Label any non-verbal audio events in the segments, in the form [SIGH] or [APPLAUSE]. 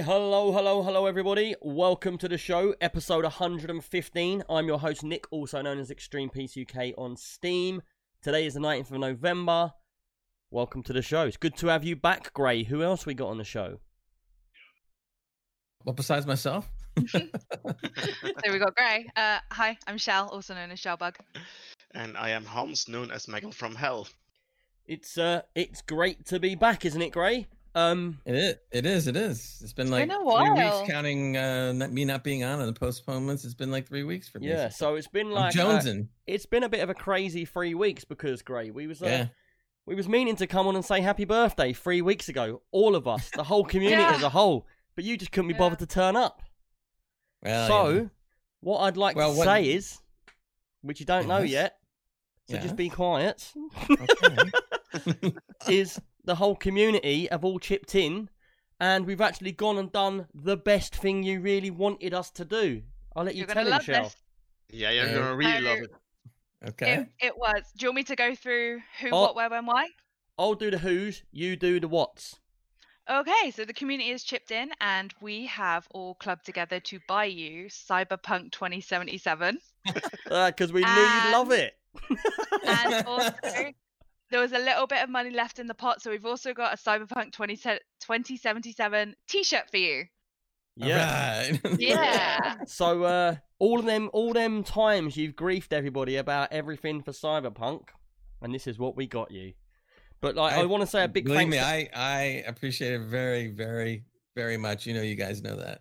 Extreme PC UK. Why, hello, hello, hello, everybody. Welcome to the show, episode 115. I'm your host, Nick, also known as Extreme PC UK on Steam. Today is the 19th of November. Welcome to the show. It's good to have you back, Gray. Who else we got on the show? Well, besides myself, [LAUGHS] There we go, Gray. Uh, hi, I'm Shell, also known as Shellbug. And I am Hans, known as Megan from Hell. It's uh, it's great to be back, isn't it, Gray? Um, it is. It is. It is. It's been like been a three while. weeks, counting uh, me not being on and the postponements. It's been like three weeks for me. yeah. So it's been I'm like uh, jonesing. it's been a bit of a crazy three weeks because Gray, we was uh, yeah. we was meaning to come on and say happy birthday three weeks ago, all of us, the whole community Yeah. as a whole, but you just couldn't be Yeah. bothered to turn up. Well, so, you what I'd like Well, to what- say is, which you don't know yet, so Yeah. just be quiet, Okay. [LAUGHS] is the whole community have all chipped in, and we've actually gone and done the best thing you really wanted us to do. I'll let you You're tell gonna him, love Shell. this. Yeah, you're Yeah. gonna really love it. okay. It, it was. Do you want me to go through who, Oh. what, where, when, why? I'll do the who's, you do the what's. Okay, so the community has chipped in, and we have all clubbed together to buy you Cyberpunk 2077. Because [LAUGHS] uh, we knew you'd love it. [LAUGHS] And also, there was a little bit of money left in the pot, so we've also got a Cyberpunk 20, 2077 t shirt for you. yeah. Right. [LAUGHS] Yeah. So uh, all of them, all them times you've griefed everybody about everything for Cyberpunk, and this is what we got you. But like, I, I- want to say a big Believe thanks. me, to- I I appreciate it very, very, very much. You know, you guys know that.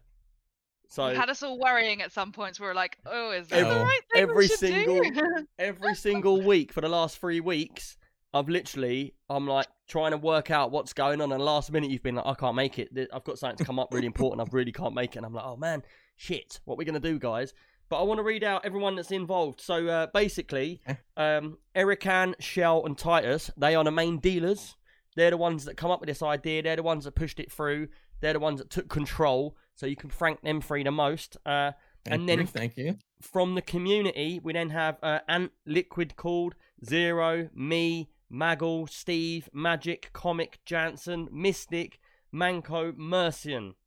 so You had us all worrying at some points. We were like, "Oh, is that Every- the right thing every we should single- do?" [LAUGHS] every single week for the last three weeks, I've literally, I'm like trying to work out what's going on. And last minute, you've been like, I can't make it. I've got something to come up really important. I really can't make it. And I'm like, oh man, shit. What are we gonna do, guys? But I want to read out everyone that's involved. So uh, basically, um, Erican, Shell, and Titus, they are the main dealers. They're the ones that come up with this idea. They're the ones that pushed it through. They're the ones that took control. So you can thank them three the most. Uh, Thank And then- you, thank you. from the community, we then have uh, Ant Liquid called Zero, me, Maggle, Steve, Magic, Comic, Jansen, Mystic, Manco, Mercian. [LAUGHS]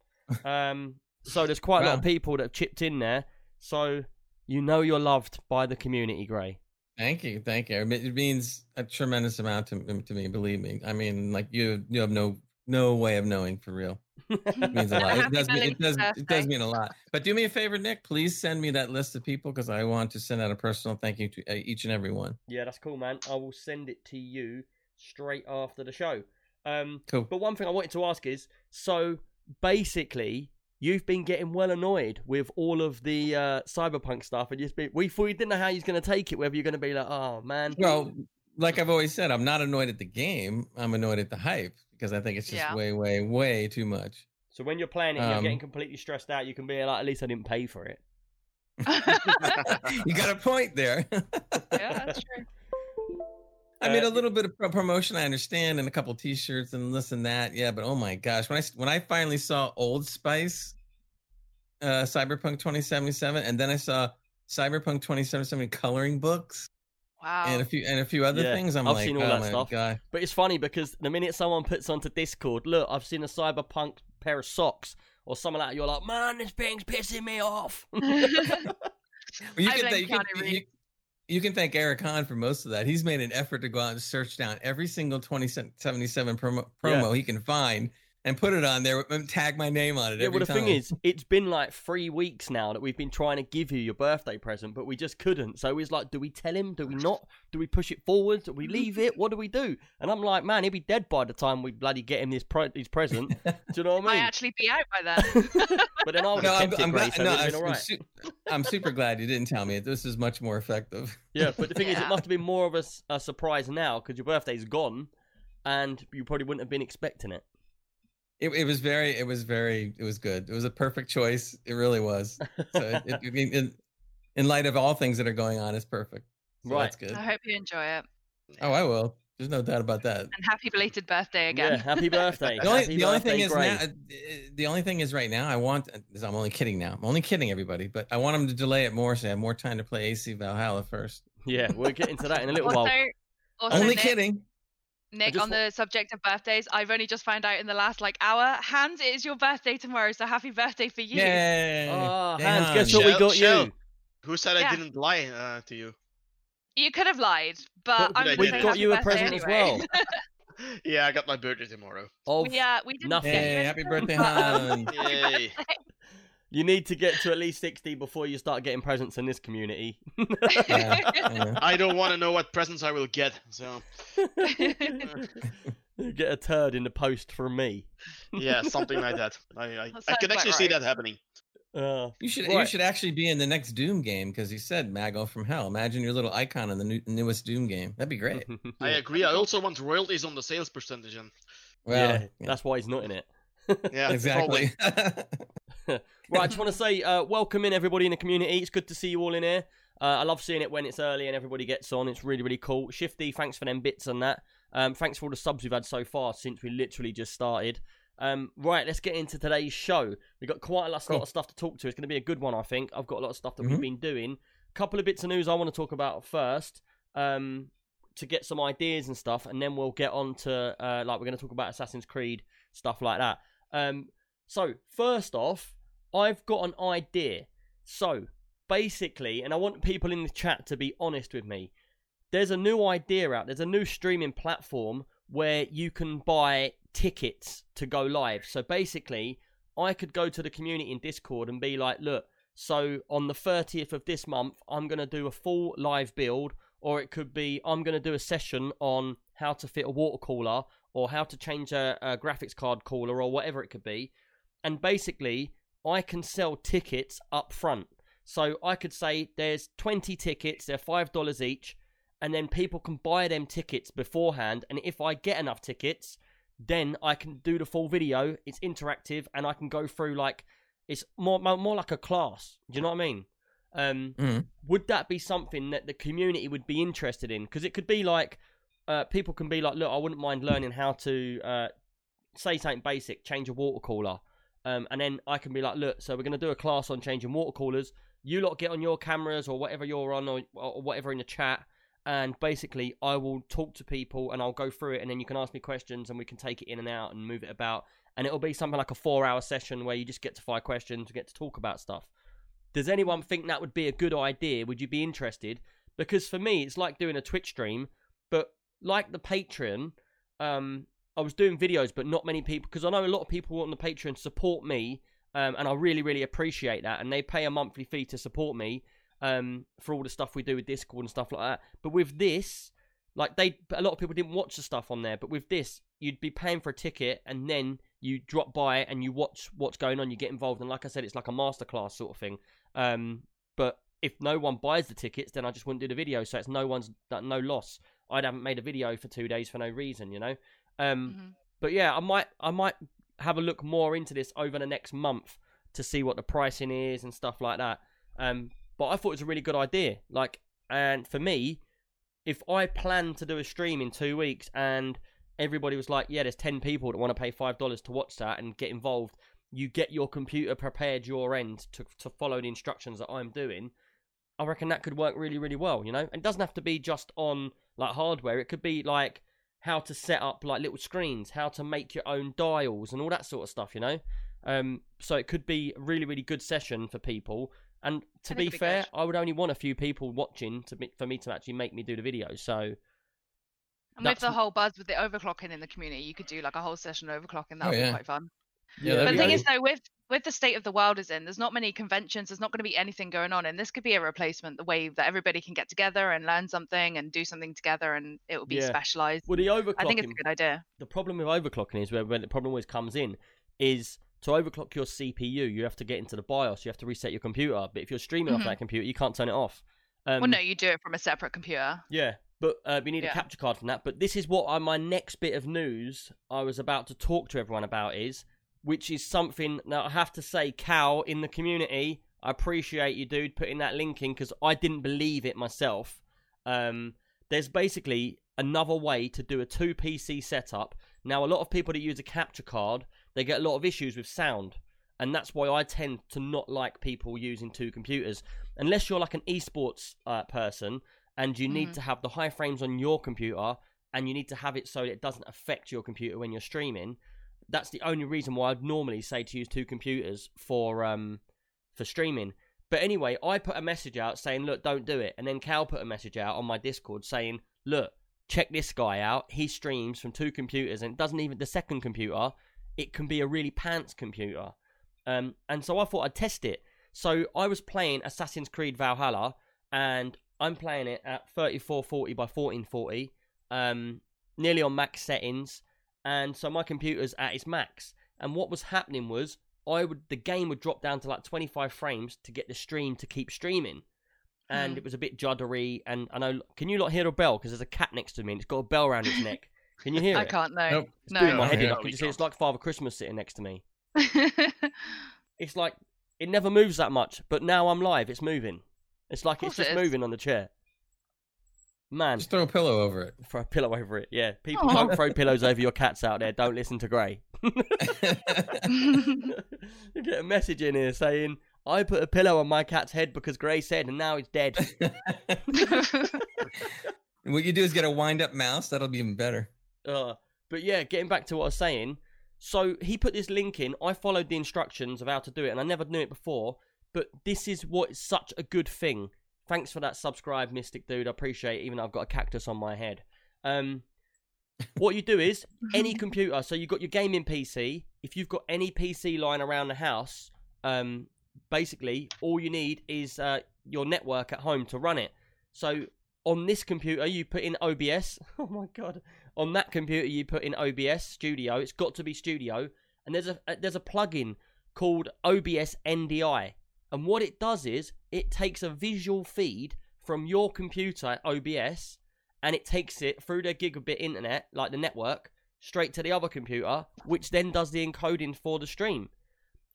Um, so there's quite a lot of people that have chipped in there. So you know you're loved by the community, Gray. Thank you, thank you. It It means a tremendous amount to, to me. Believe me. I mean, like you, you have no no way of knowing for real. It means a [LAUGHS] lot. It does, mean, it does, it does mean a lot. But do me a favor, Nick. Please send me that list of people because I want to send out a personal thank you to uh, each and every one. yeah, that's cool, man. I will send it to you straight after the show. Um, Cool. But one thing I wanted to ask is so basically, you've been getting well annoyed with all of the uh, cyberpunk stuff, and just been, we thought you didn't know how you're going to take it, whether you're going to be like, oh man. Well, like I've always said, I'm not annoyed at the game. I'm annoyed at the hype because I think it's just Yeah. way, way, way too much. So when you're playing it, and you're Um, getting completely stressed out. You can be like, at least I didn't pay for it. [LAUGHS] you got a point there. [LAUGHS] yeah, that's true. I mean, Uh, a little bit of pro- promotion, I understand, and a couple T-shirts and this and that. Yeah, but oh my gosh, when I s- when I finally saw Old Spice, uh, Cyberpunk 2077, and then I saw Cyberpunk 2077 coloring books Wow. and a few and a few other Yeah, things, I'm I've like, seen all oh that my stuff. god, But it's funny because the minute someone puts onto Discord, look, I've seen a cyberpunk pair of socks or something like that, you're like, man, this thing's pissing me off. [LAUGHS] [LAUGHS] Well, you can, th- you, can, you, you can thank Eric Hahn for most of that. He's made an effort to go out and search down every single 2077 promo, promo he can find and put it on there and tag my name on it. Yeah, every well, the time. thing is, it's been like three weeks now that we've been trying to give you your birthday present, but we just couldn't. So it's like, do we tell him? Do we not? Do we push it forward? Do we leave it? What do we do? And I'm like, man, he'll be dead by the time we bloody get him this pre- his present. [LAUGHS] Do you know what I might mean? actually be out by then. [LAUGHS] [LAUGHS] But then I would no, have I'm, it, I'm glad. so No, it would have I'm, been all I'm right. su- I'm super glad you didn't tell me. This is much more effective. Yeah, but the thing is, it must have been more of a, s- a surprise now because your birthday's gone, and you probably wouldn't have been expecting it. It, it was very, it was very, it was good. It was a perfect choice. It really was. So it, it, it, in, in light of all things that are going on, it's perfect. So Right. That's good. I hope you enjoy it. Oh, I will. There's no doubt about that. And happy belated birthday again. Yeah, again. happy [LAUGHS] birthday. The only, Happy the only birthday, thing is Gray. now. uh, The only thing is right now. I want. I'm only kidding now. I'm only kidding everybody, but I want them to delay it more so I have more time to play AC Valhalla first. Yeah, we'll get into that in a little also, while. also only Nick, kidding. Nick, on wa- the subject of birthdays, I've only just found out in the last like hour. Hans, it is your birthday tomorrow, so happy birthday for you. Yay! Yay, Hans, guess Hans. what we got Shell. you? Who said Yeah. I didn't lie uh, to you? You could have lied, but, But I'm we got happy you a birthday present as well. [LAUGHS] Yeah, I got my birthday tomorrow. Oh, we, uh, we didn't Nothing. get you Yay, any happy birthday, Hans. Yay! [LAUGHS] you need to get to at least sixty before you start getting presents in this community. Yeah, I. I don't want to know what presents I will get. So You get a turd in the post from me. yeah, something like that. I I, I can about actually see that happening. Uh, You should you should actually be in the next Doom game because you said Mago from Hell. Imagine your little icon in the new, newest Doom game. That'd be great. [LAUGHS] I agree. I also want royalties on the sales percentage. And Well, yeah, that's why he's not in it. Yeah, [LAUGHS] exactly. [LAUGHS] Right, I just want to say, uh, welcome in everybody in the community. It's good to see you all in here. Uh, I love seeing it when it's early and everybody gets on. It's really, really cool. Shifty, thanks for them bits and that. Um, thanks for all the subs we've had so far since we literally just started. Um, right, let's get into today's show. We've got quite a lot, Cool. lot of stuff to talk to. It's going to be a good one, I think. I've got a lot of stuff that Mhm. we've been doing. A couple of bits of news I want to talk about first um, to get some ideas and stuff, and then we'll get on to, uh, like, we're going to talk about Assassin's Creed, stuff like that. Um, so, first off, I've got an idea. So, basically, and I want people in the chat to be honest with me. There's a new idea out. There's a new streaming platform where you can buy tickets to go live. So basically, I could go to the community in Discord and be like, look, so on the 30th of this month, I'm going to do a full live build, or it could be I'm going to do a session on how to fit a water cooler, or how to change a, a graphics card cooler, or whatever it could be. And basically, I can sell tickets up front. So I could say there's 20 tickets, they're $5 each, and then people can buy them tickets beforehand. And if I get enough tickets, then I can do the full video. It's interactive, and I can go through like it's more more, like a class. Do you know what I mean? Um, Mhm. Would that be something that the community would be interested in? Because it could be like uh, people can be like, look, I wouldn't mind learning how to uh, say something basic, change a water cooler. Um, and then I can be like, look, so we're going to do a class on changing water coolers. You lot get on your cameras or whatever you're on or, or whatever in the chat. And basically, I will talk to people and I'll go through it. And then you can ask me questions and we can take it in and out and move it about. And it'll be something like a four hour session where you just get to fire questions, and get to talk about stuff. Does anyone think that would be a good idea? Would you be interested? Because for me, it's like doing a Twitch stream, like the Patreon, um, I was doing videos, but not many people because I know a lot of people on the Patreon support me, um, and I really, really appreciate that. And they pay a monthly fee to support me um, for all the stuff we do with Discord and stuff like that. But with this, like they, a lot of people didn't watch the stuff on there. But with this, you'd be paying for a ticket, and then you drop by and you watch what's going on. You get involved, and like I said, it's like a masterclass sort of thing. Um, but if no one buys the tickets, then I just wouldn't do the video. So it's no one's no loss. I haven't made a video for two days for no reason, you know. Um, Mhm. but yeah, I might I might have a look more into this over the next month to see what the pricing is and stuff like that. Um, but I thought it was a really good idea. Like, and for me, if I plan to do a stream in two weeks and everybody was like, "Yeah, there's ten people that want to pay five dollars to watch that and get involved," you get your computer prepared your end to to follow the instructions that I'm doing. I reckon that could work really, really well. You know, and it doesn't have to be just on like hardware. It could be like how to set up like little screens, how to make your own dials, and all that sort of stuff. You know, um, so it could be a really, really good session for people. And to be be fair, good. I would only want a few people watching to me- for me to actually make me do the video. So And with the whole buzz with the overclocking in the community, you could do like a whole session overclocking. That Oh, would yeah. be quite fun. Yeah, But the thing is, though, with with the state of the world is in, there's not many conventions. There's not going to be anything going on, and this could be a replacement. The way that everybody can get together and learn something and do something together, and it will be Yeah. specialized. well, the overclocking. I think it's a good idea. the problem with overclocking is where, where the problem always comes in is to overclock your CPU, you have to get into the BIOS, you have to reset your computer. But if you're streaming off Mhm. that computer, you can't turn it off. Um, well, no, you do it from a separate computer. Yeah, but uh, we need a capture card from that. But this is what I, my next bit of news I was about to talk to everyone about is, which is something that I have to say, Cal in the community. I appreciate you, dude, putting that link in because I didn't believe it myself. Um, there's basically another way to do a two PC setup. Now, a lot of people that use a capture card, they get a lot of issues with sound. And that's why I tend to not like people using two computers. Unless you're like an esports uh, person and you need Mhm. to have the high frames on your computer and you need to have it so it doesn't affect your computer when you're streaming. That's the only reason why I'd normally say to use two computers for um for streaming. But anyway, I put a message out saying, "Look, don't do it," and then Cal put a message out on my Discord saying, "Look, check this guy out. He streams from two computers, and doesn't even the second computer. It can be a really pants computer." Um, and so I thought I'd test it. So I was playing Assassin's Creed Valhalla, and I'm playing it at 3440 by 1440, um, nearly on max settings, and so my computer's at its max. And what was happening was I would the game would drop down to like 25 frames to get the stream to keep streaming, and Hmm. it was a bit juddery. And I know, can you not hear a bell? Because there's a cat next to me, and it's got a bell around its [LAUGHS] neck. Can you hear I it? I can't know. Nope. It's doing my No. head in. No, I can just see it's like Father Christmas sitting next to me. [LAUGHS] It's like it never moves that much, but now I'm live. It's moving. It's like it's course it just moving on the chair. Man, Just throw a pillow over it. throw a pillow over it. Yeah, people Aw. don't throw pillows over your cats out there. Don't listen to Gray. [LAUGHS] [LAUGHS] you get a message in here saying, "I put a pillow on my cat's head because Gray said, and now he's dead." [LAUGHS] what you do is get a wind up mouse. That'll be even better. Uh, but yeah, getting back to what I was saying. So he put this link in. I followed the instructions of how to do it, and I never knew it before. But this is what is such a good thing. Thanks for that subscribe, Mystic Dude. I appreciate it, even though I've got a cactus on my head. Um, [LAUGHS] what you do is any computer. So you've got your gaming PC. If you've got any PC lying around the house, um, basically all you need is uh, your network at home to run it. So on this computer, you put in OBS. [LAUGHS] Oh my god! On that computer, you put in OBS Studio. It's got to be Studio, and there's a uh, there's a plugin called OBS NDI. And what it does is it takes a visual feed from your computer OBS, and it takes it through the gigabit internet, like the network, straight to the other computer, which then does the encoding for the stream.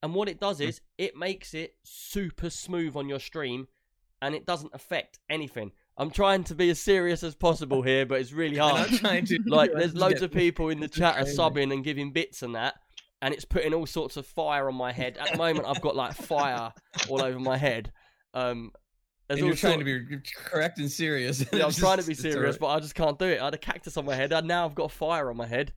And what it does is it makes it super smooth on your stream, and it doesn't affect anything. I'm trying to be as serious as possible here, but it's really hard. I'm trying to like there's loads of people in the chat are subbing and giving bits and that and it's putting all sorts of fire on my head at the moment i've got like fire all over my head um and you're trying sort- to be correct and serious. yeah, i'm [LAUGHS] trying to be serious right. but i just can't do it i had a cactus on my head and now i've got fire on my head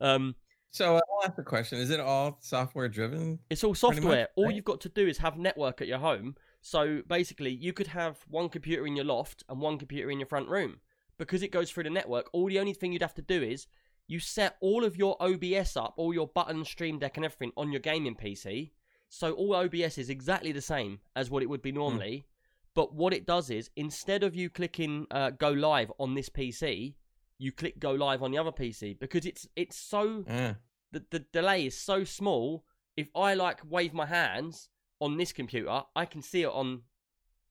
um So uh, I'll ask the question: Is it all software driven? It's all much, software. all right? you've got to do is have network at your home. So basically, you could have one computer in your loft and one computer in your front room. Because it goes through the network, all the only thing you'd have to do is you set all of your OBS up, all your buttons, Stream Deck, and everything on your gaming PC. So all OBS is exactly the same as what it would be normally. But what it does is instead of you clicking uh, go live on this PC, you click go live on the other PC because it's it's so Ah, the, the delay is so small. If I like wave my hands on this computer, I can see it on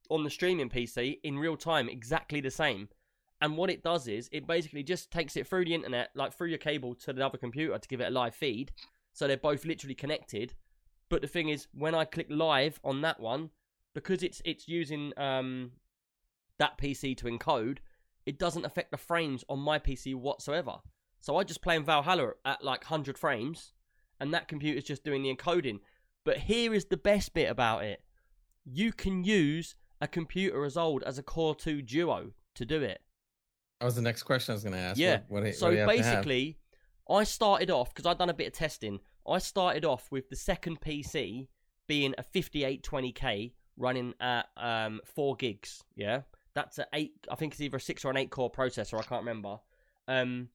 on the streaming PC in real time, exactly the same. And what it does is it basically just takes it through the internet, like through your cable to another computer to give it a live feed. So they're both literally connected. But the thing is, when I click live on that one, because it's it's using um that PC to encode, it doesn't affect the frames on my PC whatsoever. So I just play in Valhalla at like 100 frames, and that computer's just doing the encoding. But here is the best bit about it you can use a computer as old as a Core 2 Duo to do it. That was the next question I was going to ask. Yeah. What, what, so what do you have to have? basically, I started off because I'd done a bit of testing. I started off with the second PC being a 5820K running at um, four gigs. Yeah, that's an eight. I think it's either a six or an eight core processor. I can't remember. Um,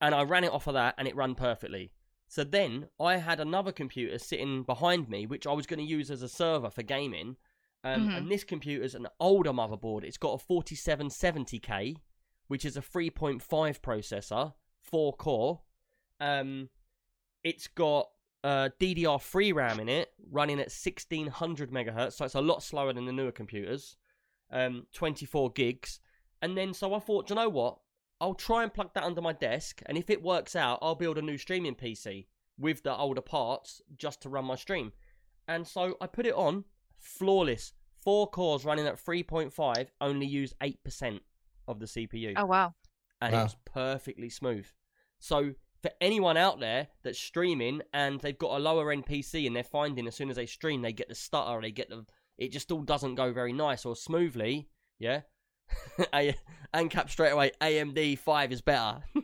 and I ran it off of that, and it ran perfectly. So then I had another computer sitting behind me, which I was going to use as a server for gaming. Um, Mhm. And this computer's an older motherboard. It's got a 4770K, which is a 3.5 processor, four core. Um, it's got uh, DDR3 RAM in it, running at 1600 megahertz, so it's a lot slower than the newer computers. Um, 24 gigs, and then so I thought, you know what? I'll try and plug that under my desk, and if it works out, I'll build a new streaming PC with the older parts just to run my stream. And so I put it on, flawless. Four cores running at 3.5, only use 8% of the CPU Oh wow. and it was perfectly smooth. So for anyone out there that's streaming and they've got a lower end PC and they're finding as soon as they stream they get the stutter, they get the it just all doesn't go very nice or smoothly, yeah. [LAUGHS] and cap straight away. AMD five is better. [LAUGHS]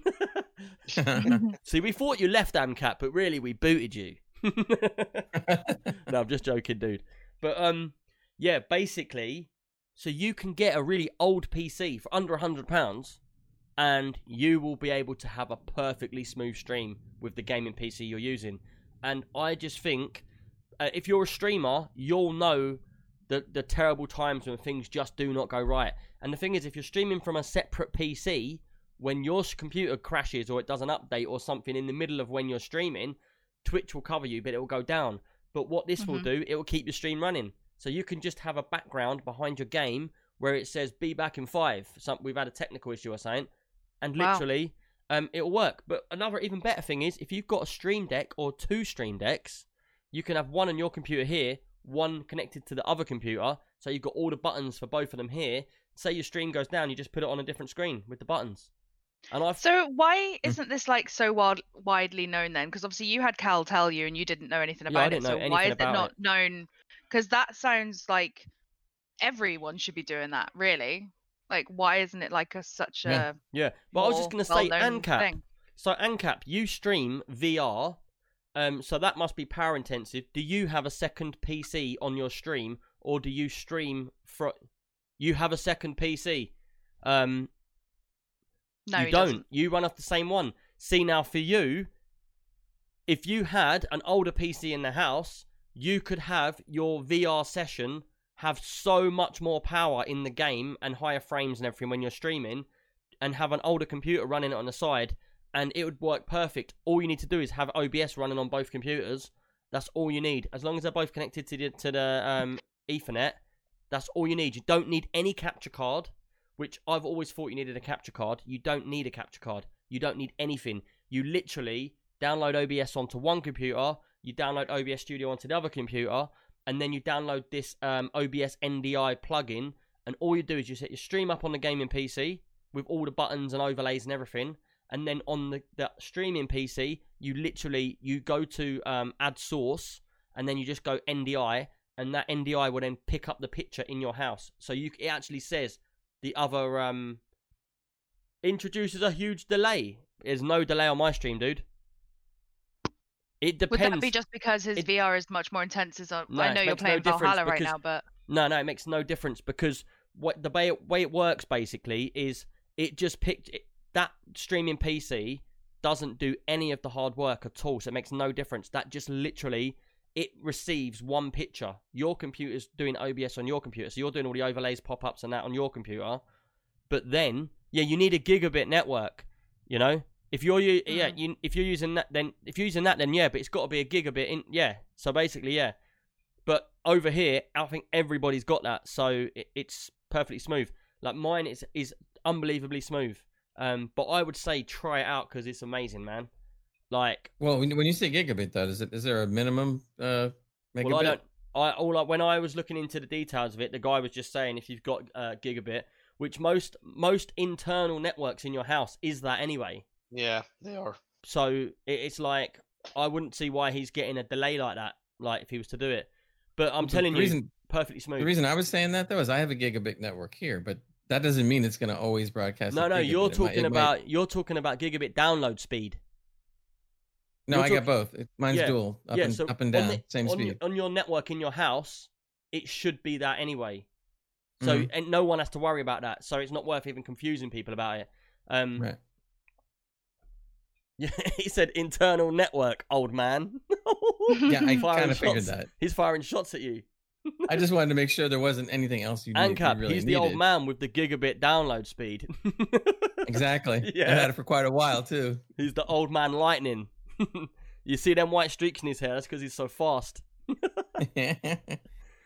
[LAUGHS] See, we thought you left AMCAP, but really we booted you. no, I'm just joking, dude. But um, yeah, basically, so you can get a really old PC for under a hundred pounds, and you will be able to have a perfectly smooth stream with the gaming PC you're using. And I just think, uh, if you're a streamer, you'll know the the terrible times when things just do not go right. And the thing is, if you're streaming from a separate PC, when your computer crashes or it does an update or something in the middle of when you're streaming, Twitch will cover you, but it will go down. But what this will Mhm. do, it will keep your stream running. So you can just have a background behind your game where it says "Be back in five. Some we've had a technical issue or something, and Wow. literally, um, it'll work. But another even better thing is if you've got a Stream Deck or two Stream Decks, you can have one on your computer here, one connected to the other computer. So you've got all the buttons for both of them here. Say your stream goes down, you just put it on a different screen with the buttons. And I've So why isn't this like so wild, widely known then? Because obviously you had Cal tell you and you didn't know anything Yeah, I about didn't it. know So why is it not it. known? Because that sounds like everyone should be doing that, really. Like, why isn't it like a such a yeah, but I was just gonna say ANCAP. thing? So ANCAP, you stream VR, um, so that must be power intensive. Do you have a second PC on your stream, or do you stream from? You have a second PC. Um, No, you don't. doesn't. You run off the same one. See now, for you, if you had an older PC in the house, you could have your VR session have so much more power in the game and higher frames and everything when you're streaming, and have an older computer running it on the side, and it would work perfect. All you need to do is have OBS running on both computers. That's all you need. As long as they're both connected to the to the um, Ethernet, that's all you need. You don't need any capture card which I've always thought you needed a capture card. You don't need a capture card. You don't need anything. You literally download OBS onto one computer, you download OBS Studio onto the other computer, and then you download this um, OBS NDI plugin. And all you do is you set your stream up on the gaming PC with all the buttons and overlays and everything. And then on the, the streaming PC, you literally you go to um, add source, and then you just go NDI, and that NDI will then pick up the picture in your house. So you it actually says the other um introduces a huge delay. There's no delay on my stream, dude. It Would that be just because his It- VR is much more intense? As on, uh, No, I know you're no playing difference Valhalla right now, but No, no, it makes no difference because what the way it, way it works basically is it just picked it, that streaming PC doesn't do any of the hard work at all, so it makes no difference. That just literally it receives one picture. Your computer's doing OBS on your computer, so you're doing all the overlays, pop-ups, and that on your computer. But then, yeah, you need a gigabit network. You know, if you're u- yeah, Mm. you, if you're using that, then if you're using that, then yeah, but it's got to be a gigabit. In yeah, so basically, yeah. But over here, I think everybody's got that, so it, it's perfectly smooth. Like mine is is unbelievably smooth. Um, but I would say try it out because it's amazing, man. Like, Well, when, when you say gigabit, though, is it is there a minimum uh, megabit? well, I don't. I all like when I was looking into the details of it, the guy was just saying if you've got uh, gigabit, which most most internal networks in your house is that anyway. Yeah, they are. So it's like I wouldn't see why he's getting a delay like that. Like if he was to do it, but I'm The- telling the you, perfectly smooth. the reason I was saying that though is I have a gigabit network here, but that doesn't mean it's going to always broadcast. no, no, gigabit. you're It might- talking might- about you're talking about gigabit download speed. No, you're I got both. Mine's Yeah, dual, up yeah, and so up and down, the- same on, speed. on your network in your house, it should be that anyway. So Mhm. and no one has to worry about that. So it's not worth even confusing people about it. Um, Right. Yeah, [LAUGHS] he said internal network, old man. [LAUGHS] Yeah, I [LAUGHS] kind of figured that. He's firing shots at you. I just wanted to make sure there wasn't anything else you needed. ANCAP, you really he's the old man with the gigabit download speed. Exactly. Yeah. I had it for quite a while too. he's the old man lightning. you see them white streaks in his hair? That's because he's so fast.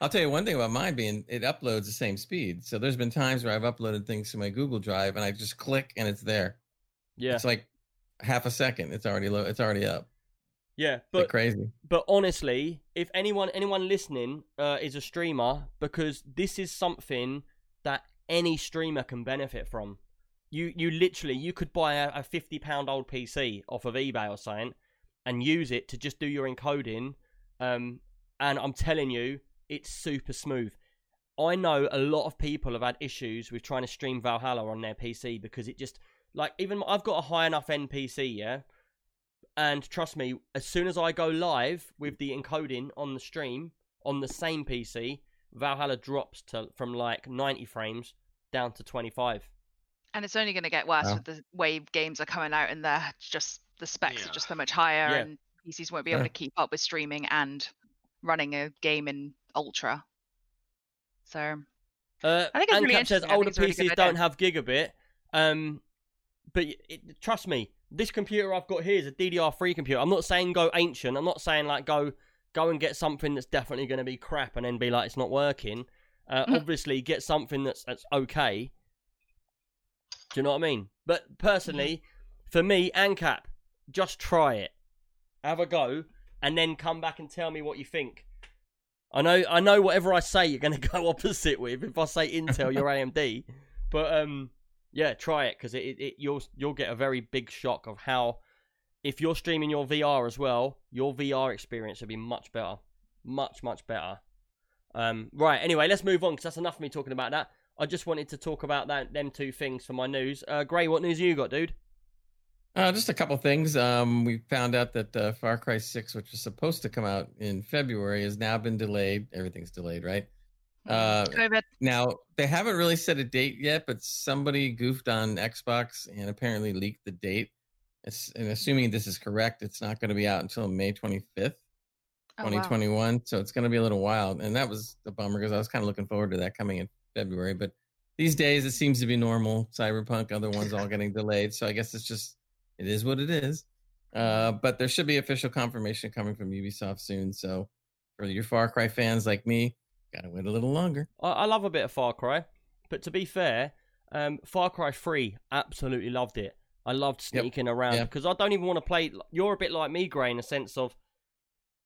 I'll tell you one thing about mine being it uploads the same speed. So there's been times where I've uploaded things to my Google Drive and I just click and it's there. Yeah, It's like half a second. It's already low. It's already up. yeah. But crazy. but honestly, if anyone anyone listening uh, is a streamer, because this is something that any streamer can benefit from. You you literally you could buy a, a fifty pound old PC off of eBay or something, and use it to just do your encoding. Um, and I'm telling you, it's super smooth. I know a lot of people have had issues with trying to stream Valhalla on their PC because it just like even I've got a high enough NPC, yeah. And trust me, as soon as I go live with the encoding on the stream on the same PC, Valhalla drops to from like 90 frames down to 25. And it's only going to get worse Wow. with the way games are coming out, and they're just the specs Yeah. are just so much higher, Yeah. and PCs won't be able to keep up with streaming and running a game in ultra. So Uh, I think it's and really Cap says interesting. I older it's a really good PCs idea. don't have gigabit. Um, but it, trust me, this computer I've got here is a DDR3 computer. I'm not saying go ancient. I'm not saying like go go and get something that's definitely going to be crap and then be like it's not working. Uh, Mhm. obviously, get something that's that's okay. Do you know what I mean? But personally, Mm-hmm. for me and Cap, just try it, have a go, and then come back and tell me what you think. I know, I know. Whatever I say, you're going [LAUGHS] to go opposite with. If I say Intel, you're AMD. [LAUGHS] But um, yeah, try it because it, it, it you'll you'll get a very big shock of how if you're streaming your VR as well, your VR experience will be much better, much much better. Um, right. Anyway, let's move on because that's enough of me talking about that. I just wanted to talk about that them two things for my news. Uh, Gray, what news you got, dude? Uh, just a couple things. Um, we found out that uh, Far Cry 6, which was supposed to come out in February, has now been delayed. Everything's delayed, right? Uh, COVID. Now, they haven't really set a date yet, but somebody goofed on Xbox and apparently leaked the date. It's, and assuming this is correct, it's not going to be out until May 25th, Oh, wow. 2021. So it's going to be a little wild, And that was the bummer because I was kind of looking forward to that coming in February. But these days, it seems to be normal. Cyberpunk, other ones all getting delayed. So I guess it's just, it is what it is. Uh, but there should be official confirmation coming from Ubisoft soon. So for your Far Cry fans like me, got to wait a little longer. I, I love a bit of Far Cry, but to be fair, um, Far Cry 3, absolutely loved it. I loved Yep. sneaking around Yeah. because I don't even want to play. You're a bit like me, Gray, in a sense of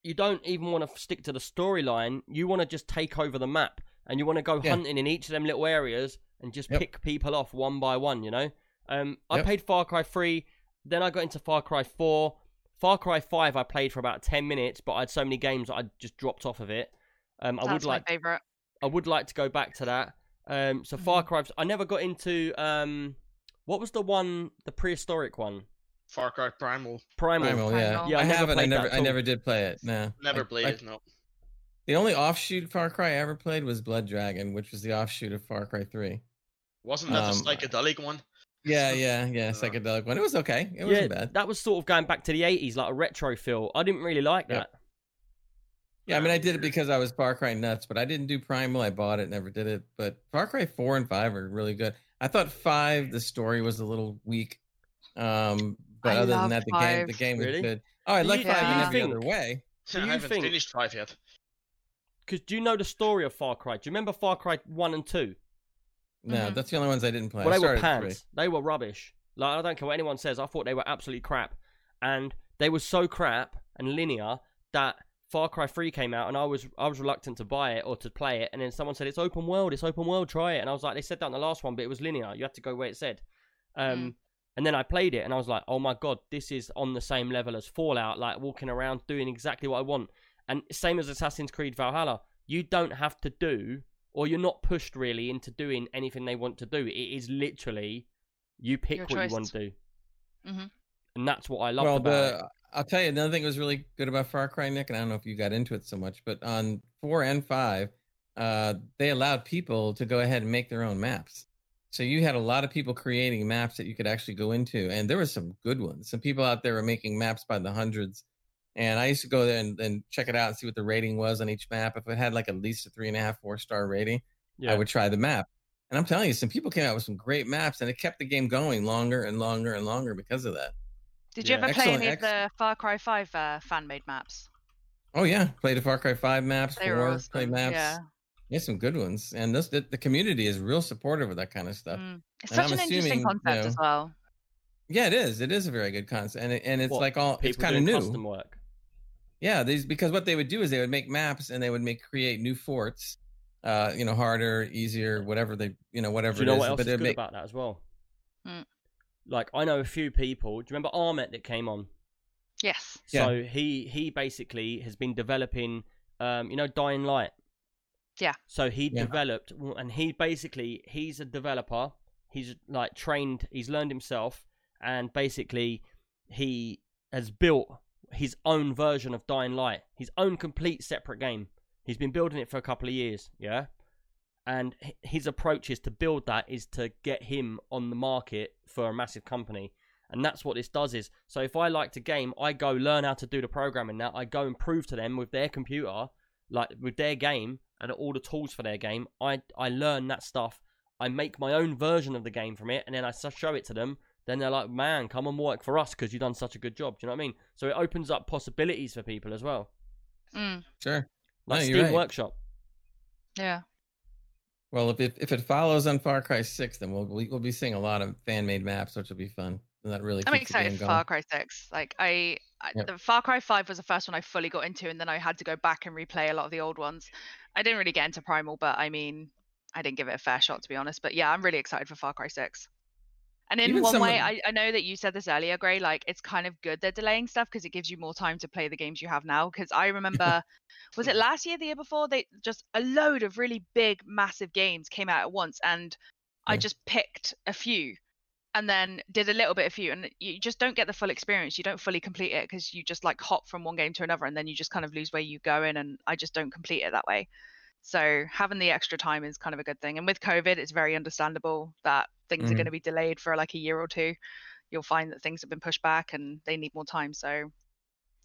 you don't even want to stick to the storyline. You want to just take over the map and you want to go Yeah. hunting in each of them little areas and just Yep. pick people off one by one, you know? Um, I Yep. played Far Cry 3, then I got into Far Cry 4. Far Cry 5, I played for about 10 minutes, but I had so many games that I just dropped off of it. Um, I That's would my like favorite. I would like to go back to that. Um, so Far Mhm. Cry. I never got into um, what was the one, the prehistoric one, Far Cry Primal. Primal. Primal, yeah. Primal. Yeah, I I, haven't. I never. I never did play it. No, Never I- played I- it. No. The only offshoot Far Cry I ever played was Blood Dragon, which was the offshoot of Far Cry Three. Wasn't that Um, the psychedelic one? Yeah, yeah, yeah. [LAUGHS] Uh, Psychedelic one. It was okay. It yeah, wasn't bad. that was sort of going back to the eighties, like a retro feel. I didn't really like Yep. That. Yeah, I mean, I did it because I was Far Cry nuts, but I didn't do Primal. I bought it, never did it. But Far Cry Four and Five are really good. I thought Five, the story was a little weak. Um, but I other than that, the game, the game was Really? good. Oh, I Do like you- Five do in you every think- other way. Do I you haven't think- finished five yet. Because do you know the story of Far Cry? Do you remember Far Cry one and two? No, Mhm. that's the only ones I didn't play. Well, they were started at three. pants. They were rubbish. Like I don't care what anyone says. I thought they were absolutely crap, and they were so crap and linear that Far Cry Three came out, and I was I was reluctant to buy it or to play it, and then someone said it's open world, it's open world, try it, and I was like, they said that in the last one, but it was linear. You had to go where it said. Um, and then I played it, and I was like, oh my god, this is on the same level as Fallout, like walking around doing exactly what I want. And same as Assassin's Creed Valhalla, you don't have to do, or you're not pushed really into doing anything they want to do. It is literally you pick Your what you want to do, Mhm. and that's what I love well, about it. I'll tell you another thing that was really good about Far Cry, Nick, and I don't know if you got into it so much, but on four and five, uh, they allowed people to go ahead and make their own maps. So you had a lot of people creating maps that you could actually go into, and there were some good ones. Some people out there were making maps by the hundreds, and I used to go there and, and check it out and see what the rating was on each map. If it had like at least a three and a half, four star rating, Yeah. I would try the map. And I'm telling you, some people came out with some great maps, and it kept the game going longer and longer and longer because of that. Did you Yeah. ever play Excellent, any of the Far Cry 5 uh, fan made maps? Oh yeah, played the Far Cry Five maps, They were four awesome. play maps. Yeah. Yeah, some good ones, and this the, the community is real supportive of that kind of stuff. Mm. It's And such I'm an interesting assuming, you concept as well. Yeah, it is. It is a very good concept, and it, and it's What, like all it's kind of new. custom work. Yeah, these because what they would do is they would make maps and they would make create new forts, uh, you know, harder, easier, whatever they, you know, whatever Do you know it is. what else but is they'd good make, about that as well? Mm. Like I know a few people. Do you remember Armet that came on? Yes. Yeah. So he he basically has been developing, um, you know, Dying Light. Yeah. So he Yeah. developed, and he basically he's a developer. He's like trained. He's learned himself, and basically he has built his own version of Dying Light, his own complete separate game. He's been building it for a couple of years, yeah. And his approach is to build that is to get him on the market for a massive company, and that's what this does. Is so if I liked a game, I go learn how to do the programming. Now I go and prove to them with their computer, like with their game and all the tools for their game. I I learn that stuff. I make my own version of the game from it, and then I s- show it to them. Then they're like, "Man, come and work for us because you've done such a good job." Do you know what I mean? So it opens up possibilities for people as well, Mm, Sure. like No, you're Steam right. Workshop. yeah. Well, if it, if it follows on Far Cry Six, then we'll we- we'll be seeing a lot of fan made maps, which will be fun. And that really I'm excited for. Far Cry 6. Like I, I Yep. the Far Cry 5 was the first one I fully got into, and then I had to go back and replay a lot of the old ones. I didn't really get into Primal, but I mean, I didn't give it a fair shot to be honest. But yeah, I'm really excited for Far Cry 6. And in Even one some way, I, I know that you said this earlier, Gray. Like it's kind of good they're delaying stuff because it gives you more time to play the games you have now. Because I remember, was it last year, the year before? They just a load of really big, massive games came out at once, and I just picked a few and then did a little bit of few and you just don't get the full experience you don't fully complete it because you just like hop from one game to another and then you just kind of lose where you go in and i just don't complete it that way so having the extra time is kind of a good thing and with covid it's very understandable that things are Mhm. going to be delayed for like a year or two you'll find that things have been pushed back and they need more time so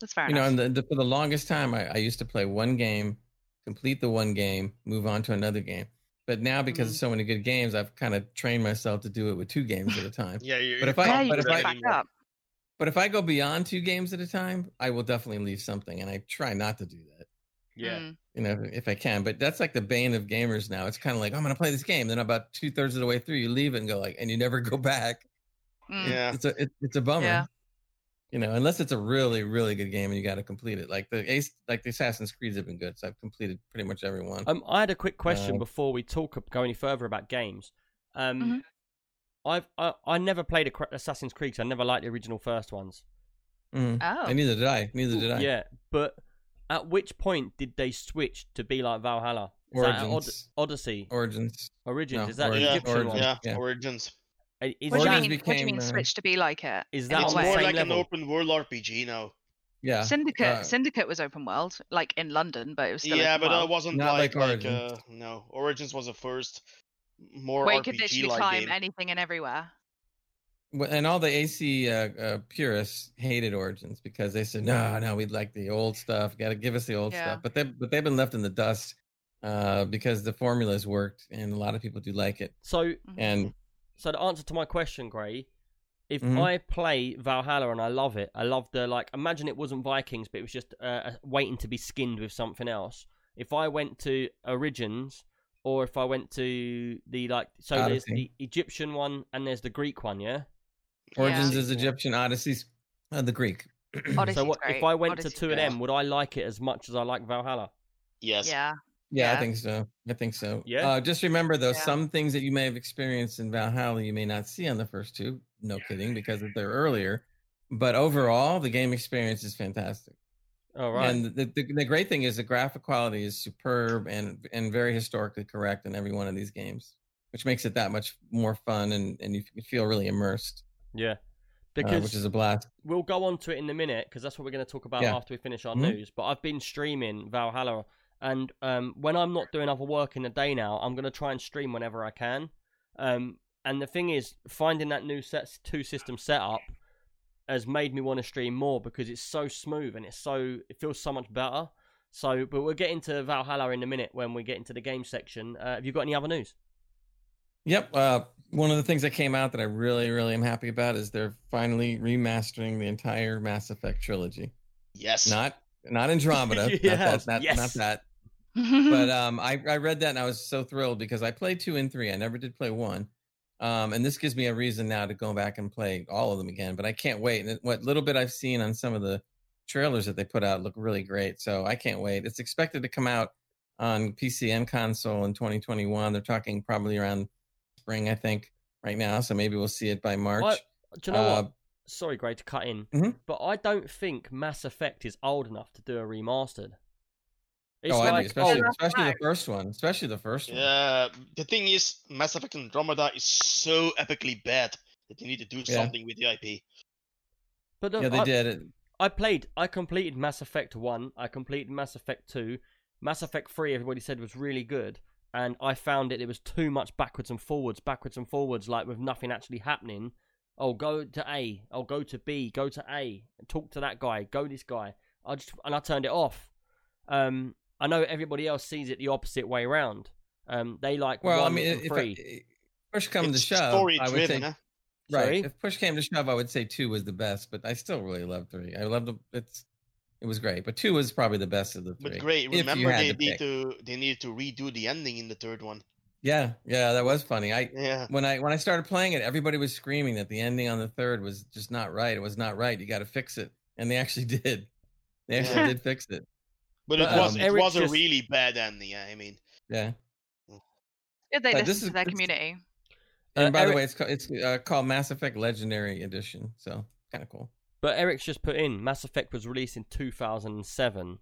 that's fair You know, and the, the, for the longest time, I, I used to play one game, complete the one game, move on to another game. But now, because Mm. of so many good games, I've kind of trained myself to do it with two games at a time. [LAUGHS] Yeah, you. But if you're I- yeah you but can if ready just back up But if I go beyond two games at a time, I will definitely leave something, and I try not to do that. Yeah. Mm. You know, if I can. But that's like the bane of gamers now. It's kind of like I'm going to play this game, then about two thirds of the way through, you leave it and go like, and you never [LAUGHS] go back. Mm. Yeah. It's a it, it's a bummer. Yeah. You know, unless it's a really really good game and you got to complete it. Like the Ace, like the Assassin's Creeds have been good, so I've completed pretty much every one. Um, I had a quick question Uh, before we talk go any further about games. Um, Mhm. I've I, I never played a Cra- Assassin's Creed. 'cause I never liked the original first ones. Mhm. oh And neither did I. Neither did I. Yeah, but at which point did they switch to be like Valhalla? Is that Od- Origins. Odyssey Origins. Origins? no, is that the Origins. Egyptian Origins. one? yeah, Yeah. Origins. Is what do you mean Origins what do you mean uh, switch to be like it is that its It's on the way? more like level? an open world RPG now. Yeah. Syndicate uh, Syndicate was open world, like in London, but it was still Yeah, open but world. it wasn't Not like like like, uh, no. Origins was the first more where you could RPG literally like climb game. anything and everywhere. Well, And all the AC uh, uh, purists hated Origins because they said, "No, no, we'd like the old stuff. Got to give us the old Yeah. stuff." But they but they've been left in the dust uh, because the formulas worked, and a lot of people do like it. So, Mhm. And so the answer to my question, Gray, if Mhm. I play Valhalla and I love it, I love the like. Imagine it wasn't Vikings, but it was just uh, waiting to be skinned with something else. If I went to Origins, or if I went to the like, so there's the Egyptian one and there's the Greek one, yeah. Origins Yeah. is Egyptian, Odyssey's uh, the Greek. Odyssey's so what, great. if I went Odyssey's to two great. of them, would I like it as much as I like Valhalla? Yes. Yeah. Yeah, I think so. I think so. Yeah? Uh, just remember though, Yeah. some things that you may have experienced in Valhalla you may not see on the first two. No kidding, because they're earlier. But overall, the game experience is fantastic. All right. And the, the the great thing is the graphic quality is superb and and very historically correct in every one of these games, which makes it that much more fun and and you feel really immersed, yeah. uh, Because which is a blast. we'll go on to it in a minute because that's what we're going to talk about Yeah. after we finish our Mhm. news. But I've been streaming Valhalla, and um, when I'm not doing other work in the day now, I'm going to try and stream whenever I can. Um, and the thing is, finding that new set two system setup has made me want to stream more because it's so smooth and it's so it feels so much better. So, but we'll get into Valhalla in a minute when we get into the game section. Uh, have you got any other news? Yep. Uh, one of the things that came out that I really really am happy about is they're finally remastering the entire Mass Effect trilogy. Yes. Not not Andromeda. [LAUGHS] Yes, not that. Not, yes. not that. but [LAUGHS] um, I, I read that and I was so thrilled because I played two and three. I never did play one. Um, and this gives me a reason now to go back and play all of them again. But I can't wait. And what little bit I've seen on some of the trailers that they put out look really great. So I can't wait. It's expected to come out on PC and console in 2021. They're talking probably around spring, I think, right now. So maybe we'll see it by March. What? Do you know Uh, what? Sorry, Gray, to cut in, Mhm. but I don't think Mass Effect is old enough to do a remastered. It's oh, I do, especially, oh, especially the first one. Especially the first one. Yeah, the thing is, Mass Effect Andromeda is so epically bad that you need to do Yeah. something with the IP. but the, Yeah, they I, did it. I played. I completed Mass Effect One. I completed Mass Effect Two. Mass Effect Three. Everybody said was really good, and I found it. It was too much backwards and forwards, backwards and forwards, like with nothing actually happening. Oh, go to A. Oh, go to B. Go to A. Talk to that guy. Go this guy. I just and I turned it off. Um, I know everybody else sees it the opposite way around. Um, they like Well, I mean, and if I, three. push come to shove, story I would driven, say huh? right. Sorry? If push came to shove, I would say two was the best, but I still really love three. I love the It's it was great, but two was probably the best of the three. But great, remember they to need pick. to they needed to redo the ending in the third one. Yeah, yeah, that was funny. I Yeah. when I when I started playing it, everybody was screaming that the ending on the third was just not right. It was not right. You got to fix it, and they actually [LAUGHS] did. They actually Yeah. did fix it. But But, it was um, it Eric was a just- really bad ending. Yeah, I mean, Yeah. If they But this listen is- to their community. And Uh, by the way, it's called, it's uh, called Mass Effect Legendary Edition, so kind of cool. But Eric's just put in Mass Effect was released in 2007.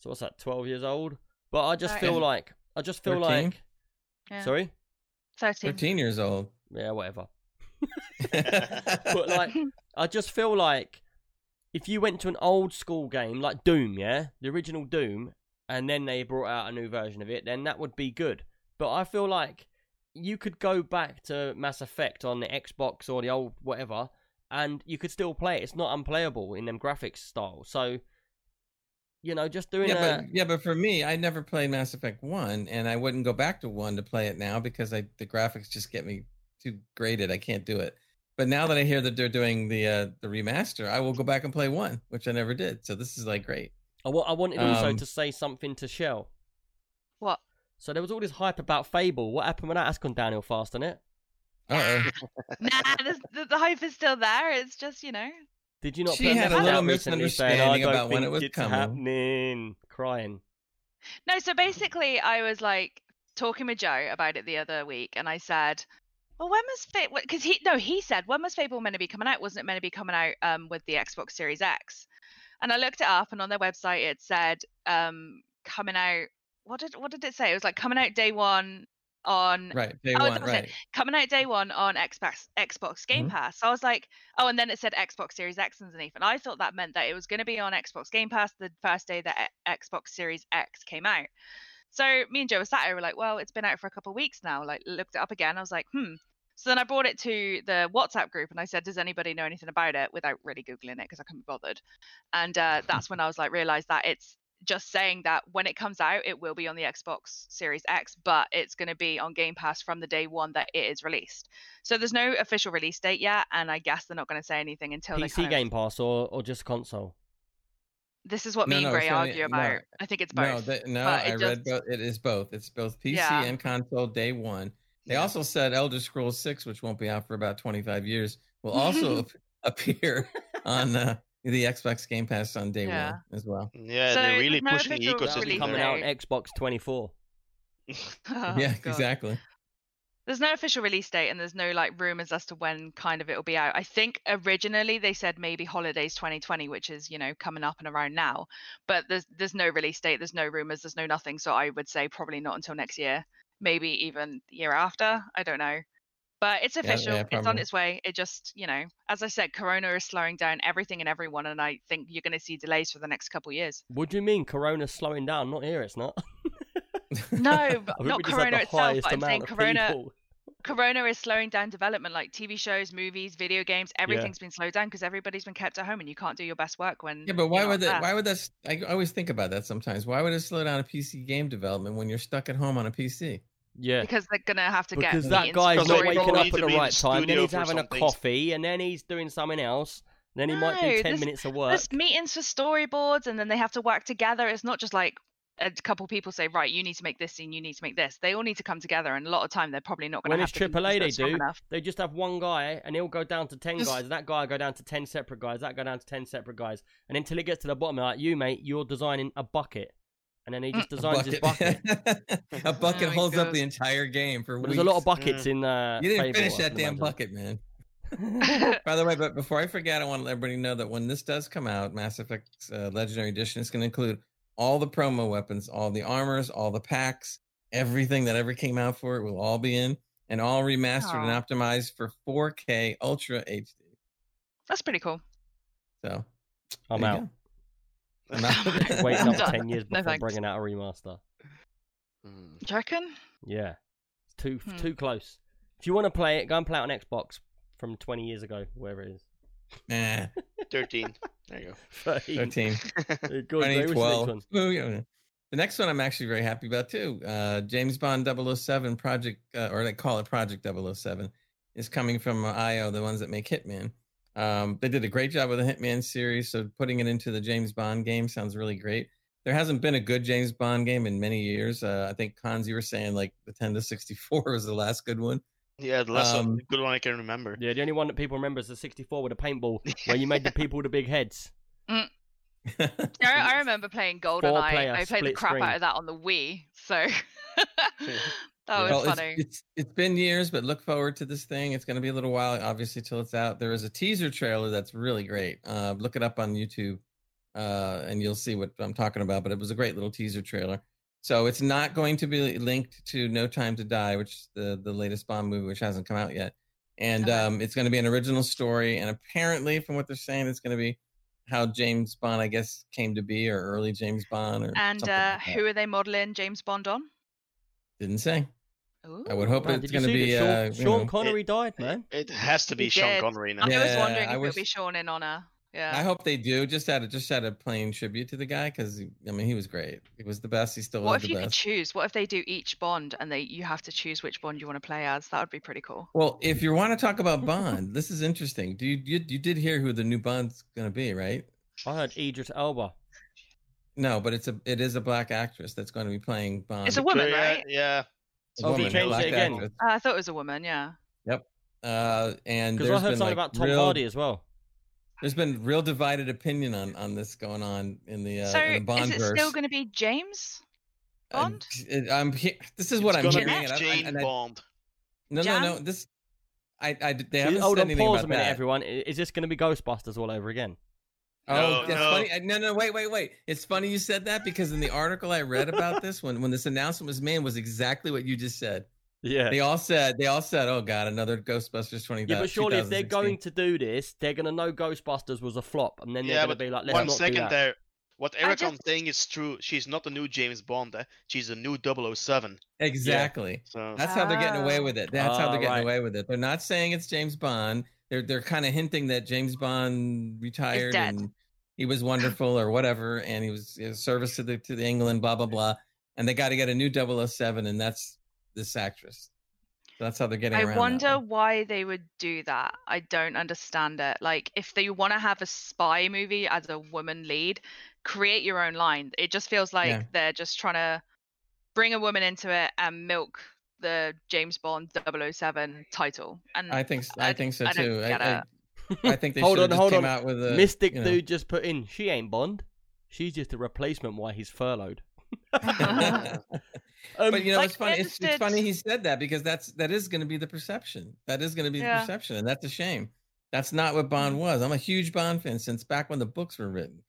So what's that? 12 years old. But I just Right. feel like I just feel 13? like Yeah. sorry. 13. Thirteen years old. Yeah, whatever. [LAUGHS] [LAUGHS] But like, I just feel like if you went to an old school game like Doom, yeah, the original Doom, and then they brought out a new version of it, then that would be good. But I feel like you could go back to Mass Effect on the Xbox or the old whatever, and you could still play it. It's not unplayable in them graphics style. So, you know, just doing yeah, a but yeah, but for me, I never played Mass Effect One, and I wouldn't go back to one to play it now because I the graphics just get me too graded. I can't do it. But now that I hear that they're doing the uh, the remaster, I will go back and play one, which I never did. So this is like great. I, wa- I wanted also Um, to say something to Shell. What? So there was all this hype about Fable. What happened when that? That's gone downhill fast, isn't it? Uh [LAUGHS] nah, the, the, the hype is still there. It's just, you know. Did you not? She had a little out recently saying, misunderstanding about when it was it's coming." happening, crying. No, so basically, I was like talking with Joe about it the other week, and I said, "Well, when was Fable? Because he no, he said when was Fable meant to be coming out? Wasn't it meant to be coming out um with the Xbox Series X?" And I looked it up, and on their website it said um coming out. What did what did it say? It was like coming out day one on Right, day Oh, one, it. right. coming out day one on Xbox Xbox Game Mhm. Pass. So I was like, oh, and then it said Xbox Series X underneath, and I thought that meant that it was going to be on Xbox Game Pass the first day that Xbox Series X came out. So me and Joe were sat here, we're like, well, it's been out for a couple of weeks now. Like, looked it up again. I was like, hmm. So then I brought it to the WhatsApp group and I said, does anybody know anything about it? Without really googling it because I couldn't be bothered. And uh, that's when I was like, realized that it's just saying that when it comes out, it will be on the Xbox Series X, but it's going to be on Game Pass from the day one that it is released. So there's no official release date yet, and I guess they're not going to say anything until they PC kind of. Game Pass or, or just console? This is what No, me and no, Gray it's only- argue no, about. I think it's both. No, they, no, but it I read both. It is both. It's both PC Yeah. and console day one. They Yeah. also said Elder Scrolls Six, which won't be out for about twenty five years, will also [LAUGHS] appear [LAUGHS] on uh, the Xbox Game Pass on day Yeah. one as well. Mm, yeah, So they're really pushing the official That'll be ecosystem release coming out on Xbox 24. [LAUGHS] [LAUGHS] Oh, yeah, God. exactly. There's no official release date, and there's no like rumors as to when kind of it'll be out. I think originally they said maybe holidays 2020, which is you know coming up and around now. But there's there's no release date, there's no rumors, there's no nothing. So I would say probably not until next year, maybe even the year after. I don't know. But it's yeah, official. it's on its way. It just, you know, as I said, Corona is slowing down everything and everyone, and I think you're going to see delays for the next couple years. What do you mean Corona's slowing down? Not here, it's not. No, [LAUGHS] but not we just had Corona itself. But I'm saying Corona. people. Corona is slowing down development, like TV shows, movies, video games. Everything's been slowed down because everybody's been kept at home, and you can't do your best work when. Yeah, but why would that? there. Why would that? I always think about that sometimes. Why would it slow down a PC game development when you're stuck at home on a PC? Yeah. Because they're gonna have to get. Because that guy's not waking up at the right the time. Then he's having a coffee, and then he's doing something else. Then he might do 10 there's- minutes of work. There's meetings for storyboards, and then they have to work together. It's not just like a couple people say, right, you need to make this scene, you need to make this. They all need to come together, and a lot of time they're probably not going When to it's have the AAA, they do. enough. They just have one guy, and he'll go down to 10 Just- guys. That guy go down to 10 separate guys. That go down to 10 separate guys. And until it gets to the bottom, they're like, you, mate, you're designing a bucket. And then he just A designs his bucket. [LAUGHS] a [LAUGHS] bucket Oh my holds up the entire game for But weeks. there's a lot of buckets in uh, you didn't Fable, finish that damn imagine. bucket, man. [LAUGHS] By the way, but before I forget, I want to let everybody know that when this does come out, Mass Effect uh, Legendary Edition is going to include all the promo weapons, all the armors, all the packs, everything that ever came out for it will all be in and all remastered and optimized for 4K Ultra HD. That's pretty cool. So I'm out. go. [LAUGHS] I'm. [LAUGHS] Waiting up done. ten years No before thanks. bringing out a remaster. Hmm. Do you reckon? Yeah, it's too Hmm. too close. If you want to play it, go and play it on Xbox from 20 years ago, wherever it is. Nah, [LAUGHS] 13. There you 13. 13. Uh, go on, what's the next 2012. one? Ooh, yeah. The next one I'm actually very happy about too. Uh, James Bond 007 Project, uh, or they call it Project 007, is coming from uh, IO, the ones that make Hitman. Um, they did a great job with the Hitman series, so putting it into the James Bond game sounds really great. There hasn't been a good James Bond game in many years. Uh, I think Cons, you were saying like the 10 to 64 [LAUGHS] was the last good one. Yeah, the last Um, the good one I can remember. Yeah, the only one that people remember is the 64 with a paintball, [LAUGHS] where you made the people with the big heads. [LAUGHS] I, I remember playing GoldenEye. I played the crap screen. out of that on the Wii, so [LAUGHS] that was well, it's, funny. it's it's been years, but look forward to this thing. It's going to be a little while, obviously, till it's out. There is a teaser trailer that's really great. Uh, look it up on YouTube, uh, and you'll see what I'm talking about. But it was a great little teaser trailer. So it's not going to be linked to No Time to Die, which is the the latest Bond movie, which hasn't come out yet. And Okay. um, it's going to be an original story. And apparently, from what they're saying, it's going to be how James Bond, I guess, came to be, or early James Bond, or and uh, like who are they modeling James Bond on? didn't say. Ooh. I would hope Man, it's going to be. Sean, Uh, Sean know, Connery died, man. It has to be Sean. Connery now. I was Yeah, wondering I if wish- it'll be Sean in honor. Yeah. I hope they do. Just out of just out of plain tribute to the guy because I mean he was great. He was the best. He still What if the you could choose? What if they do each Bond and they you have to choose which Bond you want to play as? That would be pretty cool. well, if you want to talk about [LAUGHS] Bond, this is interesting. Do you, you you did hear who the new Bond's gonna be, right? I heard Idris Elba. No, but it's a it is a black actress that's going to be playing Bond. It's a woman, yeah, right? Yeah. It's Oh, they woman, changed it again. Uh, I thought it was a woman. Yeah. Yep. Uh, and Because I there's heard been something like about Tom real, Hardy as well. There's been real divided opinion on on this going on in the uh, so in the Bond is it verse. still going to be James? Bond? I'm, he- this is what It's I'm gonna hearing. be and I- Jane and I- Bond. no, no, Jan? no. This I I they haven't Hold said on, anything pause about a minute, that. everyone. Is this going to be Ghostbusters all over again? Oh, No, that's no. funny. Uh, No, no, wait, wait, wait. It's funny you said that because in the article I read about this, when when this announcement was made, was exactly what you just said. Yeah. They all said, they all said, "Oh God, another Ghostbusters 20." Yeah, but surely if they're going to do this, they're going to know Ghostbusters was a flop, and then they're Yeah, going to but be like, let's one not do second that. there. What Eric just- saying is true. She's not the new James Bond. Eh? She's the new 007. exactly. So That's how they're getting away Oh. with it. That's how Ah, they're getting right. away with it. They're not saying it's James Bond. They're they're kind of hinting that James Bond retired and he was wonderful or whatever, and he was you know, service to the to the England, blah blah blah. And they got to get a new 007, and that's this actress. That's how they're getting I around. wonder one. why they would do that. I don't understand it. Like, if they want to have a spy movie as a woman lead, create your own line. It just feels like Yeah. they're just trying to bring a woman into it and milk the James Bond 007 title. And I think s- I, I- think so I don't too. I, I, I think they Hold should on, have just hold came on. out with a Mystic you know. dude just put in, she ain't Bond. She's just a replacement while he's furloughed. [LAUGHS] Um, but you know, Like, it's funny. It's, it's funny he said that because that's that is going to be the perception. That is going to be the perception, and that's a shame. That's not what Bond was. I'm a huge Bond fan since back when the books were written.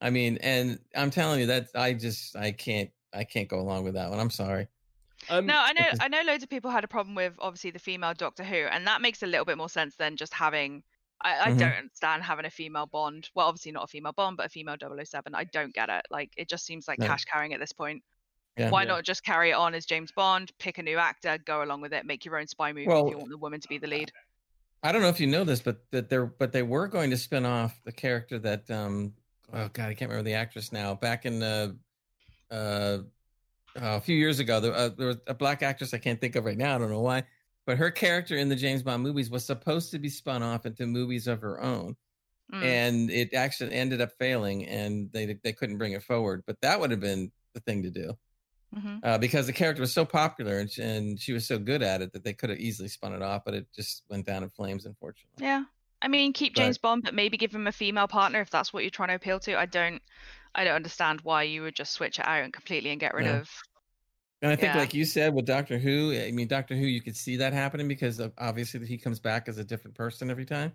I mean, and I'm telling you that I just I can't I can't go along with that one. I'm sorry. um, No, I know. [LAUGHS] I know loads of people had a problem with obviously the female Doctor Who, and that makes a little bit more sense than just having. I, I Mhm. don't understand having a female Bond. Well, obviously not a female Bond, but a female 007. I don't get it. Like it just seems like No. cash carrying at this point. Yeah. Why Yeah. not just carry it on as James Bond, pick a new actor, go along with it, make your own spy movie Well, if you want the woman to be the lead. I don't know if you know this, but that they're but they were going to spin off the character that um oh god I can't remember the actress now. Back in uh uh a few years ago, there, uh, there was a black actress I can't think of right now. I don't know why, but her character in the James Bond movies was supposed to be spun off into movies of her own, Mm. and it actually ended up failing, and they they couldn't bring it forward. But that would have been the thing to do hmm uh, because the character was so popular and she, and she was so good at it that they could have easily spun it off, but it just went down in flames, unfortunately. Yeah. I mean, keep But- James Bond, but maybe give him a female partner if that's what you're trying to appeal to. I don't, I don't understand why you would just switch it out and completely and get rid of. And I think, Yeah. like you said, with Doctor Who, I mean, Doctor Who, you could see that happening because of, obviously he comes back as a different person every time.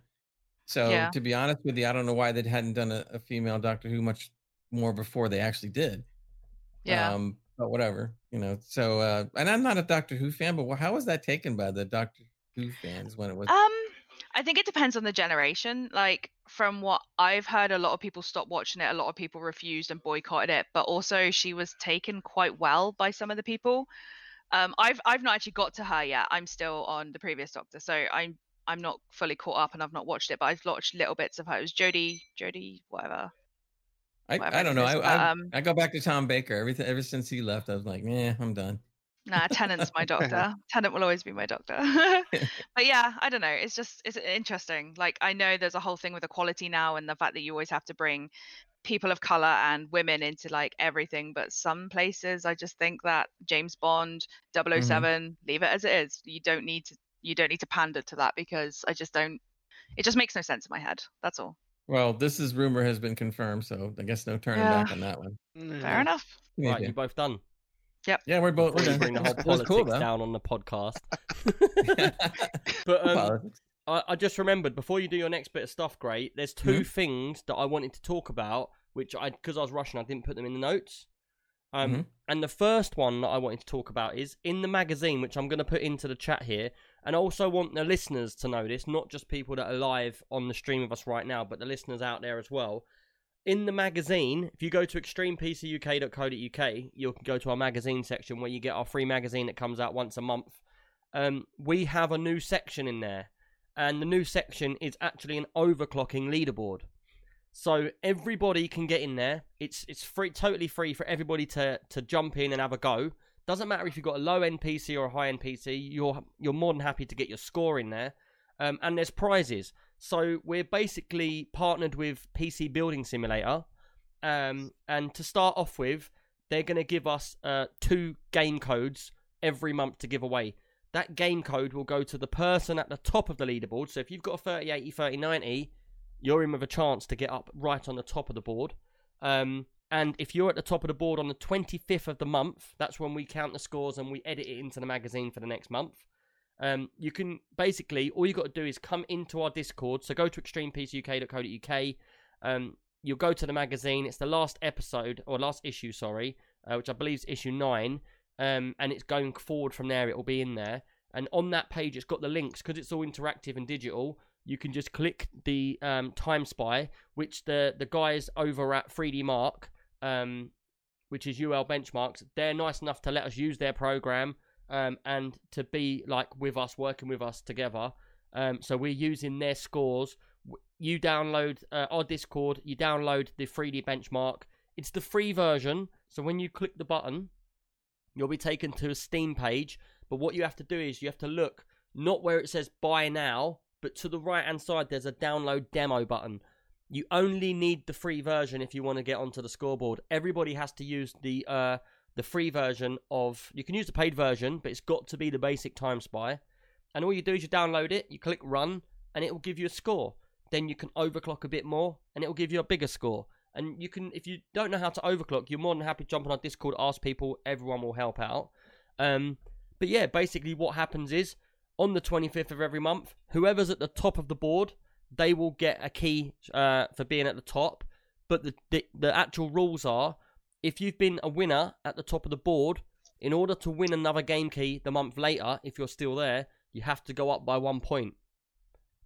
So, Yeah. to be honest with you, I don't know why they hadn't done a, a female Doctor Who much more before they actually did. Yeah. Um, but whatever, you know. So, uh, and I'm not a Doctor Who fan, but how was that taken by the Doctor Who fans when it was? Um, I think it depends on the generation. Like from what I've heard, a lot of people stopped watching it. A lot of people refused and boycotted it. But also, she was taken quite well by some of the people. Um, I've I've not actually got to her yet. I'm still on the previous Doctor, so I'm I'm not fully caught up and I've not watched it. But I've watched little bits of her. It was Jodie Jodie whatever. I, whatever I don't know. I, I, um, I go back to Tom Baker. Everything ever since he left, I was like, yeah, I'm done. Nah, Tennant's my [LAUGHS] doctor. Tennant will always be my doctor. [LAUGHS] [LAUGHS] but yeah, I don't know. It's just it's interesting. Like I know there's a whole thing with equality now and the fact that you always have to bring people of color and women into like everything but some places i just think that james bond mm-hmm. 7 leave it as it is you don't need to you don't need to pander to that because i just don't it just makes no sense in my head that's all Well, this is rumor has been confirmed, so I guess no turning Yeah. back on that one. fair enough Right, you both done. Yeah we're both we're Before you done. bring the whole politics cool, down on the podcast. [LAUGHS] [LAUGHS] but um, I, I just remembered before you do your next bit of stuff, great. There's 2 Mm-hmm. things that I wanted to talk about, which I because I was rushing, I didn't put them in the notes. Um, Mhm. and the first one that I wanted to talk about is in the magazine, which I'm going to put into the chat here, and I also want the listeners to know this, not just people that are live on the stream with us right now, but the listeners out there as well. In the magazine, if you go to extremepcuk.co.uk, you can go to our magazine section where you get our free magazine that comes out once a month. Um, we have a new section in there, and the new section is actually an overclocking leaderboard. So everybody can get in there. It's it's free, totally free for everybody to to jump in and have a go. Doesn't matter if you've got a low end PC or a high end PC. You're you're more than happy to get your score in there. Um, and there's prizes. So we're basically partnered with PC Building Simulator. Um, and to start off with, they're going to give us uh, two game codes every month to give away. That game code will go to the person at the top of the leaderboard. So if you've got a 30, 80, 30, 90, you're in with a chance to get up right on the top of the board. Um, and if you're at the top of the board on the 25th of the month, that's when we count the scores and we edit it into the magazine for the next month. Um, you can basically all you got to do is come into our Discord. So go to extremepcuk.co.uk. Um, you'll go to the magazine. It's the last episode or last issue, sorry, uh, which I believe is issue nine. Um, and it's going forward from there. It will be in there. And on that page, it's got the links because it's all interactive and digital. You can just click the um, time spy, which the the guys over at 3D Mark, um, which is UL Benchmarks, they're nice enough to let us use their program um, and to be like with us, working with us together. Um, so we're using their scores. You download uh, our Discord. You download the 3D benchmark. It's the free version. So when you click the button, you'll be taken to a Steam page. But what you have to do is you have to look not where it says buy now, but to the right hand side there's a download demo button. You only need the free version if you want to get onto the scoreboard. Everybody has to use the uh, the free version of. You can use the paid version, but it's got to be the basic Time Spy. And all you do is you download it, you click run, and it will give you a score. Then you can overclock a bit more, and it will give you a bigger score. And you can, if you don't know how to overclock, you're more than happy to jump on our Discord, ask people. Everyone will help out. Um, but yeah, basically what happens is on the 25th of every month, whoever's at the top of the board, they will get a key uh, for being at the top. But the, the the actual rules are, if you've been a winner at the top of the board, in order to win another game key the month later, if you're still there, you have to go up by one point.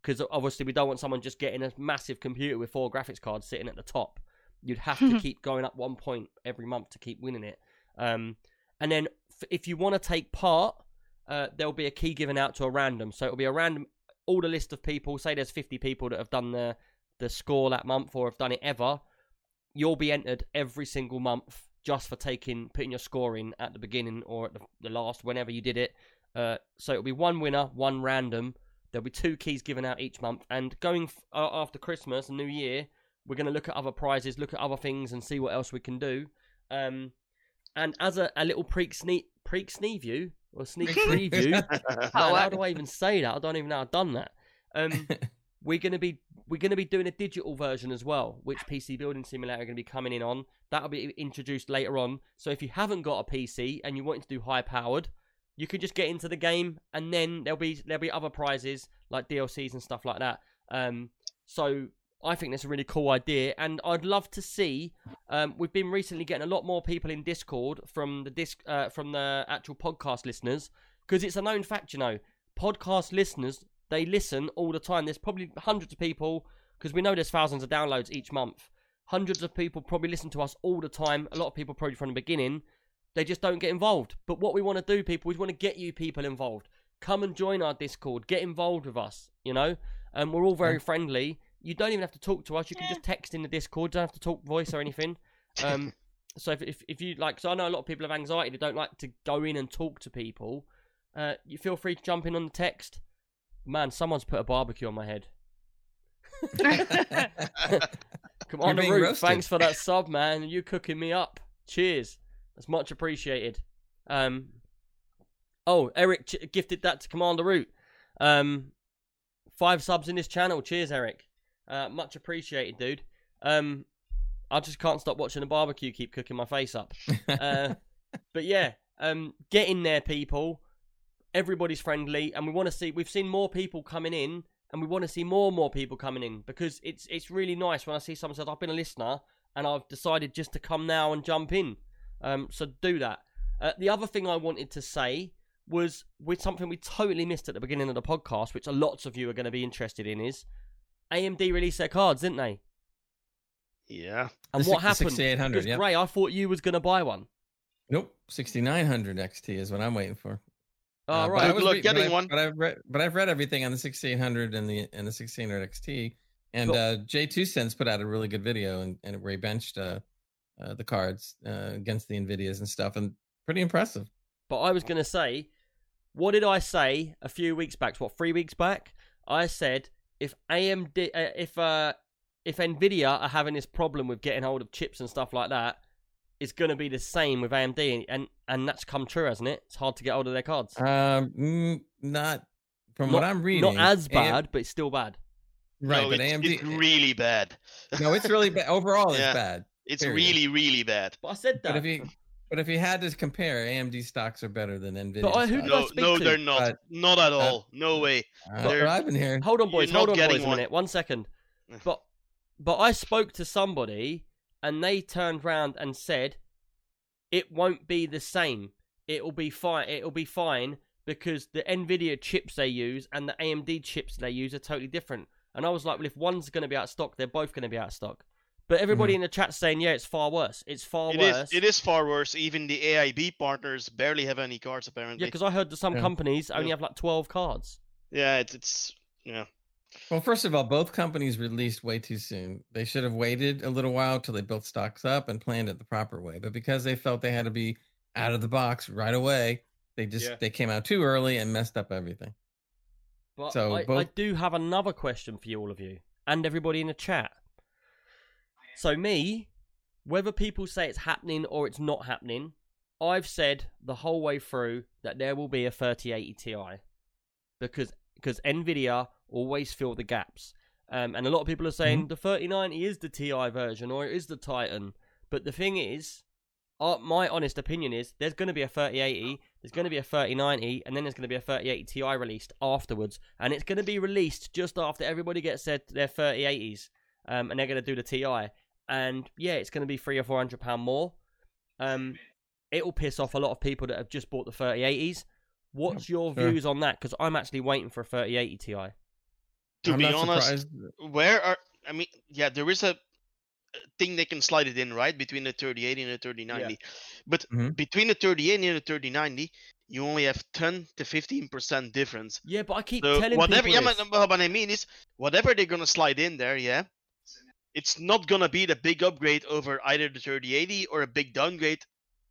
Because obviously we don't want someone just getting a massive computer with four graphics cards sitting at the top. You'd have to [LAUGHS] keep going up one point every month to keep winning it. Um, and then f- if you want to take part, uh, there'll be a key given out to a random. So it'll be a random, all the list of people. Say there's 50 people that have done the the score that month or have done it ever. You'll be entered every single month just for taking putting your score in at the beginning or at the, the last, whenever you did it. Uh, so it'll be one winner, one random. There'll be two keys given out each month, and going f- uh, after Christmas and New Year, we're going to look at other prizes, look at other things, and see what else we can do. Um, and as a, a little pre sneak pre view or sneak [LAUGHS] preview, [LAUGHS] Man, how do I even say that? I don't even know I've done that. Um, [LAUGHS] we're gonna be we're gonna be doing a digital version as well, which PC Building Simulator are gonna be coming in on. That'll be introduced later on. So if you haven't got a PC and you want to do high powered, you can just get into the game, and then there'll be there'll be other prizes like DLCs and stuff like that. Um, so I think that's a really cool idea, and I'd love to see. Um, we've been recently getting a lot more people in Discord from the disc uh, from the actual podcast listeners because it's a known fact, you know, podcast listeners they listen all the time. There's probably hundreds of people because we know there's thousands of downloads each month. Hundreds of people probably listen to us all the time. A lot of people probably from the beginning. They just don't get involved. But what we want to do, people, is we want to get you people involved. Come and join our Discord. Get involved with us. You know, and we're all very friendly. You don't even have to talk to us. You can just text in the Discord. Don't have to talk voice or anything. Um, [LAUGHS] so if, if if you like, so I know a lot of people have anxiety. They don't like to go in and talk to people. Uh, you feel free to jump in on the text. Man, someone's put a barbecue on my head. [LAUGHS] Come on, being Root, roasted. thanks for that sub, man. You cooking me up. Cheers. That's much appreciated. Um, oh, Eric ch- gifted that to Commander Root. Um, five subs in this channel. Cheers, Eric. Uh, much appreciated, dude. Um, I just can't stop watching the barbecue keep cooking my face up. [LAUGHS] Uh, but yeah, um, get in there, people. Everybody's friendly, and we want to see. We've seen more people coming in, and we want to see more and more people coming in because it's it's really nice when I see someone says I've been a listener and I've decided just to come now and jump in. Um, so do that. Uh, the other thing I wanted to say was with something we totally missed at the beginning of the podcast, which a lots of you are going to be interested in, is AMD released their cards, didn't they? Yeah. And The what six- happened? 6800, Because, yep. Ray, I thought you was going to buy one. nope, 6900 XT is what I'm waiting for. Oh, Uh, but right. I Good was luck but getting I've- one. But I've read, but I've read everything on the 1600 and the and the 1600 XT. And But- uh, JayzTwoCents put out a really good video and, and where he benched uh, uh, the cards uh, against the Nvidias and stuff, and pretty impressive. But I was going to say, what did I say a few weeks back? What three weeks back? I said if AMD, uh, if uh, if Nvidia are having this problem with getting hold of chips and stuff like that, it's going to be the same with AMD, and and that's come true, hasn't it? It's hard to get hold of their cards. Um, not from what I'm reading. Not as AM bad, but it's still bad. right? no, but it's, AMD, it's really bad. no, it's really bad. [LAUGHS] Overall, it's bad. It's Period. really, really bad. But I said that. But if you but if you had to compare, AMD stocks are better than Nvidia. But I- who stocks. did I No, speak no, to? they're not. But- not at all. no way. Uh, that's they're- I've been hearing. Hold on, boys. Hold on, getting boys. A minute. One second. [LAUGHS] But but I spoke to somebody, and they turned round and said, "It won't be the same. It'll be fine. It'll be fine because the Nvidia chips they use and the AMD chips they use are totally different." And I was like, "Well, if one's going to be out of stock, they're both going to be out of stock." But everybody in the chat's saying, "Yeah, it's far worse. It's far Mm-hmm. It is. worse." It is far worse. Even the AIB partners barely have any cards apparently." Yeah, because I heard that some Yeah. companies only Yeah. have like twelve cards. Yeah, it's it's yeah. Well, first of all, both companies released way too soon. They should have waited a little while till they built stocks up and planned it the proper way. But because they felt they had to be out of the box right away, they just Yeah. they came out too early and messed up everything. But So I, I do have another question for you, all of you, and everybody in the chat. So me, whether people say it's happening or it's not happening, I've said the whole way through that there will be a 3080 Ti because because Nvidia always fill the gaps. Um, and a lot of people are saying the 3090 is the Ti version or it is the Titan. But the thing is, uh, my honest opinion is there's going to be a 3080, there's going to be a 3090, and then there's going to be a 3080 Ti released afterwards. And it's going to be released just after everybody gets their, their 3080s. Um, and they're going to do the Ti. And yeah, it's going to be three or four hundred pound more. Um, it will piss off a lot of people that have just bought the 3080s. What's your sure. views on that? Because I'm actually waiting for a 3080 Ti. To I'm be honest, surprised. where are I mean, yeah, there is a a thing they can slide it in right between the 3080 and the 3090. But Mhm. between the 3080 and the 3090, you only have 10 to 15 percent difference. Yeah, but I keep So telling whatever, people yeah, this. but, but what I mean is, whatever they're gonna slide in there, yeah, it's not gonna be the big upgrade over either the 3080 or a big downgrade.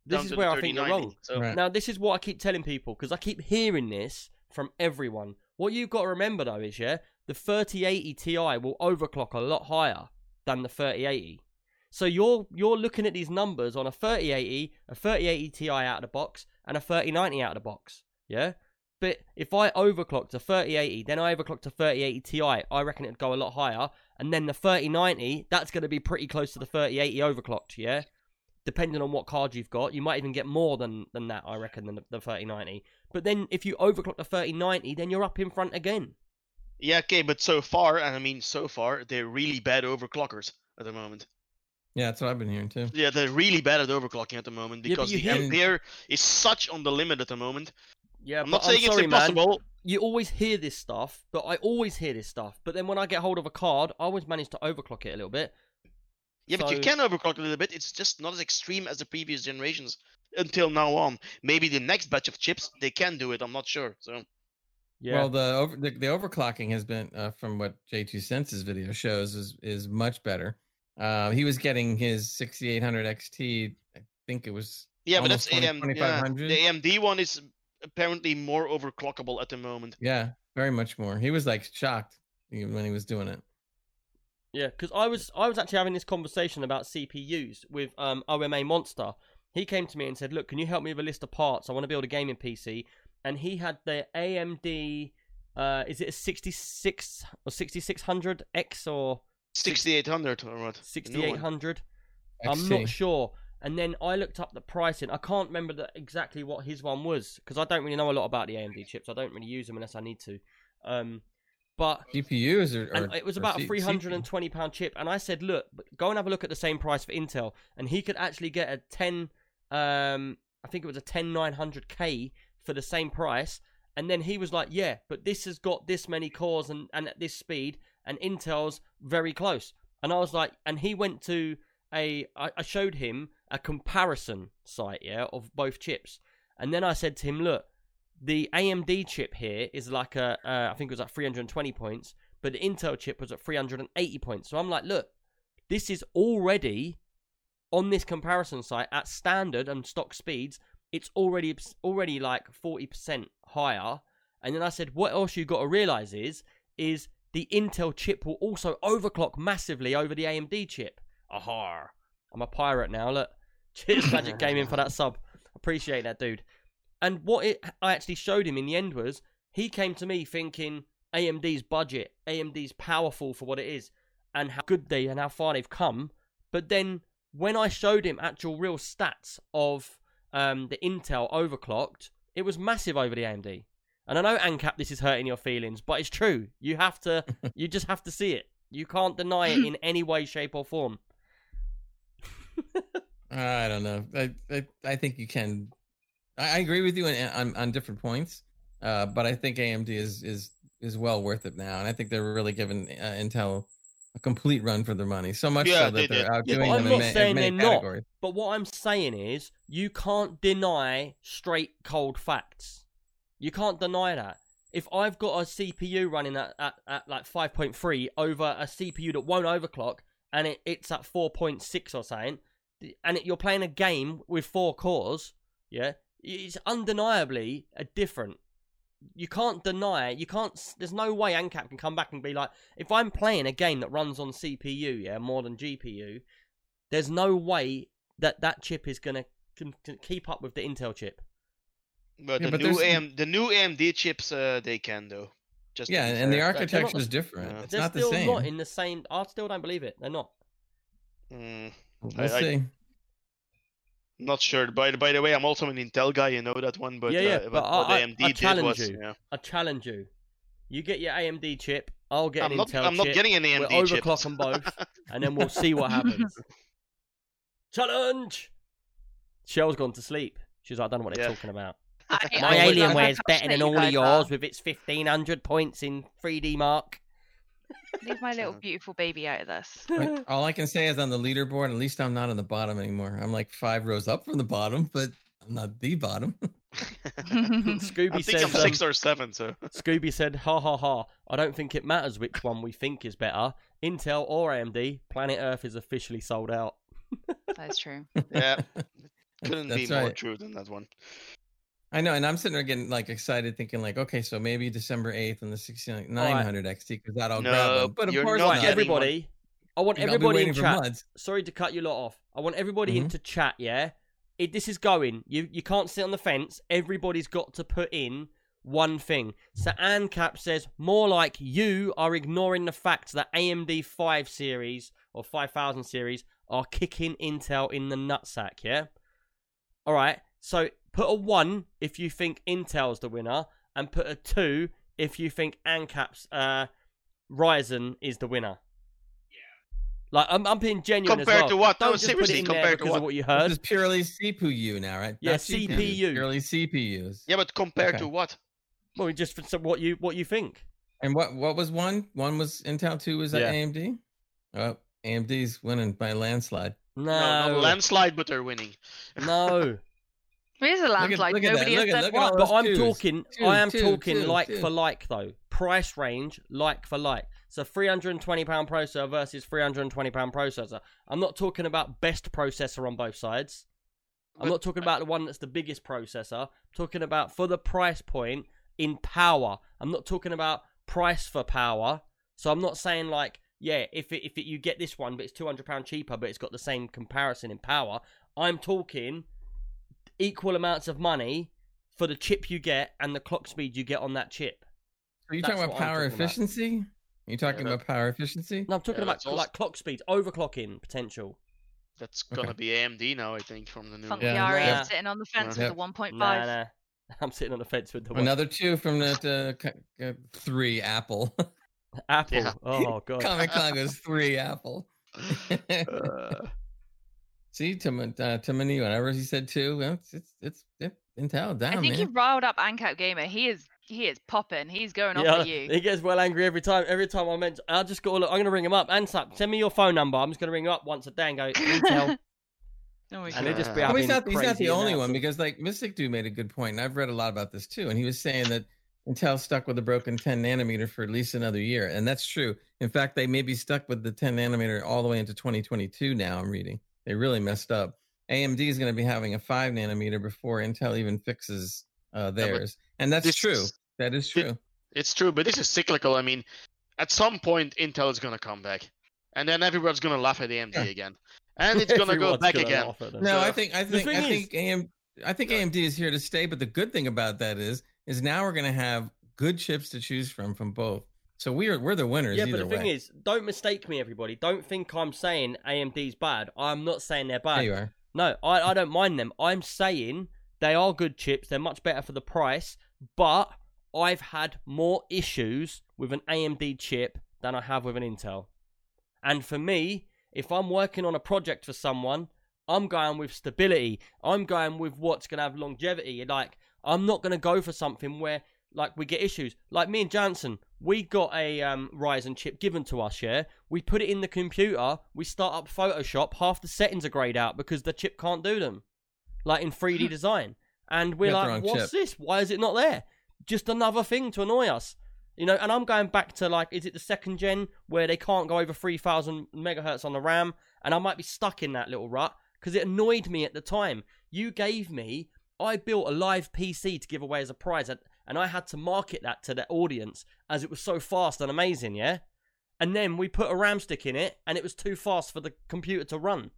This down is to where the I think you're wrong. So Right. Now, this is what I keep telling people because I keep hearing this from everyone. What you've got to remember though is, yeah, the 3080 Ti will overclock a lot higher than the 3080. So you're you're looking at these numbers on a 3080, a 3080 Ti out of the box, and a 3090 out of the box. Yeah. But if I overclocked a 3080, then I overclocked a 3080 Ti, I reckon it'd go a lot higher. And then the 3090, that's going to be pretty close to the 3080 overclocked, yeah? Depending on what card you've got, you might even get more than, than that, I reckon, than the, the 3090. But then if you overclock the 3090, then you're up in front again. Yeah, okay, but so far, and I mean so far, they're really bad overclockers at the moment. Yeah, that's what I've been hearing too. Yeah, they're really bad at overclocking at the moment because you the hear- ampere is such on the limit at the moment. Yeah, I'm but not saying sorry, it's man. impossible. You always hear this stuff, but I always hear this stuff. But then when I get hold of a card, I always manage to overclock it a little bit. Yeah, but you can overclock a little bit. It's just not as extreme as the previous generations until now on. Maybe the next batch of chips they can do it. I'm not sure. So Yeah. Well, the, over, the the overclocking has been, uh, from what JayzTwoCents's video shows, is is much better. Uh, he was getting his 6800 XT. I think it was yeah, but that's 20 AM. Yeah, 2500? the AMD one is apparently more overclockable at the moment. yeah, very much more. He was like shocked even when he was doing it. Yeah, because I was I was actually having this conversation about CPUs with um, OMA Monster. He came to me and said, "Look, can you help me with a list of parts? I want to build a gaming PC." And he had the AMD. Uh, is it a 66 or 6600 X or 6800 or what? The new one. 6800? I'm not sure. And then I looked up the pricing. I can't remember the, exactly what his one was because I don't really know a lot about the AMD chips. I don't really use them unless I need to. Um, but GPUs or, and it was about C- a three hundred and twenty pound chip. And I said, look, go and have a look at the same price for Intel, and he could actually get a ten, um, I think it was a ten nine hundred K for the same price. And then he was like, yeah, but this has got this many cores and and at this speed, and Intel's very close. And I was like, and he went to a, I, showed him a comparison site, yeah, of both chips, and then I said to him, look, the AMD chip here is like a, uh, I think it was like 320 points, but the Intel chip was at 380 points. So I'm like, look, this is already on this comparison site at standard and stock speeds. It's already already like 40% higher. And then I said, what else you got to realize is is the Intel chip will also overclock massively over the AMD chip. Aha! I'm a pirate now. Look, [LAUGHS] cheers, Magic Gaming for that sub. Appreciate that, dude. And what it, I actually showed him in the end was he came to me thinking AMD's budget, AMD's powerful for what it is, and how good they and how far they've come. But then when I showed him actual real stats of um, the Intel overclocked, it was massive over the AMD. And I know ANCAP, this is hurting your feelings, but it's true. You have to, [LAUGHS] you just have to see it. You can't deny it in any way, shape, or form. [LAUGHS] I don't know. I I, I think you can. I, I agree with you on, on on different points, uh, but I think AMD is is is well worth it now, and I think they're really giving uh, Intel a complete run for their money. So much Yeah, so that they're did. outdoing Yeah, but I'm them in, not ma- in many they're not. categories. But what I'm saying is, you can't deny straight cold facts. You can't deny that. If I've got a CPU running at, at, at like 5.3 over a CPU that won't overclock and it, it's at 4.6 or something, and it, you're playing a game with four cores, yeah, it's undeniably a different. You can't deny. it. You can't. There's no way ANCAP can come back and be like, if I'm playing a game that runs on CPU, yeah, more than GPU, there's no way that that chip is gonna can, can keep up with the Intel chip. But Yeah, the but new there's- AM, the new AMD chips, uh, they can though. Just Yeah, and the architecture not- is different. Yeah. It's They're not the still same. not in the same. I still don't believe it. They're not. Mm, we'll I- I- see. Not sure. By the by the way, I'm also an Intel guy. You know that one, but Yeah, yeah, uh, but what I- I- AMD I did challenge was, you. yeah. I challenge you. You get your AMD chip. I'll get I'm an not. Intel I'm not getting an AMD we'll chip. overclock them both, [LAUGHS] and then we'll see what happens. Challenge. Shell's gone to sleep. She's like, I don't know what they're Yeah. talking about. I- My I- Alienware I- is better than all of yours are. with its 1500 points in 3D Mark. Leave my little beautiful baby out of this. [LAUGHS] Like, all I can say is on the leaderboard, at least I'm not on the bottom anymore. I'm like five rows up from the bottom, but I'm not the bottom. [LAUGHS] [LAUGHS] Scooby I think says, I'm six um, or seven. So Scooby said, ha ha ha, I don't think it matters which one we think is better. Intel or AMD, Planet Earth is officially sold out. That's true. yeah, couldn't be that's more true than that one. I know, and I'm sitting there getting like excited, thinking like, okay, so maybe December 8th and the 6900 XT because that I'll grab No, them. But of course not not. Right, everybody, I want everybody in chat. Sorry to cut you lot off. I want everybody Mhm. into chat, yeah? It, this is going. You you can't sit on the fence. Everybody's got to put in one thing. So ANCAP says, more like you are ignoring the fact that AMD 5 series or 5000 series are kicking Intel in the nutsack, yeah? Alright, so put a 1 if you think Intel's the winner, and put a 2 if you think ANCAP's uh, Ryzen is the winner. Yeah. Like I'm, I'm being genuine Compared as well. to what? Don't No, just put it seriously, in there compared to what? of what you This heard. is purely CPU now, right? Yeah, Not GPUs, CPU. Purely CPUs. Yeah, but compared Okay. to what? Well, just for some, what you what you think. And what what was one? One was Intel. Two was Yeah. AMD. Oh, AMD's winning by landslide. No, No, not landslide, but they're winning. no. [LAUGHS] It is a landslide. look at that, Nobody look has at- said look at all what. But I'm twos. talking. Two, I am two, talking two, like two. for like though. Price range like for like. So 320 pound processor versus 320 pound processor. I'm not talking about best processor on both sides. I'm But- not talking about the one that's the biggest processor. I'm talking about for the price point in power. I'm not talking about price for power. So I'm not saying like, yeah, if it, if it, you get this one, but it's 200 pound cheaper, but it's got the same comparison in power. I'm talking equal amounts of money for the chip you get and the clock speed you get on that chip. Are you That's talking about power talking about. efficiency? Are you talking that- about power efficiency? No, I'm talking Yeah, about also- like clock speeds, overclocking potential. That's gonna be AMD now, I think, from the new. Funky Yeah, Ari yeah. is sitting on the fence Yeah. with the 1.5. Nah, nah. [LAUGHS] I'm sitting on the fence with the one. Another two from the uh, uh, three Apple. [LAUGHS] Apple. Yeah. Oh god. Comic Con goes three Apple. [LAUGHS] Uh, See, Tim, uh, Timony, whatever he said two. Well, it's it's it's it, Intel down, I think man. you riled up ANCAP Gamer. He is he is popping. He's going off Yeah, at you. he gets well angry every time. Every time I mention, I'll just got. I'm gonna ring him up. ANCAP, send me your phone number. I'm just gonna ring him up once a day and go Intel, [LAUGHS] Oh my and he'll just be Well, Well, he's not, he's not the only one because like Mystic Dude made a good point, and I've read a lot about this too. And he was saying that Intel stuck with the broken 10 nanometer for at least another year, and that's true. In fact, they may be stuck with the 10 nanometer all the way into 2022. Now I'm reading they really messed up. AMD is going to be having a five nanometer before Intel even fixes uh, but theirs, and that's this true. is- That is Thi- true. it's true, but this is cyclical. I mean, at some point, Intel is gonna come back, and then everyone's gonna laugh at AMD Yeah. again, [LAUGHS] and it's gonna go back again. laugh at them. No, I think I think I is- think AM I think AMD is here to stay. But the good thing about that is is now we're going to have good chips to choose from from both. So we're we're the winners Yeah, but the way. thing is, don't mistake me, everybody. Don't think I'm saying AMD's bad. I'm not saying they're bad. there you are. No, I, I don't mind them. I'm saying they are good chips. They're much better for the price, but I've had more issues with an AMD chip than I have with an Intel. And for me, if I'm working on a project for someone, I'm going with stability. I'm going with what's going to have longevity. Like, I'm not going to go for something where, like, we get issues. Like me and Jansen, we got a um, Ryzen chip given to us, yeah? We put it in the computer, we start up Photoshop, half the settings are grayed out because the chip can't do them. Like in 3D [LAUGHS] design. And we're got the like, wrong what's chip." this? Why is it not there? Just another thing to annoy us. You know, and I'm going back to like, is it the second gen where they can't go over 3000 megahertz on the RAM? And I might be stuck in that little rut because it annoyed me at the time. You gave me, I built a live PC to give away as a prize, and, and I had to market that to the audience as it was so fast and amazing, yeah? And then we put a RAM stick in it, and it was too fast for the computer to run.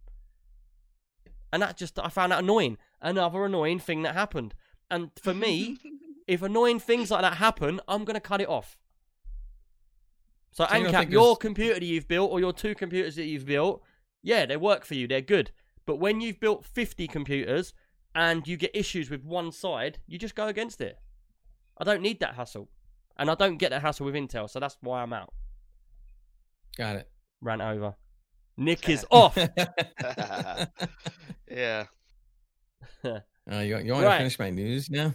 And that just, I found that annoying. Another annoying thing that happened. And for me, [LAUGHS] if annoying things like that happen, I'm going to cut it off. So, So you ANCAP, your there's- computer that you've built, or your two computers that you've built, yeah, they work for you, they're good. But when you've built 50 computers and you get issues with one side, you just go against it. I don't need that hassle. And I don't get that hassle with Intel, so that's why I'm out. Got it. Ran over. Nick is off. [LAUGHS] [LAUGHS] yeah. [LAUGHS] Uh, you you want Right. to finish my news now?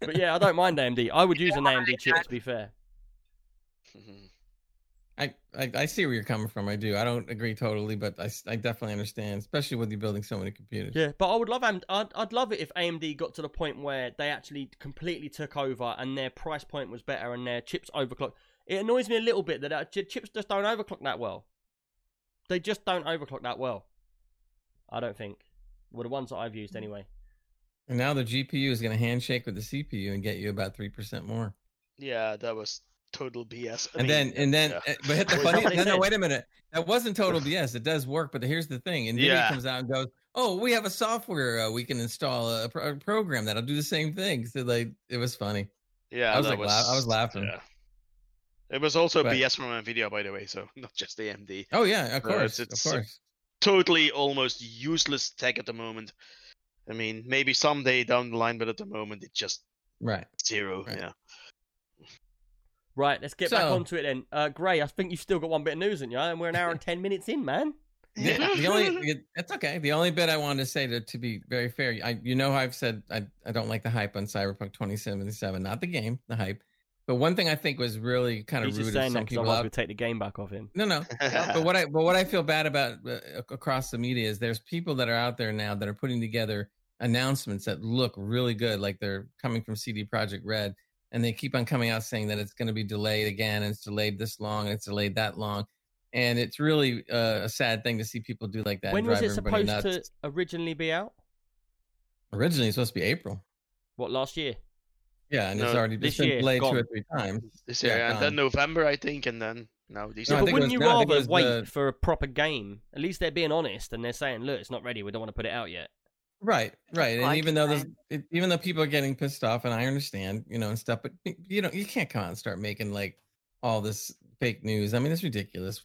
but yeah, I don't mind AMD. I would use an AMD chip to be fair. I, I I see where you're coming from. I do. I don't agree totally, but I, I definitely understand, especially with you building so many computers. Yeah, but I would love AMD. I'd, I'd love it if AMD got to the point where they actually completely took over and their price point was better and their chips overclocked. It annoys me a little bit that our chips just don't overclock that well. They just don't overclock that well. I don't think. Well, the ones that I've used anyway. And now the GPU is going to handshake with the CPU and get you about three percent more. Yeah, that was total BS. I and mean, then and then, yeah. uh, but hit the Was funny. No, no, wait a minute. That wasn't total [LAUGHS] BS. It does work, but here's the thing: Nvidia Yeah. comes out and goes, "Oh, we have a software uh, we can install a, pro- a program that'll do the same thing." So like, it was funny. yeah, I was like laugh- I was laughing. Yeah. It was also But- BS from Nvidia, by the way, so [LAUGHS] not just AMD. Oh yeah, of Uh, course, it's- of course. Totally, almost useless tech at the moment. I mean, maybe someday down the line, but at the moment, it just Right. Zero. Right. Yeah. Right, let's get back So- onto it then. Uh, Gray, I think you've still got one bit of news, haven't you? And we're an hour and ten minutes in, man. The, [LAUGHS] the only it's okay. The only bit I wanted to say to to be very fair, I you know I've said I I don't like the hype on Cyberpunk 2077, not the game, the hype. But one thing I think was really kind of He's rude just of saying that because people otherwise out we take the game back off him. No, no. [LAUGHS] but what I but what I feel bad about uh, across the media is there's people that are out there now that are putting together announcements that look really good, like they're coming from CD Projekt Red, and they keep on coming out saying that it's going to be delayed again, and it's delayed this long, and it's delayed that long, and it's really uh, a sad thing to see people do like that. when was it supposed nuts. to originally be out? Originally, it's supposed to be April. What last year? Yeah, and it's already this it's been year, delayed gone. two or three times. This Yeah, year, and then. November, I think, and then now No, I but December. think it wouldn't was- you no, I think it rather was wait the- for a proper game? At least they're being honest and they're saying, "Look, it's not ready. We don't want to put it out yet." Right, right, and even though there's, it, even though people are getting pissed off, and I understand, you know, and stuff, but you know, you can't come out and start making like all this fake news. I mean, it's ridiculous.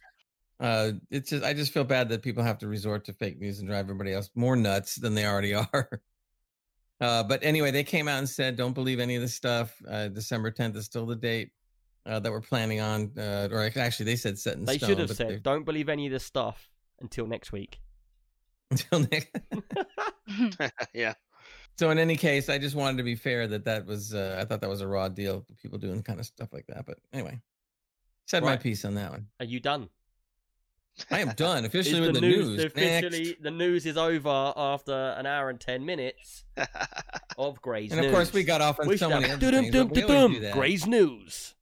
Uh, it's just, I just feel bad that people have to resort to fake news and drive everybody else more nuts than they already [LAUGHS] are. Uh, but anyway, they came out and said, don't believe any of this stuff. Uh, December 10th is still the date uh, that we're planning on, uh, or actually, they said set in They stone. should have said, they- "Don't believe any of this stuff until next week." Until next. [LAUGHS] [LAUGHS] yeah. So in any case, I just wanted to be fair that that was uh, I thought that was a raw deal. People doing kind of stuff like that. But anyway, said my piece on that one. Are you done? I am done [LAUGHS] officially with the, news, news. officially Next. the news is over after an hour and ten minutes of Gray's news. And of news. course, we got off on We so many have other things. we dum always do that. Gray's news.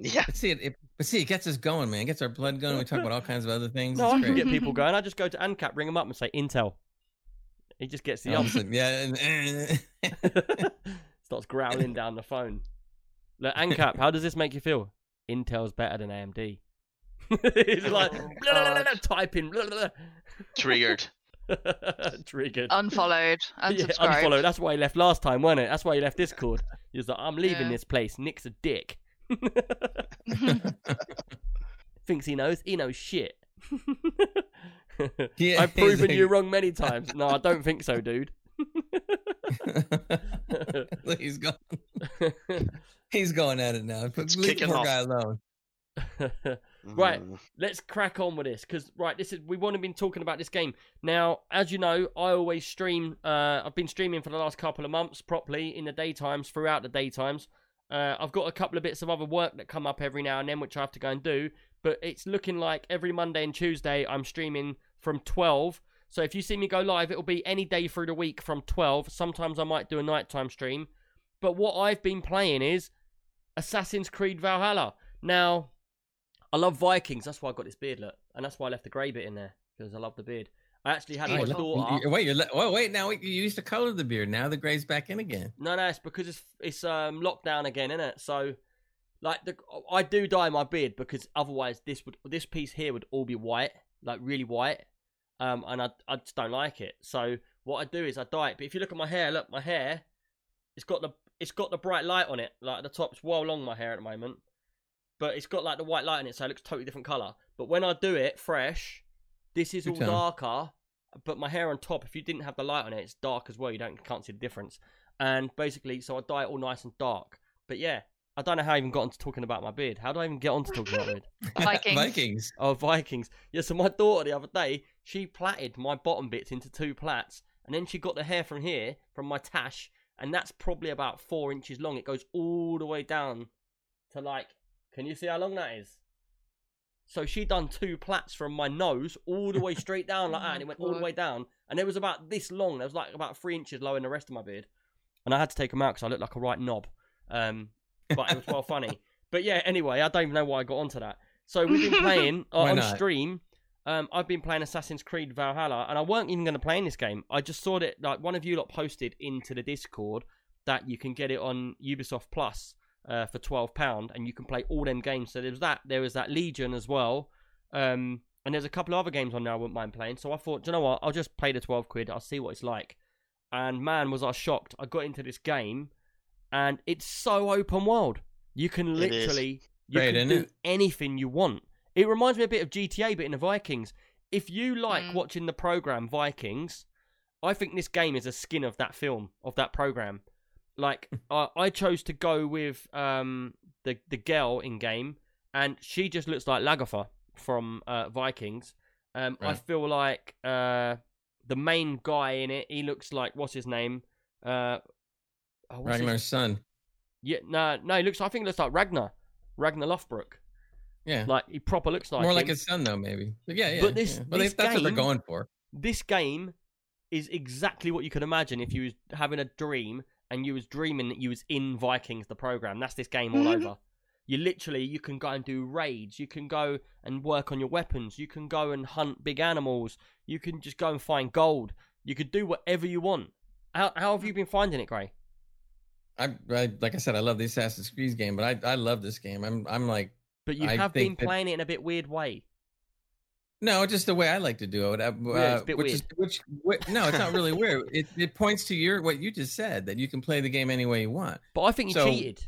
Yeah. But see, it, it, but see, it gets us going, man. It gets our blood going. We talk about all kinds of other things. No, I it's can great. get people going. I just go to ANCAP, ring them up, and say Intel. He just gets the oh, All [LAUGHS] opposite. yeah, and, [LAUGHS] Starts growling down the phone. Look, [LAUGHS] ANCAP, how does this make you feel? Intel's better than AMD. He's oh, like Oh, blah, blah, blah, blah, typing. Blah, blah, Triggered. blah. Triggered. Unfollowed, Yeah, unsubscribed. unfollow. That's why he left last time, wasn't it? That's why he left Discord. He was like, I'm leaving Yeah. this place. Nick's a dick. [LAUGHS] Thinks he knows. He knows shit. Yeah, I've proven he's you wrong many times. No, I don't think so, dude. [LAUGHS] Look, he's going. [LAUGHS] He's going at it now. It's leave the poor off. guy alone. Right. Mm. Let's crack on with this because right, this is we want to been talking about this game now. As you know, I always stream. Uh, I've been streaming for the last couple of months properly in the daytimes, throughout the daytimes. Uh, I've got a couple of bits of other work that come up every now and then, which I have to go and do. But it's looking like every Monday and Tuesday I'm streaming from 12. So if you see me go live, it'll be any day through the week from 12. Sometimes I might do a nighttime stream. But what I've been playing is Assassin's Creed Valhalla. Now, I love Vikings. That's why I got this beard, look, and that's why I left the grey bit in there because I love the beard. I actually had Oh, my daughter. wait, you're oh wait, now you used to color the beard. Now the gray's back in again. No, no, it's because it's it's um lockdown again, isn't it? So, like the I do dye my beard because otherwise this would this piece here would all be white, like really white, um, and I I just don't like it. So what I do is I dye it. But if you look at my hair, look, my hair, it's got the it's got the bright light on it. Like the top's well long my hair at the moment, but it's got like the white light on it, so it looks totally different color. But when I do it fresh, this is Good all tone. darker. But my hair on top, if you didn't have the light on it, it's dark as well. You don't can't see the difference. And basically, so I dye it all nice and dark. But yeah, I don't know how I even got onto talking about my beard. How do I even get on to talking about my beard? [LAUGHS] [LAUGHS] Vikings. Vikings. Oh, Vikings. Yeah, so my daughter the other day, she plaited my bottom bits into two plaits, and then she got the hair from here, from my tash, and that's probably about four inches long. It goes all the way down to like, can you see how long that is? So she done two plaits from my nose all the way straight down like [LAUGHS] that, and it went all the way down, and it was about this long. It was like about three inches lower than the rest of my beard, and I had to take them out because I looked like a right knob. Um, but it was well funny. [LAUGHS] But yeah, anyway, I don't even know why I got onto that. So we've been playing [LAUGHS] uh, on not? stream. Um, I've been playing Assassin's Creed Valhalla, and I weren't even going to play in this game. I just saw that like one of you lot posted into the Discord that you can get it on Ubisoft Plus uh, for twelve pound, and you can play all them games. So there was that. There was that Legion as well, um, and there's a couple of other games on there I wouldn't mind playing. So I thought, do you know what? I'll just pay the twelve quid. I'll see what it's like. And man, was I shocked! I got into this game, and it's so open world. You can literally you Great, can do it? anything you want. It reminds me a bit of GTA, but in the Vikings. If you like Mm. watching the program Vikings, I think this game is a skin of that film, of that program. Like [LAUGHS] I, I chose to go with um the the girl in game, and she just looks like Lagertha from uh, Vikings. Um, I feel like uh the main guy in it, he looks like what's his name? Uh, oh, what's his- Ragnar's son. Yeah, no, no, he looks. I think he looks like Ragnar, Ragnar Lothbrok. Yeah. Like he proper looks like More him. like his son, though, maybe. But yeah, yeah. But this- yeah. Well, this that's what they're going for. this game is exactly what you could imagine if you was having a dream and you was dreaming that you was in Vikings the program. That's this game all mm-hmm. over. You literally you can go and do raids. You can go and work on your weapons. You can go and hunt big animals. You can just go and find gold. You could do whatever you want. How how have you been finding it, Gray? I, I like I said, I love the Assassin's Creed game, but I I love this game. I'm I'm like But you I have been that- playing it in a bit weird way. No, just the way I like to do it. Uh, Yeah, it's a bit which is which, which no, it's not really weird. It it points to your what you just said that you can play the game any way you want. But I think you So- cheated.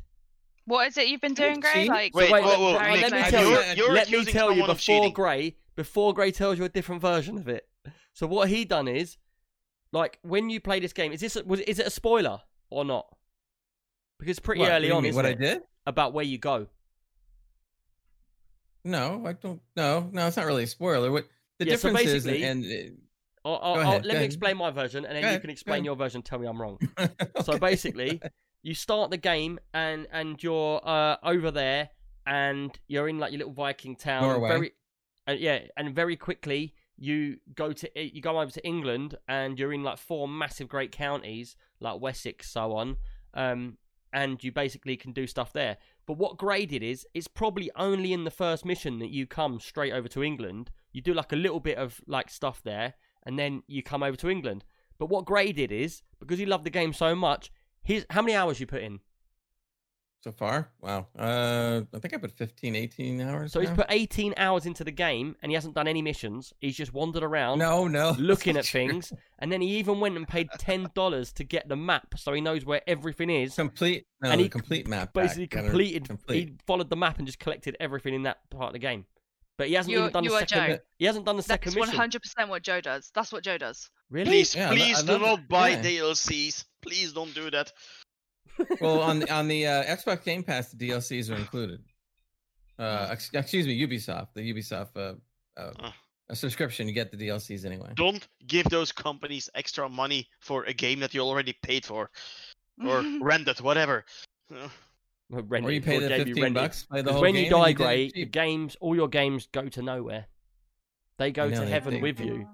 What is it you've been doing, Gray? cheat? Like, Wait, wait, whoa, whoa, let- Nick, let me tell you. you're, you're let me tell you before. Gray, before Gray tells you a different version of it. So what he done is, like, when you play this game, is this was is it a spoiler or not? Because pretty What, what early on, isn't what it? I did? About where you go. No, I don't. No, no, it's not really a spoiler. What the Yeah, so difference is, basically- and I'll, I'll, Go I'll- let me ahead. explain my version, and then Go you can explain your version. Tell me I'm wrong. [LAUGHS] uh, So basically, you start the game and and you're uh, over there and you're in like your little Viking town. Norway. Very, uh, yeah, and very quickly you go to you go over to England and you're in like four massive great counties like Wessex, so on. Um, and you basically can do stuff there. But what Gray did is, it's probably only in the first mission that you come straight over to England. You do like a little bit of like stuff there, and then you come over to England. But what Gray did is, because he loved the game so much, his how many hours you put in? So far, wow. Uh, I think I put 15, 18 hours. So he's put 18 hours into the game, and he hasn't done any missions. He's just wandered around, no, no, [LAUGHS] looking at true. things, and then he even went and paid ten dollars to get the map, so he knows where everything is. complete. No, And he complete map. Basically Gotta completed. Complete. He followed the map and just collected everything in that part of the game. But he hasn't You- even done the second. Joe. He hasn't done the that's second one mission. hundred percent what Joe does. That's what Joe does. Really? Please, Yeah, please I do not buy Yeah. DLCs. Please don't do that. Well, on the, on the uh, Xbox Game Pass, the DLCs are included. Uh, ex- excuse me, Ubisoft, the Ubisoft uh, uh, a subscription, you get the DLCs anyway. Don't give those companies extra money for a game that you already paid for or [LAUGHS] rented, whatever. Uh, Or you it, pay the fifteen rent bucks, play the 'Cause whole when game. you die, and did Gray, the games, all your games go to nowhere. They go know, to they- heaven they- with you.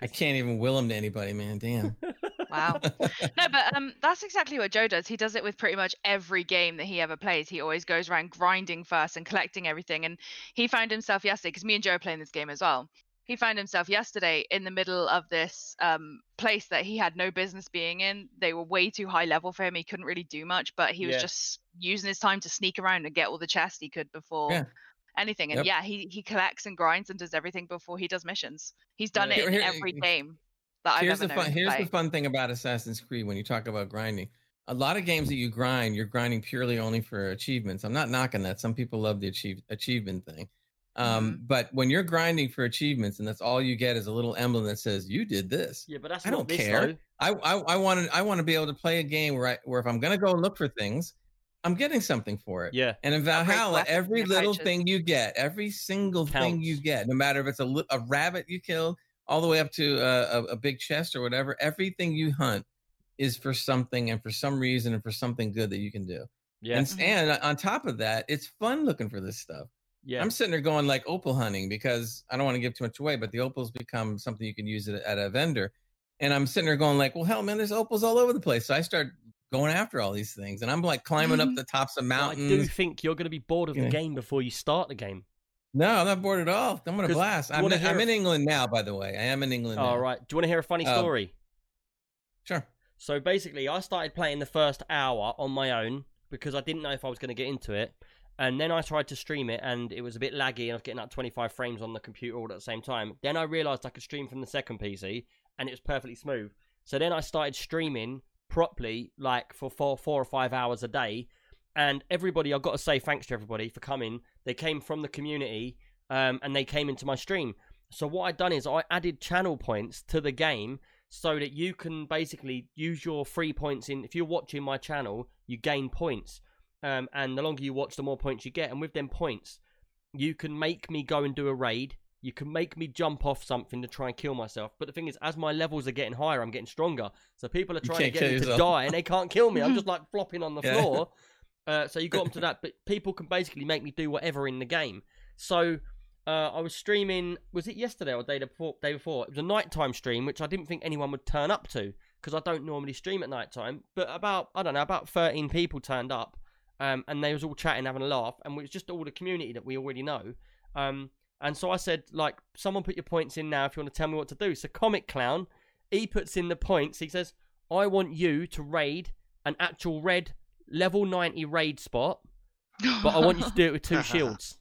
I can't even will them to anybody, man. Damn. [LAUGHS] Wow. [LAUGHS] No, but um, that's exactly what Joe does. He does it with pretty much every game that he ever plays. He always goes around grinding first and collecting everything. And he found himself yesterday because me and Joe are playing this game as well. He found himself yesterday in the middle of this um, place that he had no business being in. They were way too high level for him. He couldn't really do much, but he was Yeah. just using his time to sneak around and get all the chests he could before Yeah. anything. And Yep. yeah, he he collects and grinds and does everything before he does missions. He's done Yeah. it in every game that I've here's ever the fun. him Here's play. the fun thing about Assassin's Creed when you talk about grinding. A lot of games that you grind, you're grinding purely only for achievements. I'm not knocking that. Some people love the achieve, achievement thing. Um, Mm-hmm. But when you're grinding for achievements and that's all you get is a little emblem that says you did this, Yeah, but that's I not don't this, care. though. I I, I want to I want to be able to play a game where I, where if I'm gonna go look for things, I'm getting something for it. Yeah, And in Valhalla, weapons every little thing you get, every single thing you get, no matter if it's a, a rabbit you killed, all the way up to a, a, big chest or whatever, everything you hunt is for something and for some reason and for something good that you can do. yeah, And, and on top of that, it's fun looking for this stuff. yeah. I'm sitting there going like opal hunting because I don't want to give too much away, but the opals become something you can use at, at a vendor. And I'm sitting there going like, well, hell, man, there's opals all over the place. So I start going after all these things, and I'm like climbing up mm. the tops of But I mountains. do think you're going to be bored of the Yeah. game before you start the game. No, I'm not bored at all. I'm gonna blast. I'm, in, I'm in England now, by the way. I am in England. All right. Do you want to hear a funny Uh, story? Sure. So basically, I started playing the first hour on my own because I didn't know if I was going to get into it. And then I tried to stream it, and it was a bit laggy, and I was getting up 25 frames on the computer all at the same time. Then I realized I could stream from the second PC, and it was perfectly smooth. So then I started streaming properly, like for four, four or five hours a day. And everybody, I've got to say thanks to everybody for coming. They came from the community, um, and they came into my stream. So what I'd done is I added channel points to the game so that you can basically use your free points in. If you're watching my channel, you gain points, um, and the longer you watch, the more points you get. And with them points, you can make me go and do a raid. You can make me jump off something to try and kill myself. But the thing is, as my levels are getting higher, I'm getting stronger. So people are trying to get me to die, and they can't kill me. I'm just [LAUGHS] like flopping on the Yeah. floor. Uh, so you got them to that, but people can basically make me do whatever in the game. So uh, I was streaming. Was it yesterday or day before? Day before. It was a nighttime stream, which I didn't think anyone would turn up to because I don't normally stream at nighttime. But about I don't know, about 13 people turned up, um, and they was all chatting, having a laugh, and it was just all the community that we already know. Um, and so I said, like, someone put your points in now if you want to tell me what to do. So Comic Clown, he puts in the points. He says, I want you to raid an actual red level 90 raid spot, but I want you to do it with two [LAUGHS] shields.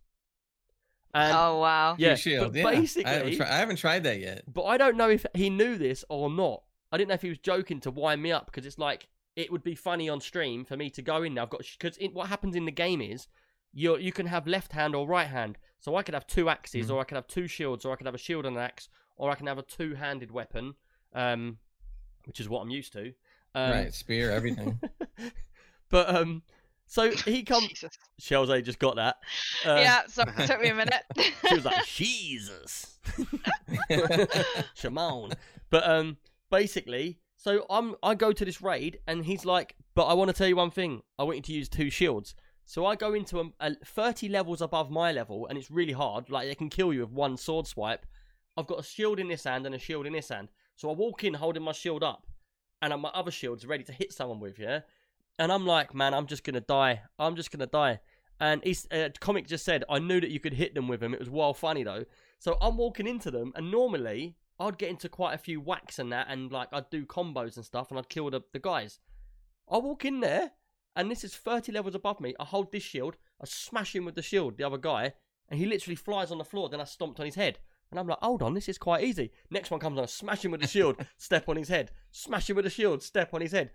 And oh wow. yeah, shield. but yeah. I haven't, basically, tri- I haven't tried that yet. but I don't know if he knew this or not. I didn't know if he was joking to wind me up because it's like it would be funny on stream for me to go in there. I've got because what happens in the game is you you can have left hand or right hand. So I could have two axes, Mhm. or I could have two shields, or I could have a shield and an axe, or I can have a two handed weapon, um, which is what I'm used to. Um, right, spear, everything. [LAUGHS] but um, so he [LAUGHS] comes. Jesus. Shells, I just got that. Uh, yeah, sorry, it took me a minute. [LAUGHS] She was like, Jesus. [LAUGHS] Shimon. But um basically, so I'm I go to this raid and he's like, but I want to tell you one thing. I want you to use two shields. So I go into a, a 30 levels above my level and it's really hard. Like they can kill you with one sword swipe. I've got a shield in this hand and a shield in this hand. So I walk in holding my shield up and my other shield's ready to hit someone with, yeah? And I'm like, man, I'm just going to die. I'm just going to die. And he's, uh, comic just said, I knew that you could hit them with him. It was wild funny though. So I'm walking into them, and normally I'd get into quite a few whacks and that, and like I'd do combos and stuff, and I'd kill the, the guys. I walk in there, and this is 30 levels above me. I hold this shield, I smash him with the shield, the other guy, and he literally flies on the floor. Then I stomped on his head. And I'm like, hold on, this is quite easy. Next one comes on, smash him with the shield, [LAUGHS] step on his head, smash him with the shield, step on his head.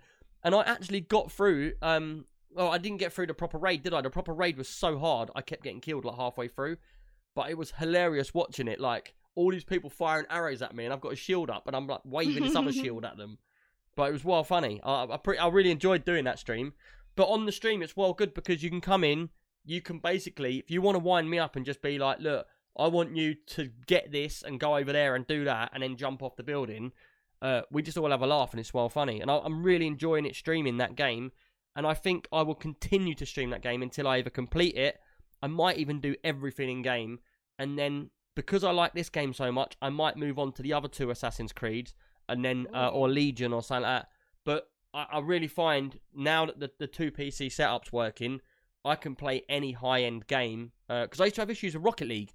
And I actually got through. Um, well, I didn't get through the proper raid, did I? The proper raid was so hard, I kept getting killed like halfway through. But it was hilarious watching it. Like all these people firing arrows at me, and I've got a shield up, and I'm like waving this other [LAUGHS] shield at them. But it was well funny. I, I, pre- I really enjoyed doing that stream. But on the stream, it's well good because you can come in. You can basically, if you want to wind me up and just be like, look, I want you to get this and go over there and do that, and then jump off the building. Uh, we just all have a laugh and it's well funny. And I, I'm really enjoying it streaming that game. And I think I will continue to stream that game until I either complete it. I might even do everything in game. And then because I like this game so much, I might move on to the other two Assassin's Creeds and then uh, or Legion or something like that. But I, I really find now that the, the two PC setup's working, I can play any high end game. Because I used to have issues with Rocket League.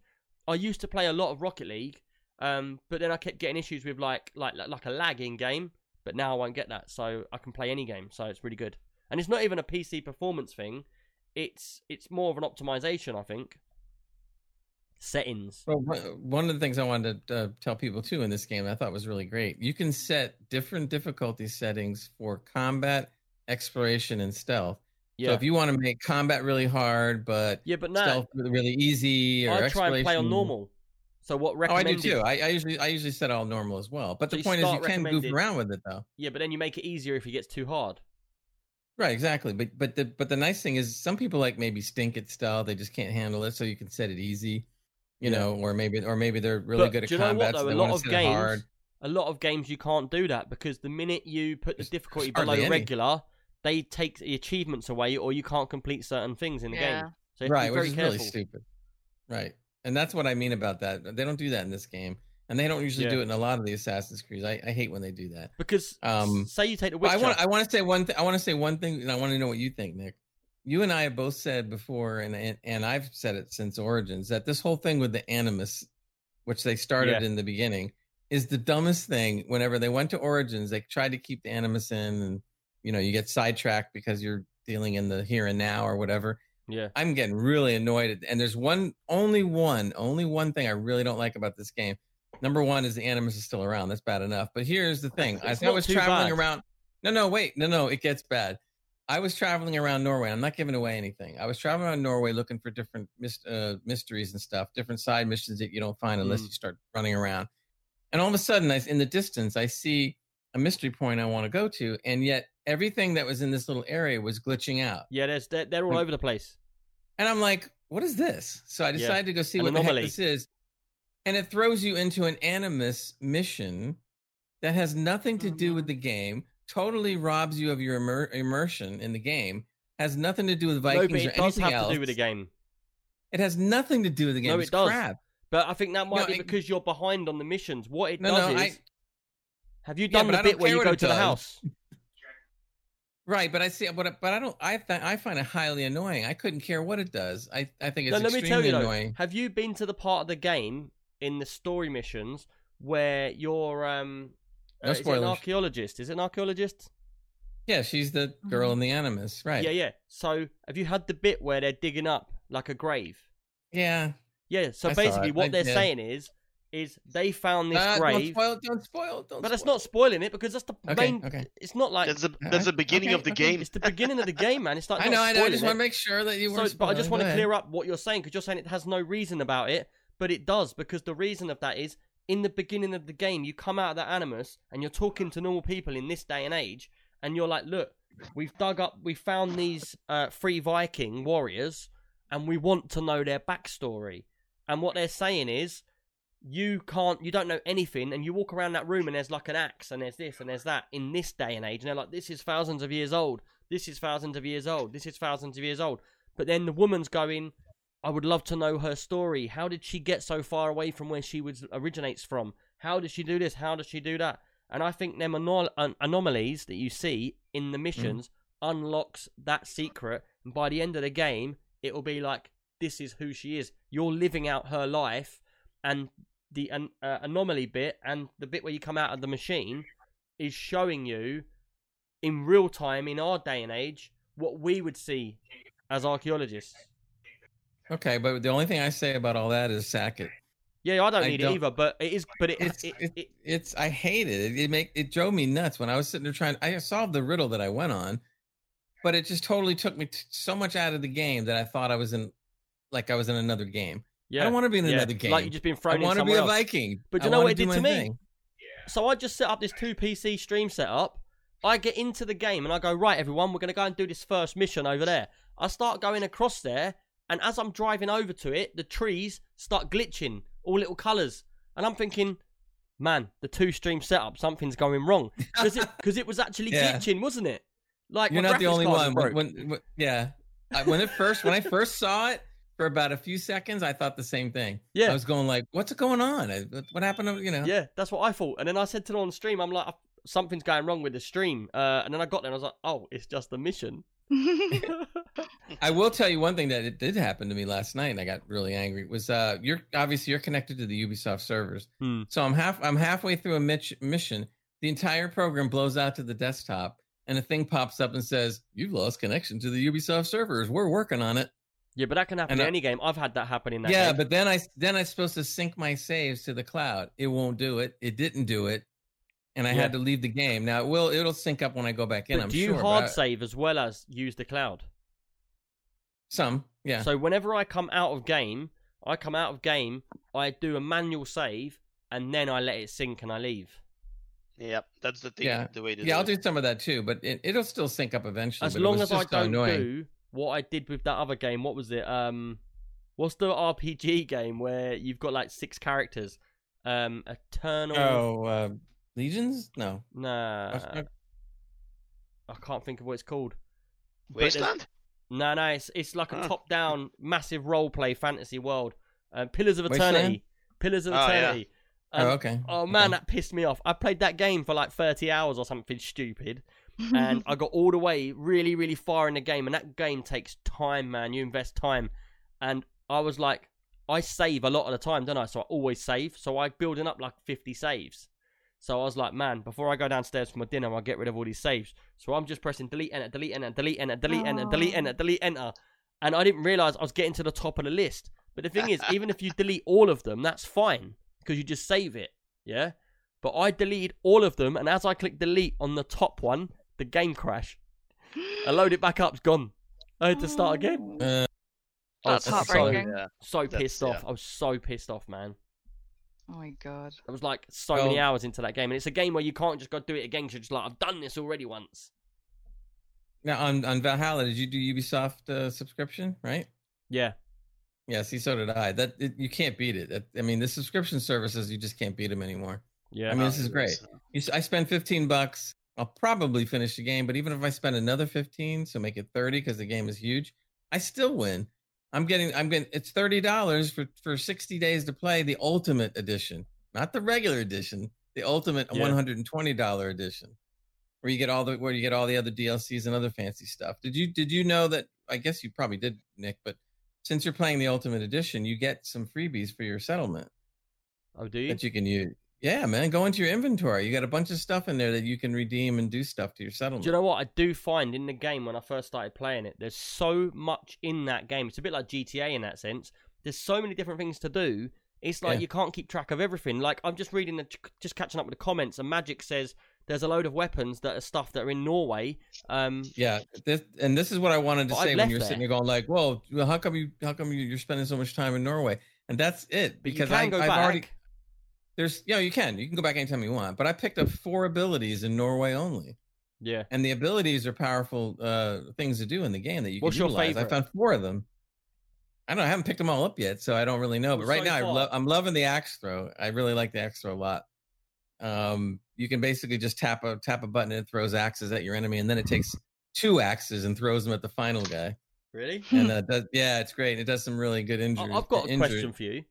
I used to play a lot of Rocket League, um, but then I kept getting issues with like like like a lag in game. But now I won't get that, so I can play any game. So it's really good. And it's not even a PC performance thing. It's it's more of an optimization, I think. Settings. Well, one- of the things I wanted to uh, tell people too in this game I thought was really great. You can set different difficulty settings for combat, exploration, and stealth. Yeah. So if you want to make combat really hard, but yeah, but no, stealth really really easy, or I try and play on normal. So what Oh, I do too. I, I usually I usually set all normal as well. But So the point is, you can goof around with it though. Yeah, but then you make it easier if it gets too hard. Right, exactly. But but the but the nice thing is, some people like maybe stink at stealth. They just can't handle it, so you can set it easy. You Yeah. know, or maybe or maybe they're really But good at do you know combat. what so though? they A lot of set hard. games, a lot of games you can't do that because the minute you put the difficulty there's below any. regular, they take the achievements away, or you can't complete certain things in the Yeah. game. So you have to right, be which very is careful. really stupid. Right, and that's what I mean about that. They don't do that in this game, and they don't usually Yeah. do it in a lot of the Assassin's Creed. I, I hate when they do that. Because Um, say you take the Witcher. I want I want to say one thing. I want to say one thing, and I want to know what you think, Nick. You and I have both said before, and and, and I've said it since Origins that this whole thing with the Animus, which they started Yeah. in the beginning, is the dumbest thing. Whenever they went to Origins, they tried to keep the Animus in, and you know you get sidetracked because you're dealing in the here and now or whatever. Yeah, I'm getting really annoyed. And there's one, only one, only one thing I really don't like about this game. Number one is the Animus is still around. That's bad enough. But here's the thing: It's I was traveling bad. around, no, no, wait, no, no, it gets bad. I was traveling around Norway. I'm not giving away anything. I was traveling around Norway looking for different uh, mysteries and stuff, different side missions that you don't find unless Mm. you start running around. And all of a sudden, I, in the distance, I see a mystery point I want to go to, and yet everything that was in this little area was glitching out. Yeah, that's they're, they're all over the place. And I'm like, what is this? So I Yeah. decided to go see An what anomaly. the heck this is. And it throws you into an animus mission that has nothing to do with Mhm. the game, totally robs you of your immer- immersion in the game, has nothing to do with Vikings no, but or it does have else. to do with the game. It has nothing to do with the game. No, it's it does. crap. But I think that might No, be I- because you're behind on the missions. What it No, does no, is, I- have you done but the bit where you go it to the house? Right, but I see, but but I don't. I th- I find it highly annoying. I couldn't care what it does. I I think it's No, let me tell you though. Have you been to the part of the game in the story missions where you're um? No uh, is an archaeologist? Is it an archaeologist? Yeah, she's the girl Mhm. in the animus, right? Yeah, yeah. So have you had the bit where they're digging up like a grave? yeah. Yeah. So I basically, what I- they're yeah. saying is, is they found this Uh, don't spoil. Don't spoil. Don't but that's spoil. not spoiling it because that's the Okay, main. okay. It's not like That's the that's the beginning okay, of the okay. game. it's the beginning of the [LAUGHS] game, man. It's like I not know. I know. I just it. want to make sure that you So, but I just want to to clear up what you're saying because you're saying it has no reason about it, but it does because the reason of that is in the beginning of the game you come out of that animus and you're talking to normal people in this day and age, and you're like, look, we've dug up, we found these uh, three Viking warriors, and we want to know their backstory. And what they're saying is, you can't, you don't know anything, and you walk around that room and there's like an axe and there's this and there's that in this day and age, and they're like, this is thousands of years old. This is thousands of years old. This is thousands of years old. But then the woman's going, I would love to know her story. How did she get so far away from where she was originates from? How did she do this? How does she do that? And I think them anol- an- anomalies that you see in the mm. missions unlocks that secret. And by the end of the game, it will be like, this is who she is. You're living out her life, and the an- uh, anomaly bit and the bit where you come out of the machine is showing you in real time in our day and age what we would see as archaeologists. Okay, but the only thing I say about all that is sack it. Yeah, I don't I need don't- it either, but it is. But it, It's it, it, it- it's I hate it. It, it make it drove me nuts when I was sitting there trying. I solved the riddle that I went on, but it just totally took me t- so much out of the game that I thought I was in, like I was in another game. Yeah, I don't want to be in yeah, another game. Like you just been I thrown in want to be a else. Viking. But I you know what it did to me? thing. So I just set up this two PC stream setup. I get into the game and I go, right, everyone, we're going to go and do this first mission over there. I start going across there, and as I'm driving over to it, the trees start glitching, all little colours. And I'm thinking, man, the two stream setup, something's going wrong. [LAUGHS] Because it, 'cause it was actually Yeah. glitching, wasn't it? Like You're not the only one. When, when, when- yeah, I, when it first when I first saw it for about a few seconds, I thought the same thing. Yeah. I was going like, "What's going on? What, what happened? To, you know?" Yeah, that's what I thought. And then I said to them on stream, I'm like, something's going wrong with the stream. Uh, and then I got there and I was like, oh, it's just the mission. [LAUGHS] I will tell you one thing that it did happen to me last night, and I got really angry. Was uh, you're obviously you're connected to the Ubisoft servers, Hmm. so I'm half I'm halfway through a mitch- mission. The entire program blows out to the desktop, and a thing pops up and says, "You've lost connection to the Ubisoft servers. We're working on it." Yeah, but that can happen And in I- any game. I've had that happen in that yeah, game. but then I then I'm supposed to sync my saves to the cloud. It won't do it. It didn't do it, and I Yeah. had to leave the game. Now it will it'll sync up when I go back in. But I'm do you sure. but hard I- save as well as use the cloud? some? Yeah. So whenever I come out of game, I come out of game, I do a manual save, and then I let it sync and I leave. Yep, that's the thing. Yeah. The way to yeah, I'll do do some of that too, but it, it'll still sync up eventually. As but it long was as I just so don't annoying. do what I did with that other game. What was it? Um, what's the RPG game where you've got like six characters? Um, Eternal. Oh, uh, Legions? No. Nah, Watch I can't think of what it's called. it. Wasteland. No, no, it's it's like a Huh. top-down, massive role-play fantasy world. Um, Pillars of Wasteland? Eternity. Pillars of Oh, yeah. Eternity. Um, oh, okay. Oh man, Okay. that pissed me off. I played that game for like 30 hours or something stupid, and mm-hmm. I got all the way really, really far in the game. And that game takes time, man. You invest time, and I was like, I save a lot of the time, don't I? So I always save. So I building up like 50 saves. So I was like, man, before I go downstairs for my dinner, I'll get rid of all these saves. So I'm just pressing delete enter, delete enter, delete enter, delete enter, delete Oh. enter, delete enter, and I didn't realize I was getting to the top of the list. But the thing is, [LAUGHS] even if you delete all of them, that's fine because you just save it. Yeah. But I deleted all of them, and as I click delete on the top one, the game crashed. I load it back up, it's gone. I had to start again. Uh, I was That's so, heartbreaking. Yeah. so That's- pissed off. yeah. I was so pissed off, man. Oh my god. I was like so many hours into that game, and it's a game where you can't just go do it again. 'cause you're just like, I've done this already once. Now on on Valhalla, did you do Ubisoft uh, subscription? Right. Yeah, Yeah. See, so did I. That it, you can't beat it. That- I mean, the subscription services you just can't beat them anymore. yeah. I mean, this is great. You, s- I spend 15 bucks. I'll probably finish the game, but even if I spend another 15, so make it 30 because the game is huge, I still win. I'm getting, I'm getting, it's $30 for, for 60 days to play the ultimate edition, not the regular edition, the ultimate Yeah. $120 edition where you get all the, where you get all the other DLCs and other fancy stuff. Did you, did you know that? I guess you probably did, Nick, but since you're playing the ultimate edition, you get some freebies for your settlement oh, do you? that you can use. Yeah, man, go into your inventory. You got a bunch of stuff in there that you can redeem and do stuff to your settlement. Do you know what I do find in the game when I first started playing it? There's so much in that game. It's a bit like GTA in that sense. There's so many different things to do. It's like Yeah. you can't keep track of everything. Like I'm just reading, the, just catching up with the comments, and Magic says there's a load of weapons that are stuff that are in Norway. Um, yeah, this and this is what I wanted to say when you were there. sitting there going like, "Well, how come you how come you, you're spending so much time in Norway?" And that's it because I, I've back. already there's yeah you can you can go back anytime you want, but I picked up four abilities in Norway only, Yeah. and the abilities are powerful uh things to do in the game that you What's can utilize. I found four of them. I don't know, I haven't picked them all up yet, so I don't really know. But right now, I lo- I'm loving the axe throw. I really like the axe throw a lot. Um, you can basically just tap a tap a button and it throws axes at your enemy, and then it takes two axes and throws them at the final guy. Really? And [LAUGHS] uh, does, yeah, it's great. It does some really good I- injuries. I've got a injury. question for you.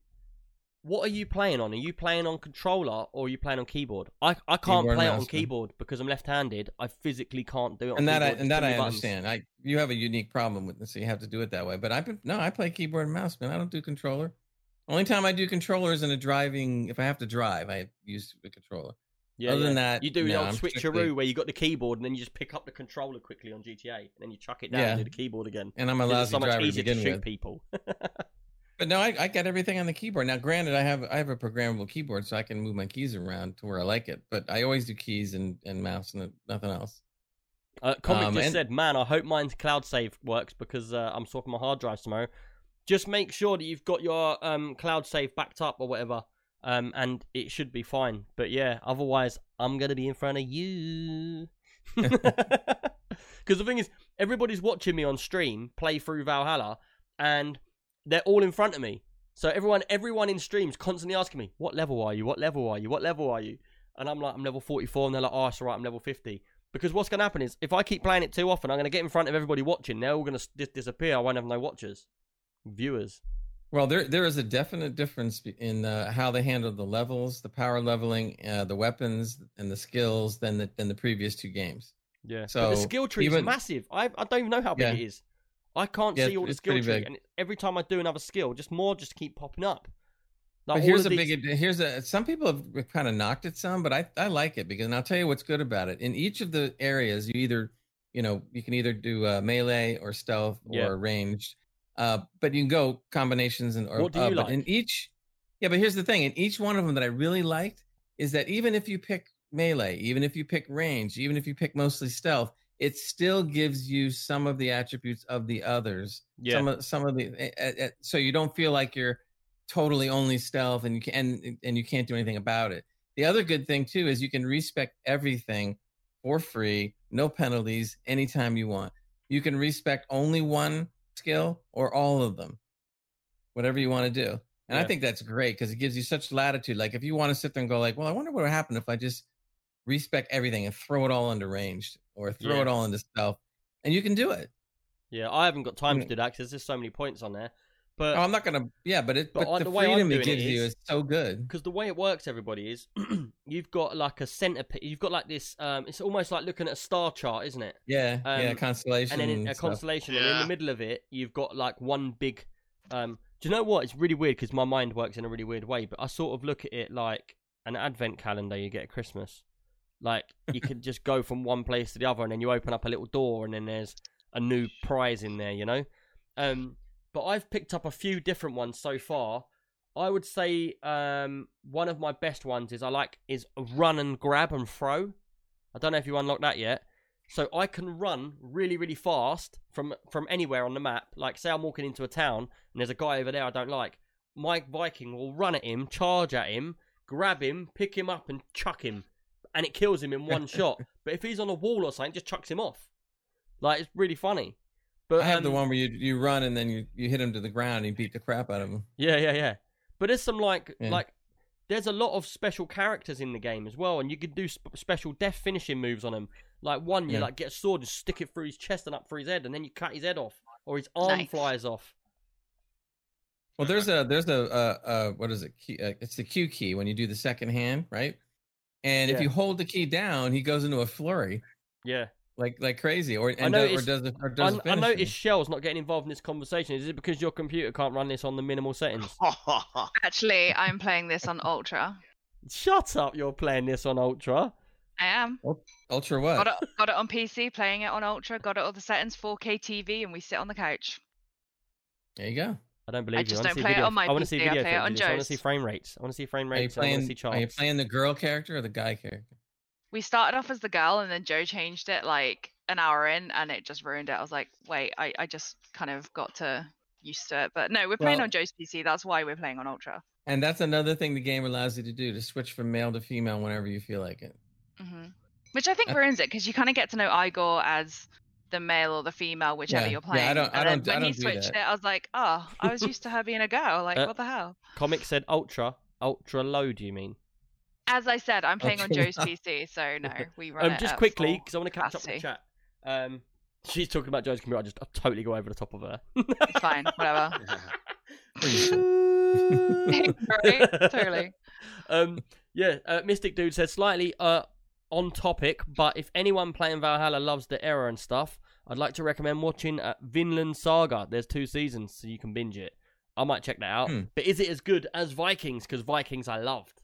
What are you playing on? Are you playing on controller or are you playing on keyboard? I, I can't Keyboard play it on keyboard because I'm left-handed. I physically can't do it. On And that I, and that I buttons. understand. I you have a unique problem with this, so you have to do it that way. But I've been no, I play keyboard and mouse, man. I don't do controller. Only time I do controller is in a driving. If I have to drive, I use the controller. Yeah, Other yeah. than that, you do the no, old switcheroo strictly- where you got the keyboard and then you just pick up the controller quickly on GTA and then you chuck it down Yeah. and do the keyboard again. And I'm a lousy It's so much driver to easier to, begin shoot with. people. [LAUGHS] But no, I, I get everything on the keyboard. Now, granted, I have I have a programmable keyboard, so I can move my keys around to where I like it. But I always do keys and, and mouse and nothing else. Uh, Comic Um, just and- said, "Man, I hope mine's cloud save works because uh, I'm swapping my hard drive tomorrow. Just make sure that you've got your um, cloud save backed up or whatever, um, and it should be fine. But yeah, otherwise, I'm gonna be in front of you. [LAUGHS] [LAUGHS] Because the thing is, everybody's watching me on stream play through Valhalla, and they're all in front of me. So everyone, everyone in streams constantly asking me, "What level are you? What level are you? What level are you?" And I'm like, "I'm level 44," and they're like, "Oh, it's alright, I'm level 50." Because what's going to happen is, if I keep playing it too often, I'm going to get in front of everybody watching. They're all going to dis- disappear. I won't have no watchers, viewers. Well, there there is a definite difference in uh, how they handle the levels, the power leveling, uh, the weapons, and the skills than the than the previous two games. Yeah. but So, the skill tree is massive. I I don't even know how big Yeah. it is. I can't Yeah, see all the skill tree, and every time I do another skill, just more just keep popping up. Like, but here's a these- big here's a some people have kind of knocked it some, but I I like it because and I'll tell you what's good about it. In each of the areas, you either you know you can either do uh, melee or stealth Yeah. or ranged, uh, but you can go combinations and or What do uh, you but in each yeah. But here's the thing: in each one of them that I really liked is that even if you pick melee, even if you pick range, even if you pick mostly stealth, it still gives you some of the attributes of the others Yeah. some of some of the eh, eh, so you don't feel like you're totally only stealth and you can and, and you can't do anything about it. The other good thing too is you can respec everything for free no penalties anytime you want. You can respec only one skill or all of them. Whatever you want to do. And i think that's great because it gives you such latitude. Like if you want to sit there and go like well i wonder what would happen if i just respec everything and throw it all under ranged or throw Yeah. it all into stealth and you can do it Yeah, I haven't got time to Mm. do that because there's just so many points on there. But Oh, I'm not gonna. Yeah, but it. but But, the, the way freedom it it gives you is- is so good. because the way it works, everybody is [CLEARS THROAT] you've got like a center. You've got like this. Um, it's almost like looking at a star chart, isn't it? Yeah, yeah. Um, Constellation and then in a stuff. constellation, and in the middle of it, you've got like one big. Um, do you know what? It's really weird because my mind works in a really weird way. But I sort of look at it like an advent calendar you get at Christmas. Like you can just go from one place to the other, and then you open up a little door, and then there's a new prize in there. You know. Um, but I've picked up a few different ones so far. I would say um, one of my best ones is I like is run and grab and throw. I don't know if you unlocked that yet. So I can run really, really fast from from anywhere on the map. Like say I'm walking into a town and there's a guy over there I don't like. My Viking will run at him, charge at him, grab him, pick him up, and chuck him, and it kills him in one [LAUGHS] shot. But if he's on a wall or something, it just chucks him off. Like it's really funny. But I have the um, one where you you run and then you, you hit him to the ground and you beat the crap out of him. Yeah, yeah, yeah. But there's some like Yeah. like there's a lot of special characters in the game as well, and you can do sp- special death finishing moves on him. Like one, you Yeah. like get a sword and stick it through his chest and up through his head, and then you cut his head off, or his arm Nice. flies off. Well, there's a there's a uh, uh what is it? Key, uh, it's the Q key when you do the second hand, right? And if you hold the key down, he goes into a flurry Yeah, like like crazy, or and do, or does it or I, does it I noticed. Shell's not getting involved in this conversation. Is it because your computer can't run this on the minimal settings? [LAUGHS] Actually, I'm playing this on Ultra. Shut up! You're playing this on Ultra. I am. Ultra what? Got it, got it on PC, playing it on Ultra, got it all the settings, 4K TV, and we sit on the couch. There you go. I don't believe you. just I want don't to see play it video. on my I want to see PC, I play it on of. I want to see frame rates. I want to see frame rates. and I want to see Are you playing the girl character or the guy character? We started off as the girl, and then Joe changed it like an hour in, and it just ruined it. I was like, wait, I, I just kind of got to used to it. But no, we're playing Well- on Joe's PC. That's why we're playing on Ultra. And that's another thing the game allows you to do to switch from male to female whenever you feel like it. hmm Which I think Uh, ruins it because you kind of get to know Eivor as the male or the female, whichever Yeah, you're yeah, I playing. don't- I and then don't- when he don't do switched that. it, I was like, oh, I was used to her being a girl. Like, Uh, what the hell? Comic said Ultra. Ultra low. Do you mean? As I said, I'm playing on Joe's PC, [LAUGHS] so no, [LAUGHS] we run Um, it just quickly because I want to catch up with the chat. Um, she's talking about Joe's computer. I just I totally go over the top of her. It's fine, whatever. [LAUGHS] Pretty right? Totally. Um, yeah, uh, Mystic Dude said slightly uh on topic, but if anyone playing Valhalla loves the era and stuff, I'd like to recommend watching uh, Vinland Saga. There's two seasons, so you can binge it. I might check that out. Hmm. But is it as good as Vikings? Because Vikings I loved.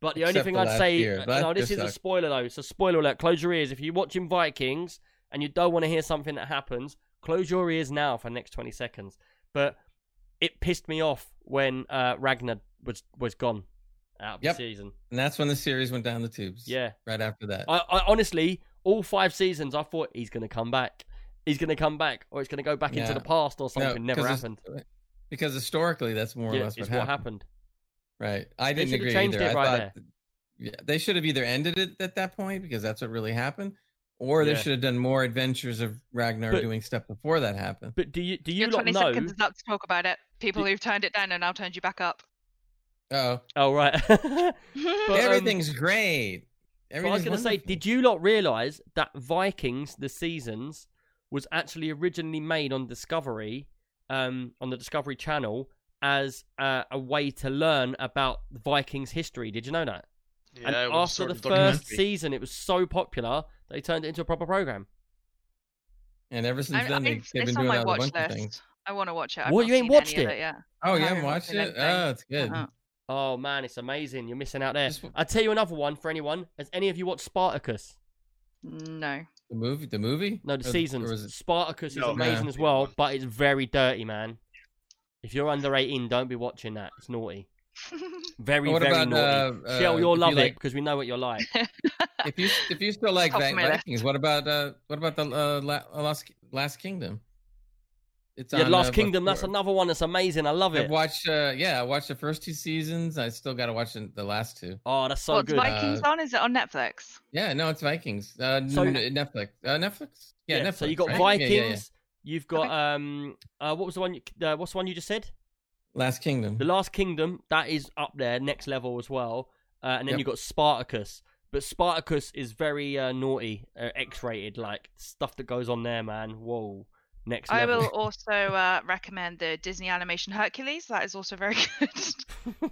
But the only thing I'd say, year. uh, no, this is a spoiler though. It's a spoiler alert. Close your ears if you're watching Vikings and you don't want to hear something that happens. Close your ears now for the next 20 seconds. But it pissed me off when uh, Ragnar was was gone out of Yep. the season. And that's when the series went down the tubes. Yeah, Right after that. I, I honestly, all five seasons, I thought he's going to come back. He's going to come back, or it's going to go back into the past, or No, something. Never 'cause it's- happened. Because historically, that's more or less it's what what happened. happened. Right. I didn't should've agree changed either. it I thought there. yeah, they should have either ended it at that point because that's what really happened, or they Yeah. should have done more adventures of Ragnar But- doing stuff before that happened. But do you do you Your not 20 know? seconds is up to talk about it. People Do- who've turned it down and now turned you back up. Oh, Oh right. [LAUGHS] But, um, everything's great. But I was going to say, did you not realize that Vikings, the seasons, was actually originally made on Discovery, um, on the Discovery Channel, as uh, a way to learn about Vikings history? Did you know that? Yeah, and it was after the first season, it was so popular they turned it into a proper program. And ever since I, then, they, I've- they've been on doing my a watch bunch of list. things. I want to watch it. I've What, not you ain't seen watched any of it? yet. Oh, you No, haven't watched it? anything. Oh, it's good. Uh-huh. Oh man, it's amazing! You're missing out there. Just- I'll tell you another one for anyone. Has any of you watched Spartacus? No. The movie, the movie? No, the Or- or seasons. it- Spartacus is amazing no. as well, but it's very dirty, man. If you're under 18, don't be watching that. It's naughty. [LAUGHS] Very, What very about, naughty. uh, Shell, uh, you'll if you love it because we know what you're like. [LAUGHS] If you if you still like Top of Vi- my list. Vikings, what about uh what about the uh, La- Last Last Kingdom? It's yeah, on, Last uh, Kingdom, that's another one that's amazing. I love I've it. watched. Uh, yeah, I watched the first two seasons. I still got to watch the the last two. Oh, that's so What's good. Vikings on? Is it on Netflix? Yeah, no, it's Vikings. Uh, So- n- Netflix. Uh, Netflix. Yeah, Netflix. so you got right? Yeah, yeah, yeah. Vikings. You've got um, uh, what was the one? You, uh, what's the one you just said? Last Kingdom. The Last Kingdom. That is up there, next level as well. Uh, and then Yep. you got Spartacus. But Spartacus is very uh, naughty, uh, X-rated, like stuff that goes on there, man. Whoa, next I will [LAUGHS] also uh, recommend the Disney animation Hercules. That is also very [LAUGHS] good.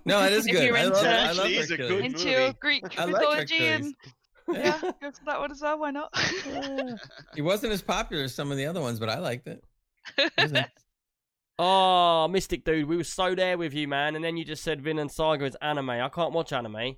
No, it is good. If you're I love, into- I love Actually, a good Into movie. Greek I like mythology Hercules. and yeah, [LAUGHS] go for that one as well. Why not? He wasn't as popular as some of the other ones, but I liked it. It Oh, Mystic Dude, we were so there with you, man. And then you just said Vinland Saga is anime. I can't watch anime.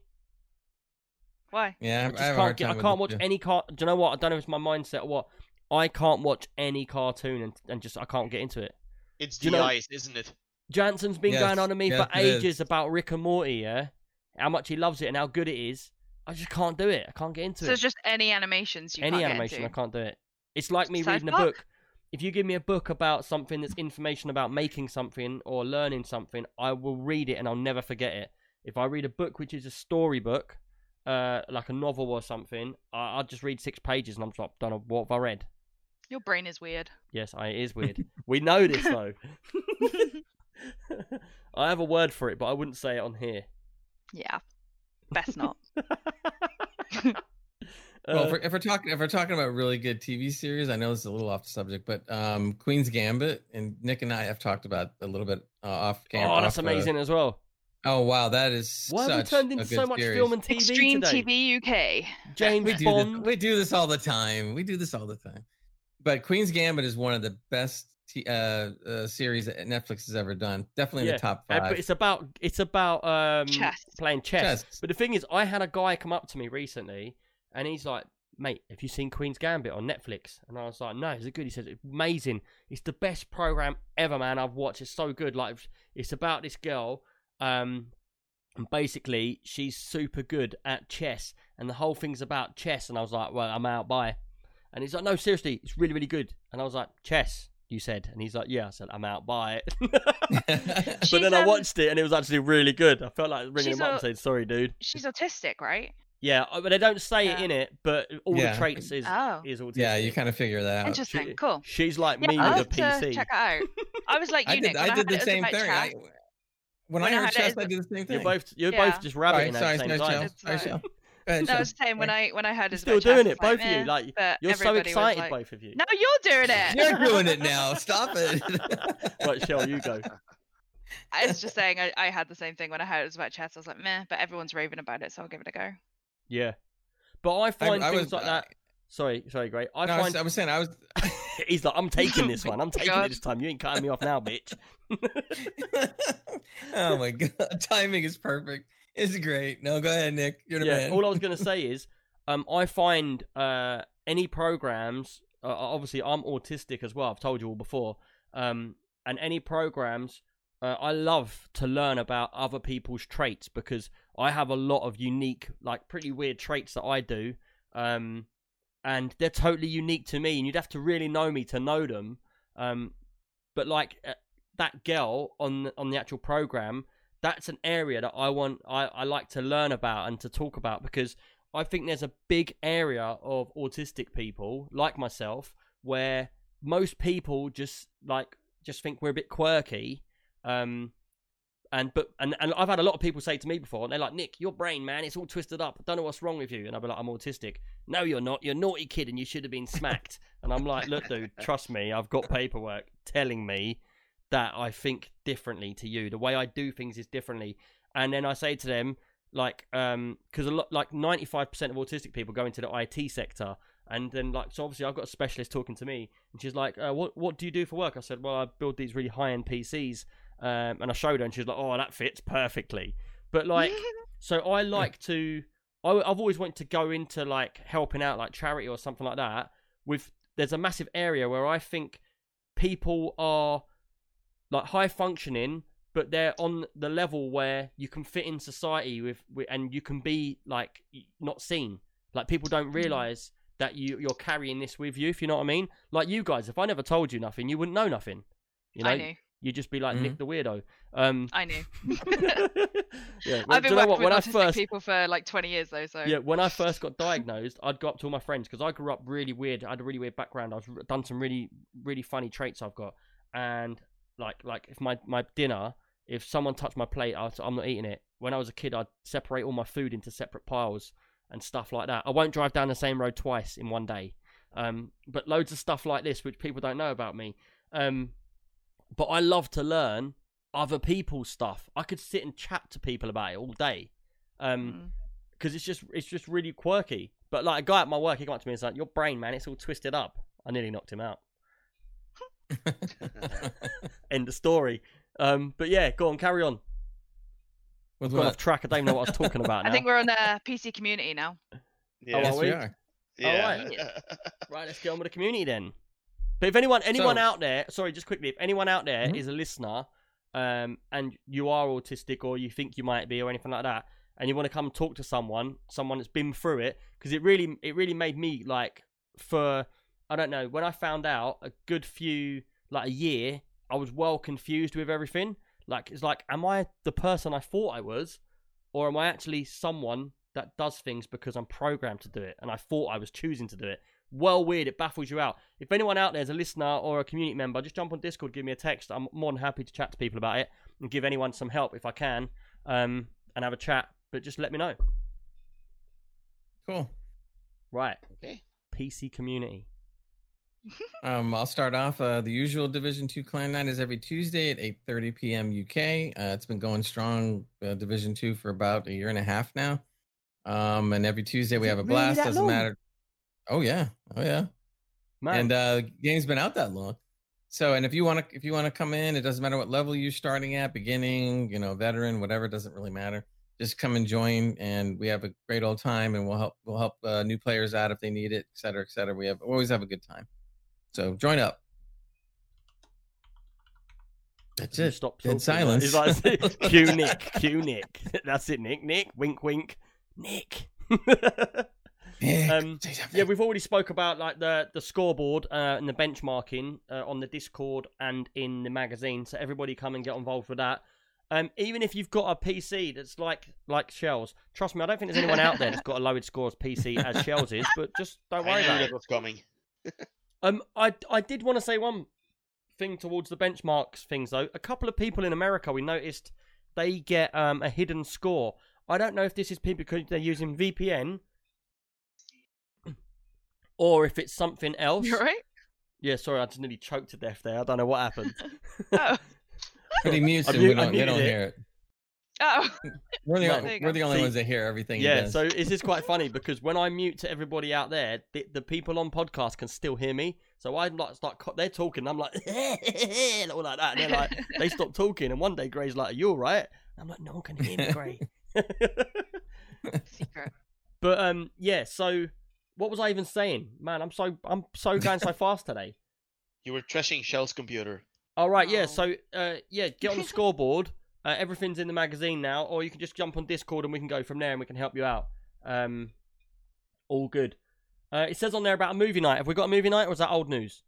Why? yeah, I I, just I can't get. I can't it, watch too. any car. Do you know what? I don't know if it's my mindset or what. I can't watch any cartoon and, and just I can't get into it. It's Do the you know- eyes, isn't it? Jansen's been Yes, going on to me yes, for it is. ages about Rick and Morty, yeah, how much he loves it and how good it is. I just can't do it. I can't get into So it. it's just any animations you any can't animation, I get into. can't do it. It's like me South reading a book. If you give me a book about something that's information about making something or learning something, I will read it and I'll never forget it. If I read a book which is a storybook, uh, like a novel or something, I- will just read six pages and I'm just like, don't know what have I read. Your brain is weird. Yes, I, it is [LAUGHS] weird. we know this though. [LAUGHS] [LAUGHS] I have a word for it, but I wouldn't say it on here. Yeah. Best not. Well, Uh, if we're, if we're talking if we're talking about really good TV series, I know this is a little off the subject, but um, Queen's Gambit and Nick and I have talked about a little bit uh, off camera. oh, that's amazing as well. oh wow, that is Why have we turned into so much series. film and TV Extreme today? TV UK. James we do this, we do this all the time. We do this all the time. But Queen's Gambit is one of the best t- uh, uh, series that Netflix has ever done. Definitely in the top Uh, five. but it's about it's about um Chess. playing chess. Chess. But the thing is, I had a guy come up to me recently, and he's like, "Mate, have you seen Queen's Gambit on Netflix?" And I was like, "No, is it good?" He says, "It's amazing. It's the best program ever, man. I've watched. It's so good. Like, it's about this girl, um, and basically she's super good at chess, and the whole thing's about chess." And I was like, "Well, I'm out. Bye." And he's like, "No, seriously, it's really, really good." And I was like, "Chess." You said, and he's like, "Yeah." I said, "I'm out. Bye." [LAUGHS] but She's, then I um, watched it, and it was actually really good. I felt like ringing she's him up a- and saying, "Sorry, dude." She's autistic, right? Yeah, uh, but they don't say it in it. But all Yeah. the traits is Oh. is autistic. yeah, you kind of figure that out. Interesting. She- cool. She's like Yeah, me I'll with a PC. check it out. I was like [LAUGHS] you, I did, I did heard the same thing. I, when When I I heard heard chess, as I a- did the same thing. You're both you're Yeah. both just rabbiting sorry, at the same sorry, time. Shell. Sorry. Shell. Go ahead, No, I Shell. was saying when I when I heard You're it still was about doing chess, it, I was both of you. Like but you're so excited, like, both of you. No, you're doing it. You're [LAUGHS] doing it now. Stop it. [LAUGHS] Right, Shell, you go. I was just saying I, I had the same thing when I heard it was about chess. I was like, meh, but everyone's raving about it, so I'll give it a go. Yeah, but I I, find I things was like that. Sorry, sorry, great. I no, I, was, find I was saying I was. [LAUGHS] he's like, I'm taking this one. I'm oh taking God. it this time. You ain't cutting me off now, bitch. oh my god, timing is perfect. It's great. No, go ahead, Nick. You're the yeah, man. all I was gonna say is, um, I find uh any programs. Uh, obviously, I'm autistic as well. I've told you all before. Um, and any programs, uh, I love to learn about other people's traits because I have a lot of unique, like pretty weird traits that I do. Um, and they're totally unique to me, and you'd have to really know me to know them. Um, but like uh, that girl on on the actual program, that's an area that I want I, I like to learn about and to talk about because I think there's a big area of autistic people like myself where most people just like just think we're a bit quirky um and but and, and I've had a lot of people say to me before and they're like Nick your brain man it's all twisted up. I don't know what's wrong with you. And I'll be like I'm autistic. No you're not. You're a naughty kid and you should have been smacked. And I'm like look dude trust me I've got [LAUGHS] paperwork telling me that I think differently to you. The way I do things is differently. And then I say to them, like, um, because a lot, like, ninety-five percent of autistic people go into the IT sector, and then like, so obviously I've got a specialist talking to me, and she's like, uh, "What what do you do for work?" I said, "Well, I build these really high-end PCs," um, and I showed her, and she's like, "Oh, that fits perfectly." But like, [LAUGHS] so I like to. I, I've always wanted to go into like helping out, like charity or something like that. With there's a massive area where I think people are like high functioning, but they're on the level where you can fit in society with, with and you can be like not seen. Like people don't realize that you you're carrying this with you. If you know what I mean. Like you guys, if I never told you nothing, you wouldn't know nothing. You know, I knew. you'd just be like Mhm. Nick the weirdo. Um, I knew. [LAUGHS] [LAUGHS] yeah, well, I've do been know working what? with When I autistic first people for like 20 years though, so yeah, when I first got diagnosed, I'd go up to all my friends because I grew up really weird. I had a really weird background. I've done some really, really funny traits I've got, and like, like if my my dinner, if someone touched my plate, I I'm not eating it. When I was a kid, I'd separate all my food into separate piles and stuff like that. I won't drive down the same road twice in one day. Um, but loads of stuff like this, which people don't know about me. Um, but I love to learn other people's stuff. I could sit and chat to people about it all day. Um, Mm. because it's just it's just really quirky. But like a guy at my work, he came up to me and said, "Your brain, man, it's all twisted up." I nearly knocked him out. [LAUGHS] End of story. Um, but yeah, go on, carry on. With Gone off track. I don't even know what I was talking about [LAUGHS] now. I think we're on the PC community now. Yeah. Oh, Yes, are we we? are. yeah. [LAUGHS] Right, let's get on with the community then. But if anyone anyone So- out there, sorry, just quickly, if anyone out there is Mhm. a listener, um, and you are autistic or you think you might be or anything like that, and you want to come talk to someone, someone that's been through it, because it really it really made me like for I don't know when I found out a good few like a year, I was well confused with everything. Like it's like, am I the person I thought I was, or am I actually someone that does things because I'm programmed to do it and I thought I was choosing to do it? Well, weird. It baffles you out. If anyone out there is a listener or a community member, just jump on Discord, give me a text. I'm more than happy to chat to people about it and give anyone some help if I can, um, and have a chat. But just let me know. Cool. Right, Okay. PC community. Um, I'll start off. Uh, the usual Division Two clan night is every Tuesday at 8:30 p.m. UK. Uh, it's been going strong, uh, Division Two, for about a year and a half now. Um, and every Tuesday we have a really blast. Doesn't long? matter. Oh yeah, oh yeah. Man, And uh, the game's been out that long. So, and if you want to, if you want to come in, it doesn't matter what level you're starting at, beginning, you know, veteran, whatever, it doesn't really matter. Just come and join, and we have a great old time, and we'll help, we'll help uh, new players out if they need it, et cetera, et cetera. We have always have a good time. So join up. That's it. Stop Dead talking. silence. It's like, cue [LAUGHS] Nick, cue Nick. That's it, Nick. Nick, wink, wink. Nick. [LAUGHS] Yeah, Um. Yeah, we've already spoke about like the the scoreboard uh, and the benchmarking uh, on the Discord and in the magazine. So everybody come and get involved with that. Um, even if you've got a PC that's like like Shells, trust me, I don't think there's anyone out there that's got a lowered scores PC as [LAUGHS] Shells is. But just don't I worry knew about that it. was coming. Um, I I did want to say one thing towards the benchmarks things though. A couple of people in America we noticed they get um a hidden score. I don't know if this is people because they're using VPN [CLEARS THROAT] or if it's something else. You're right. Yeah, sorry, I just nearly choked to death there. I don't know what happened. [LAUGHS] Oh, But he mutes I him. mute- We I don't, they muted don't it. hear it. Oh. We're the, Right. on- There you we're the only See- ones that hear everything. yeah, does. so is quite funny because when I mute to everybody out there, the, the people on podcast can still hear me. So I'm like, start, they're talking, I'm like, [LAUGHS] and all like that. And they're like, [LAUGHS] they stop talking. And one day Gray's like, "You're you all right? I'm like, No one can hear me, Gray. [LAUGHS] Secret. But um, yeah. So what was I even saying, man? I'm so I'm so going so fast today. You were trashing Shell's computer. All right, yeah. Oh. So uh, yeah, get on the scoreboard. Uh, everything's in the magazine now, or you can just jump on Discord and we can go from there and we can help you out. Um, all good. Uh, it says on there about a movie night. Have we got a movie night, or is that old news?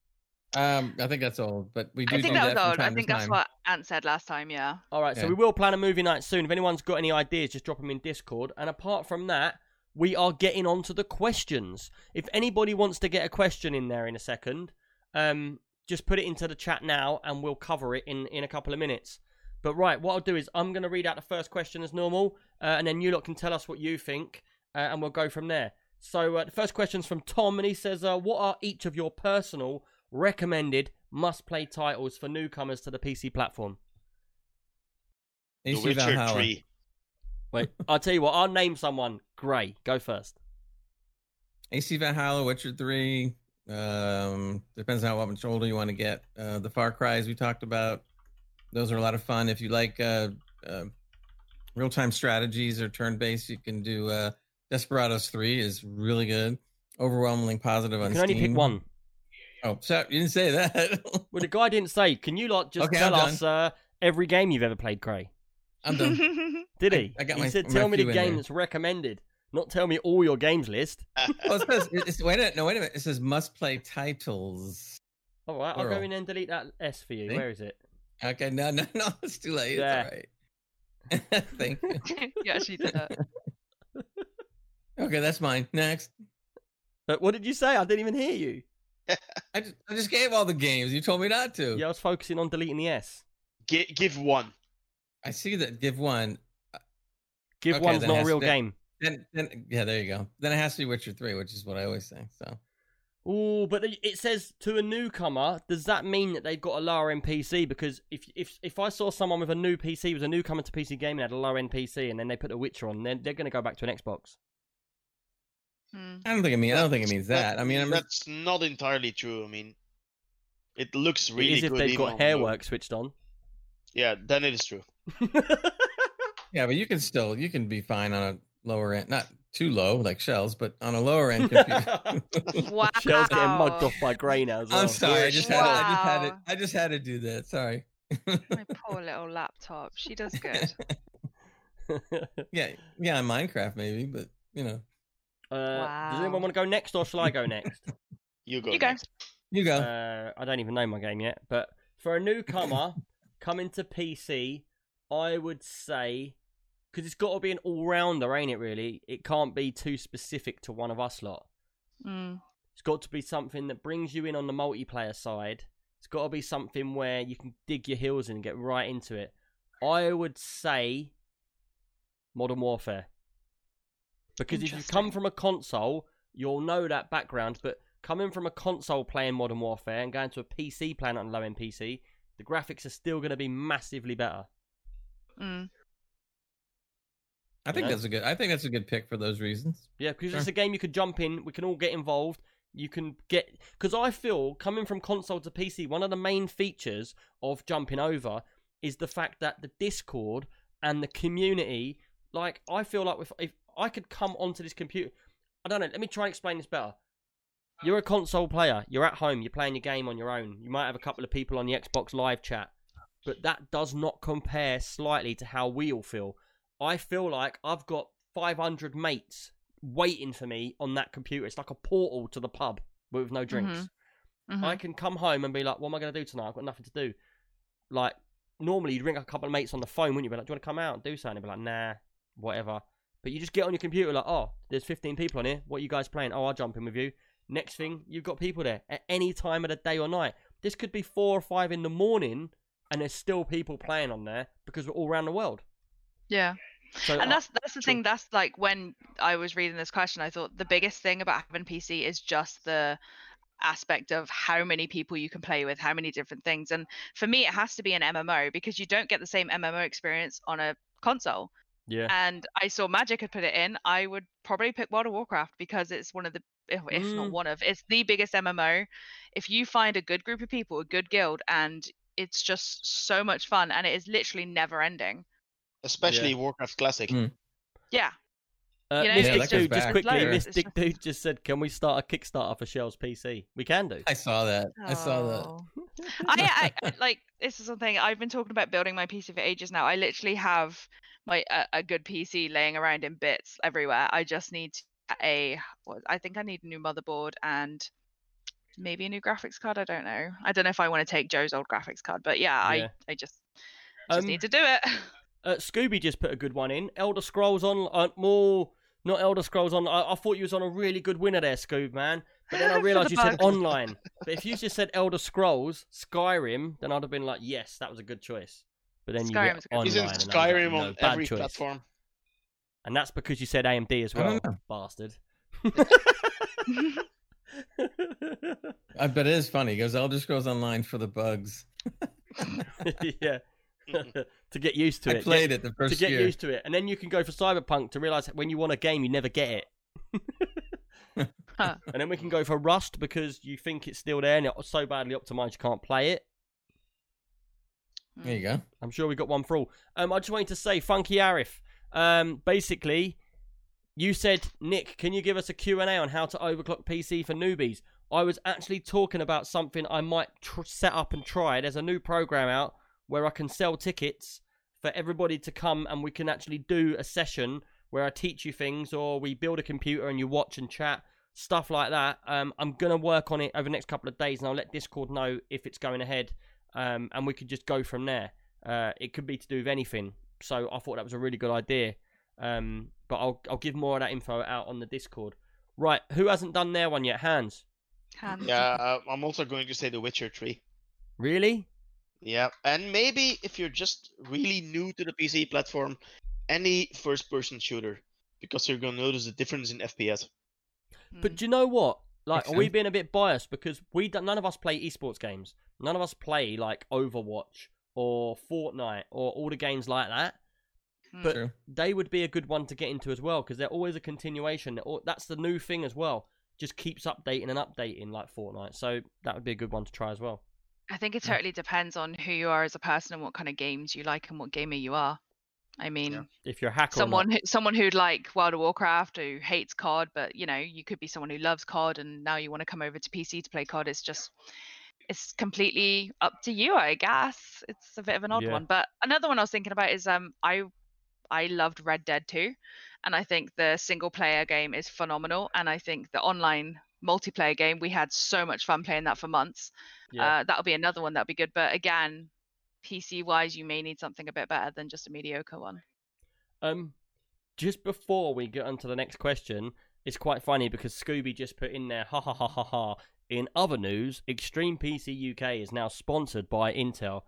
um, I think that's old, but we do I think do that was from old. I think that's time. what Ant said last time. Yeah. All right, so we will plan a movie night soon. If anyone's got any ideas, just drop them in Discord. And apart from that, we are getting on to the questions. If anybody wants to get a question in there in a second, um, just put it into the chat now, and we'll cover it in in a couple of minutes. But right, what I'll do is I'm going to read out the first question as normal, uh, and then you lot can tell us what you think, uh, and we'll go from there. So uh, the first question's from Tom, and he says, uh, "What are each of your personal recommended must-play titles for newcomers to the PC platform?" The AC Witcher Valhalla. 3. Wait, [LAUGHS] I'll tell you what. I'll name someone. Gray, go first. AC Valhalla, Witcher 3. Um, depends on how much older you want to get. Uh, the Far Cries we talked about. Those are a lot of fun. If you like uh, uh, real time strategies or turn based, you can do uh, Desperados 3 is really good. Overwhelmingly positive You on can only pick one. Oh, so you didn't say that. [LAUGHS] Well, the guy didn't say. Can you lot just Okay, tell us uh, every game you've ever played, Gray? I'm done. [LAUGHS] Did he? I got he my- said, my "Tell me the few game there." that's recommended, not tell me all your games list." [LAUGHS] well, it says, it's, wait a minute. No, wait a minute. It says must play titles. All right, I'll go in and delete that S for you. See? Where is it? Okay, no, [LAUGHS] no, no. It's too late. Yeah. It's all right. [LAUGHS] Thank you. [LAUGHS] yeah, she did that. Okay, that's mine. Next. But what did you say? I didn't even hear you. I just, I just gave all the games. You told me not to. Yeah, I was focusing on deleting the S. Gi- give one. I see that. Give one. Give Okay, one's not a real to- game. Then, then, yeah, there you go. Then it has to be Witcher Three, which is what I always say. So Oh, but it says to a newcomer. Does that mean that they've got a lower end PC? Because if if if I saw someone with a new PC, was a newcomer to PC gaming, had a lower end PC, and then they put The Witcher on, then they're going to go back to an Xbox. Hmm. I don't think it mean. I don't think it means that. I mean, I'm that's not entirely true. I mean, it looks It really is if good. they've got hair work switched on. Yeah, then it is true. [LAUGHS] yeah, but you can still you can be fine on a lower end, not too low like shells, but on a lower end computer. Wow. [LAUGHS] [LAUGHS] Shell's getting mugged off by Grey now as well. I'm sorry. I just had. To, I just had to. Wow. I just had to do that. Sorry. My poor little laptop. She does good. [LAUGHS] yeah, yeah, on Minecraft maybe, but you know, Uh, Does anyone want to go next, or shall I go next? You go. You go. next. you go. uh, I don't even know my game yet, but for a newcomer coming to PC, I would say because it's got to be an all rounder, ain't it? Really, it can't be too specific to one of us lot. Mm. It's got to be something that brings you in on the multiplayer side. It's got to be something where you can dig your heels in and get right into it. I would say Modern Warfare. Because if you come from a console, you'll know that background, but coming from a console playing Modern Warfare and going to a PC playing on low end PC, the graphics are still going to be massively better. Mm. I think Yeah. that's a good. I think that's a good pick for those reasons. Yeah, because Sure. it's a game you could jump in. We can all get involved. You can get because I feel coming from console to PC, one of the main features of jumping over is the fact that the Discord and the community. Like, I feel like if if I could come onto this computer, I don't know. Let me try and explain this better. You're a console player. You're at home. You're playing your game on your own. You might have a couple of people on the Xbox Live chat, but that does not compare slightly to how we all feel. I feel like I've got 500 mates waiting for me on that computer. It's like a portal to the pub with no drinks. Mhm. I can come home and be like, what am I going to do tonight? I've got nothing to do. Like, normally you'd ring a couple of mates on the phone, wouldn't you? Be like, do you want to come out and do something? They'd be like, nah, whatever. But you just get on your computer, like, oh, there's 15 people on here. What are you guys playing? Oh, I'll jump in with you. Next thing, you've got people there at any time of the day or night. This could be four or five in the morning, and there's still people playing on there because we're all around the world. Yeah. So and that's that's the thing that's like when i was reading this question i thought the biggest thing about having pc is just the aspect of how many people you can play with how many different things and for me it has to be an mmo because you don't get the same mmo experience on a console yeah. and i saw magic had put it in i would probably pick world of warcraft because it's one of the if, if Mm. not one of it's the biggest mmo if you find a good group of people a good guild and it's just so much fun and it is literally never ending Especially Warcraft Classic. Mm. yeah Uh, you know, Miss Yeah, Dick Dude, just quickly, Sure. Miss It's Dick just- Dude just said, "Can we start a Kickstarter for Shell's PC? We can do." I saw that. I saw that. Oh. I, I I- like this is something I've been talking about building my PC for ages now. I literally have my a, a good PC laying around in bits everywhere. I just need a what I think I need a new motherboard and maybe a new graphics card. I don't know. I don't know if I want to take Joe's old graphics card, but yeah, Yeah. I I just just Um, need to do it. [LAUGHS] Uh, Scooby just put a good one in. Elder Scrolls on uh, more, not Elder Scrolls on. I, I thought you was on a really good winner there, Scoob man. But then I [LAUGHS] For the realised you said online. But if you just said Elder Scrolls Skyrim, then I'd have been like, yes, that was a good choice. But then you went a good online, He's in and like, Skyrim no, on bad every choice. platform. And that's because you said AMD as well, don't bastard. [LAUGHS] I bet it is funny. He goes, Elder Scrolls Online for the bugs. [LAUGHS] yeah, to get used to I it. played Get- it the first to get year. used to it, and then you can go for Cyberpunk to realize when you want a game, you never get it. [LAUGHS] Huh. And then we can go for Rust because you think it's still there and it's so badly optimized you can't play it. There you go. I'm sure we got one for all. Um, I just wanted to say, Funky Arif. Um, basically, you said, Nick, can you give us a Q&A on how to overclock PC for newbies? I was actually talking about something I might tr- set up and try. There's a new program out where I can sell tickets for everybody to come and we can actually do a session where I teach you things or we build a computer and you watch and chat, stuff like that. Um, I'm going to work on it over the next couple of days and I'll let Discord know if it's going ahead um, and we could just go from there. Uh, it could be to do with anything. So I thought that was a really good idea. Um, but I'll I'll give more of that info out on the Discord. Right, who hasn't done their one yet? Hands. Hands. [LAUGHS] Yeah, uh, I'm also going to say The Witcher 3. Really? Yeah, and maybe if you're just really new to the PC platform, any first-person shooter, because you're gonna notice the difference in FPS. But Mm. do you know what? Like, Makes are we sense. being a bit biased because we don't, none of us play esports games. None of us play like Overwatch or Fortnite or all the games like that. Mm. But True. they would be a good one to get into as well because they're always a continuation. That's the new thing as well. Just keeps updating and updating like Fortnite. So that would be a good one to try as well. I think it totally depends on who you are as a person and what kind of games you like and what gamer you are. I mean, If you're a hacker, someone who, someone who'd like World of Warcraft who hates COD, but you know, you could be someone who loves COD and now you want to come over to PC to play COD. It's just it's completely up to you, I guess. It's a bit of an odd Yeah. one. But another one I was thinking about is um I I loved Red Dead 2 and I think the single player game is phenomenal and I think the online multiplayer game we had so much fun playing that for months. yeah. Uh, that'll be another one that'll be good. But again, PC wise, you may need something a bit better than just a mediocre one. Um, just before we get on to the next question, it's quite funny because Scooby just put in there, ha ha ha ha ha. In other news, Extreme PC UK is now sponsored by Intel.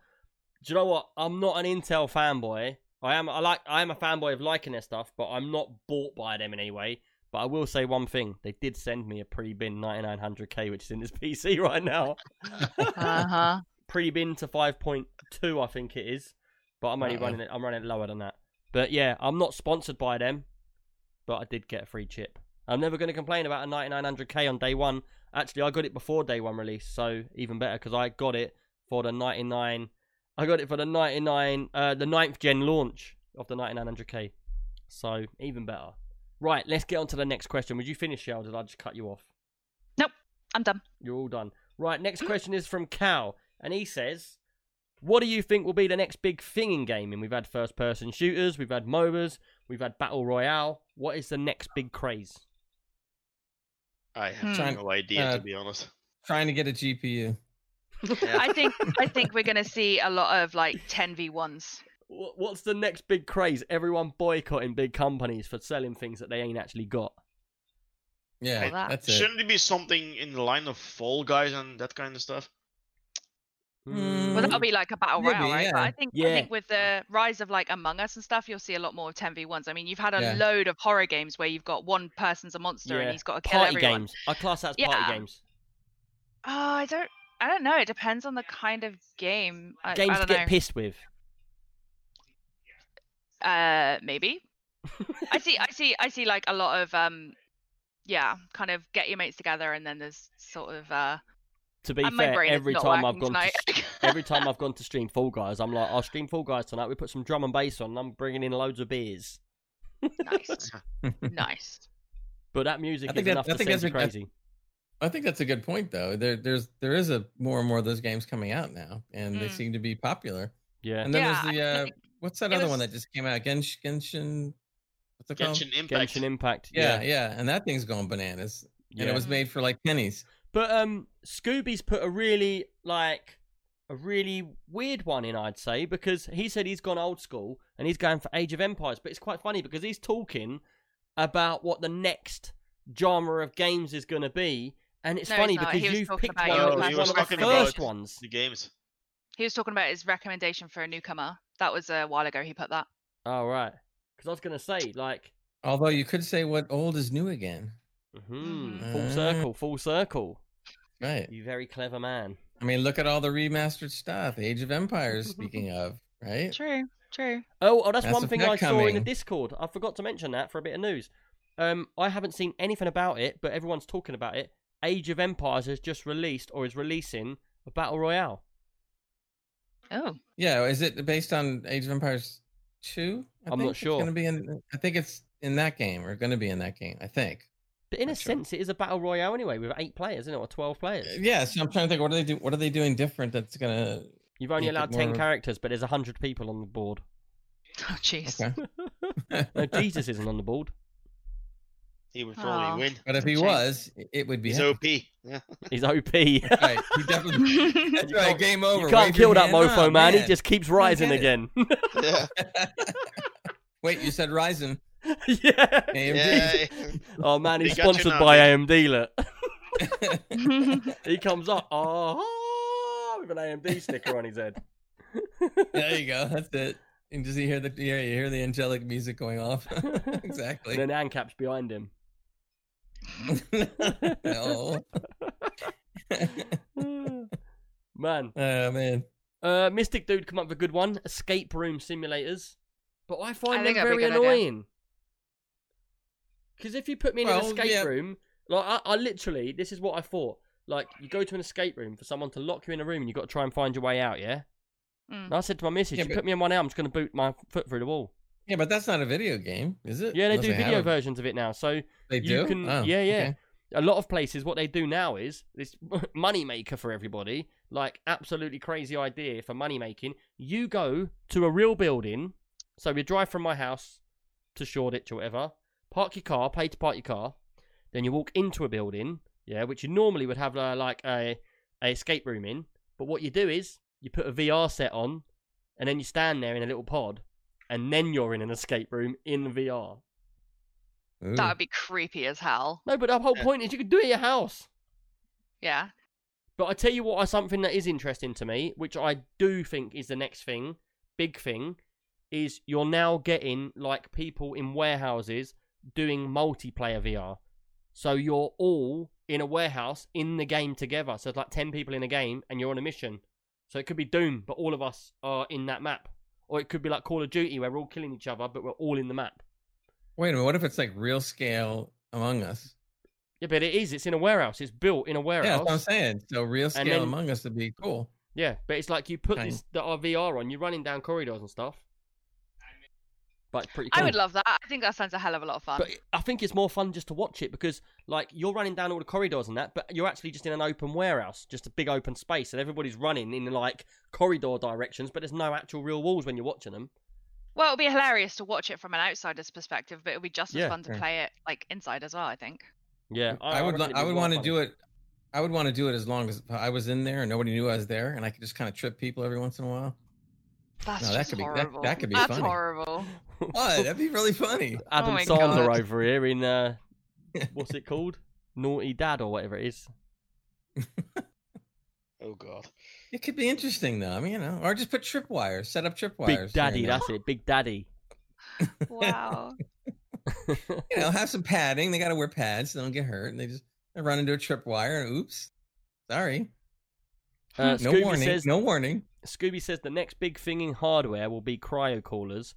Do you know what? I'm not an Intel fanboy. I am. I like. I am a fanboy of liking their stuff, but I'm not bought by them in any way. But I will say one thing: they did send me a pre-bin 9900K, which is in this [LAUGHS] PC right now. Uh huh. [LAUGHS] pre-bin to 5.2 i think it is but i'm only Uh-oh. running it i'm running it lower than that but yeah i'm not sponsored by them but i did get a free chip i'm never going to complain about a 9900k on day one actually i got it before day one release so even better because i got it for the 99 i got it for the 99 uh the ninth gen launch of the 9900k so even better right let's get on to the next question would you finish Shell? did i just cut you off Nope, I'm done. you're all done. Right, next [GASPS] question is from Cal, and he says, "What do you think will be the next big thing in gaming? We've had first-person shooters, we've had MOBAs, we've had battle royale. What is the next big craze?" I have Trying- no idea uh, to be honest. Trying to get a GPU. [LAUGHS] Yeah. I think I think we're gonna see a lot of like 10v1s. Wh- What's the next big craze? Everyone boycotting big companies for selling things that they ain't actually got. Yeah, Well, that- that's it. Shouldn't it be something in the line of Fall Guys and that kind of stuff? Mm, Well, that'll be like a battle maybe, royale, right? But. I think yeah. I think with the rise of like Among Us and stuff, you'll see a lot more of 10v1s. I mean, you've had a Yeah. load of horror games where you've got one person's a monster Yeah. and he's got to kill Party everyone. games. I class that as party games. Oh, I don't. I don't know. It depends on the kind of game. I, Games I to don't get know. pissed with. Uh, maybe. I see. I [LAUGHS] see. I see. Like a lot of um, yeah, kind of get your mates together, and then there's sort of uh. To be fair, every time I've gone to, every time I've gone to stream Fall Guys, I'm like, I'll stream Fall Guys tonight. We put some drum and bass on. and I'm bringing in loads of beers. nice, [LAUGHS] nice. But that music I is think that- enough I to think that's a- crazy. I think that's a good point, though. There, there's, there is a more and more of those games coming out now, and they Mm. seem to be popular. Yeah. And then Yeah, there's the, I uh, think what's that it other was- one that just came out? Genshin, Genshin what's it called? Genshin Impact. Genshin Impact. Yeah, Yeah. yeah, and that thing's going bananas, yeah. and it was made for like pennies. But um, Scooby's put a really like a really weird one in, I'd say, because he said he's gone old school and he's going for Age of Empires. But it's quite funny because he's talking about what the next genre of games is going to be, and it's No, funny he's because you've picked about one, your that Oh, was he one was of the first about ones. The games. He was talking about his recommendation for a newcomer. That was a while ago. He put that. Oh right, because I was going to say like, Although you could say what old is new again, hmm Mhm. full Uh. circle, full circle. right? You very clever man. I mean, look at all the remastered stuff. Age of Empires, [LAUGHS] speaking of, right? True. True. Oh, oh, that's Mass one thing Effect I saw in the. Discord. I forgot to mention that for a bit of news. Um, I haven't seen anything about it, but everyone's talking about it. Age of Empires has just released or is releasing a battle royale. Oh. Yeah, is it based on Age of Empires two? I I'm not think it's sure. Gonna be in. I think it's in that game or going to be in that game. I think. But in a sure. sense, it is a battle royale anyway, with eight players, isn't it, or twelve players? Uh, yeah, so I'm trying to think. What are they do? What are they doing different? That's gonna. You've only allowed ten more- characters, but there's hundred people on the board. Oh, jeez. Okay. [LAUGHS] No, Jesus isn't on the board. He would probably Aw. win. But if he Shame. was, it would be. He's him. OP. Yeah. He's OP. [LAUGHS] Right, he definitely. [LAUGHS] That's right. Game over. You can't Wave kill that mofo, up, man. He just keeps rising again. [LAUGHS] Yeah. Wait, you said rising. yeah. AMD. yeah. Oh man, he's He sponsored by. AMD. Look, he comes up, oh, with an AMD sticker on his head. there you go. That's it. And does he hear the yeah, you hear the angelic music going off. exactly. And then ANCAP's behind him. [LAUGHS] no. [LAUGHS] Man, oh man. uh, Mystic Dude come up with a good one. Escape room simulators, but I find I them think that'd be very a good idea. annoying. Because if you put me in an escape yeah. room, like I, I literally, this is what I thought. Like you go to an escape room for someone to lock you in a room, and you have got to try and find your way out. Yeah. Mm. And I said to my missus, Yeah, "You but- put me in one out, I'm just going to boot my foot through the wall." Yeah, but that's not a video game, is it? Yeah, they Unless do video a- versions of it now. So They you do. can- Oh, yeah, yeah. okay. a lot of places, what they do now is this [LAUGHS] money maker for everybody. Like absolutely crazy idea for money making. You go to a real building. So you drive from my house to Shoreditch or whatever. Park your car, pay to park your car. Then you walk into a building, yeah, which you normally would have uh, like a, a escape room in. But what you do is you put a VR set on, and then you stand there in a little pod, and then you're in an escape room in VR. Ooh. That would be creepy as hell. No, but the whole Yeah. point is you could do it at your house. Yeah. But I tell you what, something that is interesting to me, which I do think is the next thing, big thing, is you're now getting like people in warehouses doing multiplayer VR. So you're all in a warehouse in the game together. So it's like 10 people in a game and you're on a mission. So it could be Doom, but all of us are in that map. Or it could be like Call of Duty where we're all killing each other, but we're all in the map. Wait a minute. What if it's like real scale Among Us? Yeah, but it is. It's in a warehouse. It's built in a warehouse. Yeah, that's what I'm saying. So real scale then- Among Us would be cool. Yeah, but it's like you put Kind. this the VR on, you're running down corridors and stuff. But it's pretty cool. I would love that. I think that sounds a hell of a lot of fun. But I think it's more fun just to watch it because, like, you're running down all the corridors and that, but you're actually just in an open warehouse, just a big open space, and everybody's running in like corridor directions, but there's no actual real walls when you're watching them. Well, it'll be hilarious to watch it from an outsider's perspective, but it'll be just as Yeah. fun to Sure. play it like inside as well. I think. Yeah, I, would. reckon li- it'd I be would want to do it. I would want to do it as long as I was in there and nobody knew I was there, and I could just kind of trip people every once in a while. That's No, that just could be- that- horrible. that could be That's funny. horrible. [LAUGHS] What? That'd be really funny. [LAUGHS] Adam Oh Sandler God. over here in uh, [LAUGHS] what's it called? Naughty Dad or whatever it is. Oh god. It could be interesting though. I mean, you know, or just put tripwires, set up tripwires. here Big Daddy, that's it. Big Daddy. Wow. you know, have some padding. They got to wear pads so they don't get hurt. And they just they run into a tripwire and oops, sorry, Uh, no Scooby warning, says no warning. Scooby says the next big thing in hardware will be cryo coolers,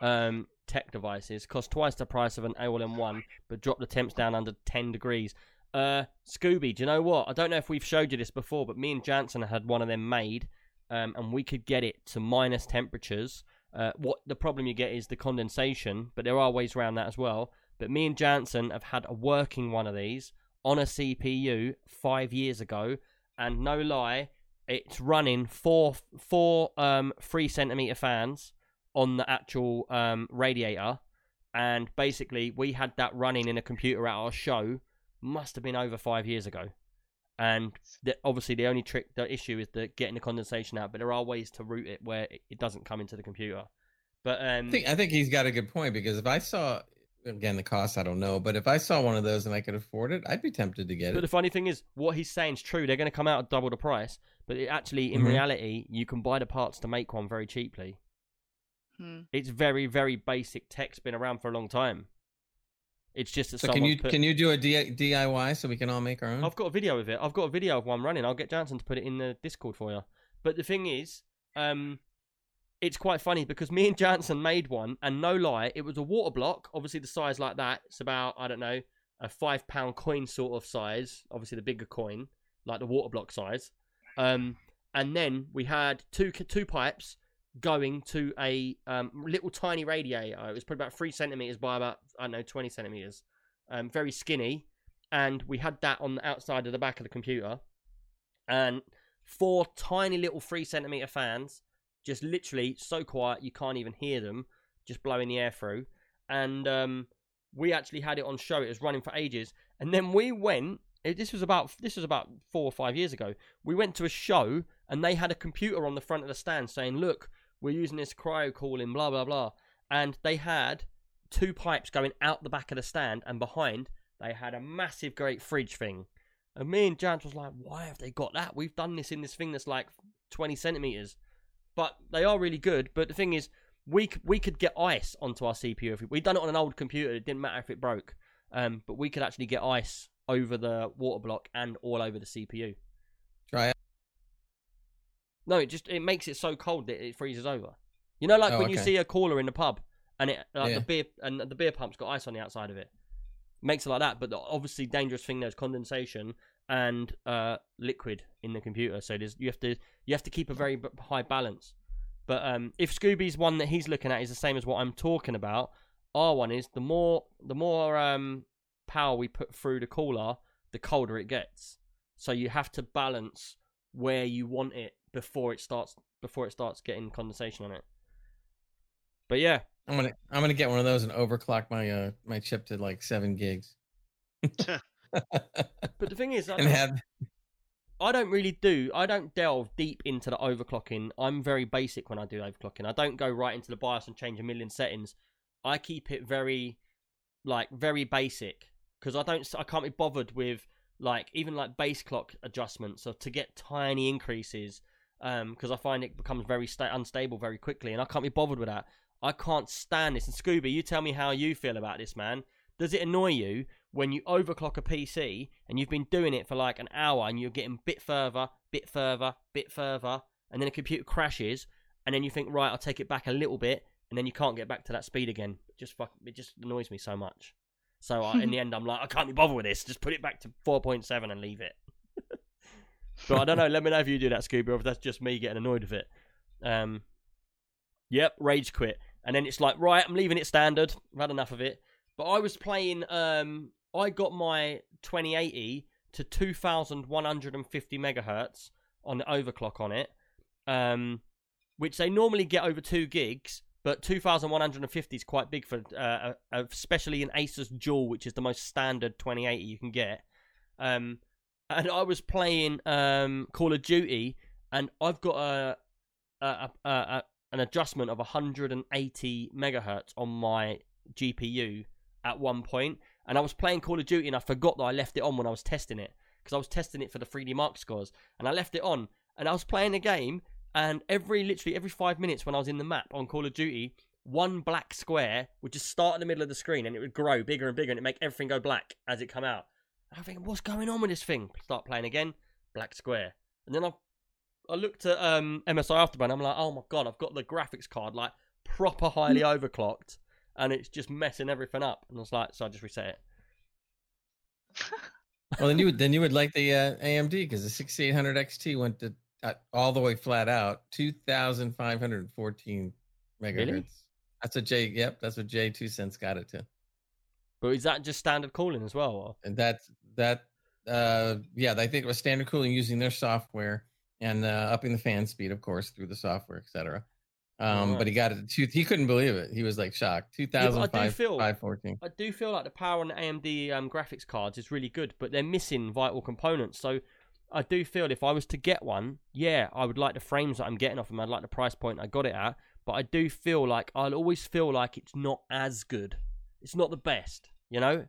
um, tech devices. Cost twice the price of an all-in-one, but drop the temps down under 10 degrees. Uh, Scooby, do you know what? I don't know if we've showed you this before, but me and Jansen had one of them made, um, and we could get it to minus temperatures. Uh, what the problem you get is the condensation, but there are ways around that as well. But me and Jansen have had a working one of these on a CPU five years ago, and no lie, it's running four four um three centimeter fans on the actual um radiator and basically we had that running in a computer at our show must have been over five years ago and the, obviously the only trick the issue is the getting the condensation out but there are ways to route it where it, it doesn't come into the computer but um I think I think he's got a good point because if I saw again the cost, I don't know, but if I saw one of those and I could afford it, I'd be tempted to get But it. But the funny thing is, what he's saying is true. They're going to come out at double the price, but it actually, in Mhm. reality, you can buy the parts to make one very cheaply. Hmm. It's very, very basic tech. It's been around for a long time. It's just that So can you put... can you do a D- DIY so we can all make our own? I've got a video of it. I've got a video of one running. I'll get Jansen to put it in the Discord for you. But the thing is, um, it's quite funny because me and Jansen made one, and no lie, it was a water block. Obviously, the size like that. It's about I don't know a five pound coin sort of size. Obviously, the bigger coin, like the water block size. Um, and then we had two two pipes going to a um, little tiny radiator. It was probably about three centimeters by about I don't know twenty centimeters. Um, very skinny, and we had that on the outside of the back of the computer, and four tiny little three centimeter fans, just literally so quiet you can't even hear them, just blowing the air through. And um, we actually had it on show. It was running for ages, and then we went. It, this was about this was about four or five years ago. We went to a show, and they had a computer on the front of the stand saying, "Look, we're using this cryo cooling, blah blah blah," and they had two pipes going out the back of the stand, and behind they had a massive, great fridge thing. And me and Jans was like, "Why have they got that? We've done this in this thing that's like twenty centimeters." But they are really good. But the thing is, we c- we could get ice onto our CPU if we, we'd done it on an old computer. It didn't matter if it broke. Um, but we could actually get ice over the water block and all over the CPU. Try it. No, it just it makes it so cold that it freezes over. You know, like Oh, when you see a cooler in the pub and it like Yeah. the beer and the beer pump's got ice on the outside of it. Makes it like that, but the obviously dangerous thing there's condensation and uh, liquid in the computer. So there's you have to you have to keep a very high balance. But um, if Scooby's one that he's looking at is the same as what I'm talking about, our one is the more the more um, power we put through the cooler, the colder it gets. So you have to balance where you want it before it starts before it starts getting condensation on it. But yeah, I'm gonna I'm gonna get one of those and overclock my uh my chip to like seven gigs. [LAUGHS] but the thing is, [LAUGHS] I don't- have I don't really do. I don't delve deep into the overclocking. I'm very basic when I do overclocking. I don't go right into the BIOS and change a million settings. I keep it very, like very basic because I don't. I can't be bothered with like even like base clock adjustments. So to get tiny increases, um, because I find it becomes very sta- unstable very quickly, and I can't be bothered with that. I can't stand this. And Scooby, you tell me how you feel about this, man. Does it annoy you when you overclock a PC and you've been doing it for like an hour and you're getting bit further, bit further, bit further, and then a computer crashes, and then you think, right, I'll take it back a little bit, and then you can't get back to that speed again. It just fuck, it just annoys me so much. So I, in the end, I'm like, I can't be bothered with this. Just put it back to 4.7 and leave it. [LAUGHS] but I don't know. Let me know if you do that, Scooby, or if that's just me getting annoyed with it. Um, yep, rage quit, and then it's like, right, I'm leaving it standard. I've had enough of it. But I was playing. Um, I got my 2080 to 2,150 megahertz on the overclock on it, um, which they normally get over two gigs. But 2,150 is quite big for, uh, uh, especially an Asus Dual, which is the most standard 2080 you can get. Um, and I was playing um, Call of Duty, and I've got a, a, a, a an adjustment of 180 megahertz on my GPU at one point, and I was playing Call of Duty, and I forgot that I left it on when I was testing it because I was testing it for the 3D Mark scores, and I left it on, and I was playing the game, and every literally every five minutes when I was in the map on Call of Duty, one black square would just start in the middle of the screen, and it would grow bigger and bigger, and it make everything go black as it come out. And I think, what's going on with this thing? Start playing again, black square, and then I I looked at um, MSI Afterburn. I'm like, oh my god, I've got the graphics card like proper highly overclocked, and it's just messing everything up. And I was like, so I just reset it. [LAUGHS] Well, then you would then you would like the uh, AMD because the 6800 XT went to uh, all the way flat out 2,514 megahertz. Really? That's what J. Yep, that's what JayzTwoCents got it to. But is that just standard cooling as well? Or? And that's that. Uh, yeah, I think it was standard cooling using their software and uh, upping the fan speed, of course, through the software, etc. Um, Right. but he got it. To, he couldn't believe it. He was like shocked. Yeah, do feel- 514. I do feel like the power on the AMD um, graphics cards is really good, but they're missing vital components. So I do feel if I was to get one, yeah, I would like the frames that I'm getting off them. I'd like the price point I got it at, but I do feel like I'll always feel like it's not as good. It's not the best, you know.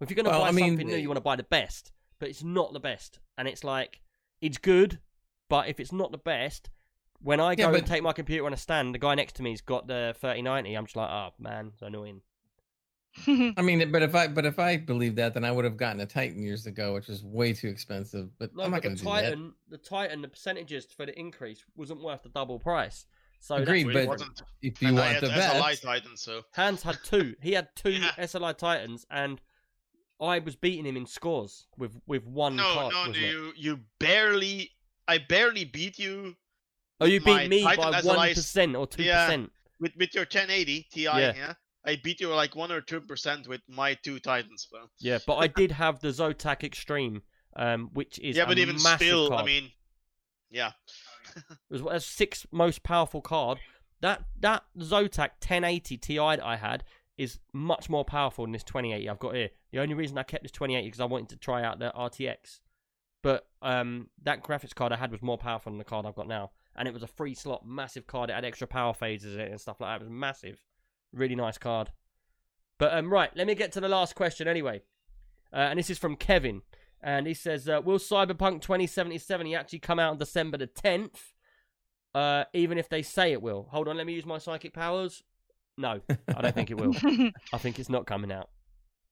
If you're gonna Well, buy I mean, something new, you want to buy the best, but it's not the best, and it's like it's good, but if it's not the best. When I Yeah, go and take my computer on a stand, the guy next to me's got the 3090. I'm just like, oh man, it's annoying. [LAUGHS] I mean, but if I but if I believed that, then I would have gotten a Titan years ago, which was way too expensive. But No, I'm not going to do that. Titan, the Titan, the percentages for the increase wasn't worth the double price. So Agreed, that's but- wasn't. If you and I want had the SLI best, Titan, so Hans had two. He had two Yeah. SLI Titans, and I was beating him in scores with with one no, card. no, wasn't you you barely. I barely beat you Oh, you beat me Titan by SLI one percent or two Yeah. percent. with with your 1080 Ti. Yeah. Yeah. I beat you like one or two percent with my two Titans, bro. Yeah, but I did have the Zotac Extreme, um, which is yeah, a but even still, card. I mean, yeah. It was a sixth most powerful card. That that Zotac 1080 Ti that I had is much more powerful than this 2080 I've got here. The only reason I kept this 2080 because I wanted to try out the RTX. But um, that graphics card I had was more powerful than the card I've got now, and it was a free slot, massive card. It had extra power phases in it and stuff like that. It was massive, really nice card. But um, right, let me get to the last question anyway, uh, and this is from Kevin, and he says, uh, "Will Cyberpunk 2077 actually come out on December the 10th?" Uh, even if they say it will. Hold on, let me use my psychic powers. No, I don't think it will. [LAUGHS] I think it's not coming out.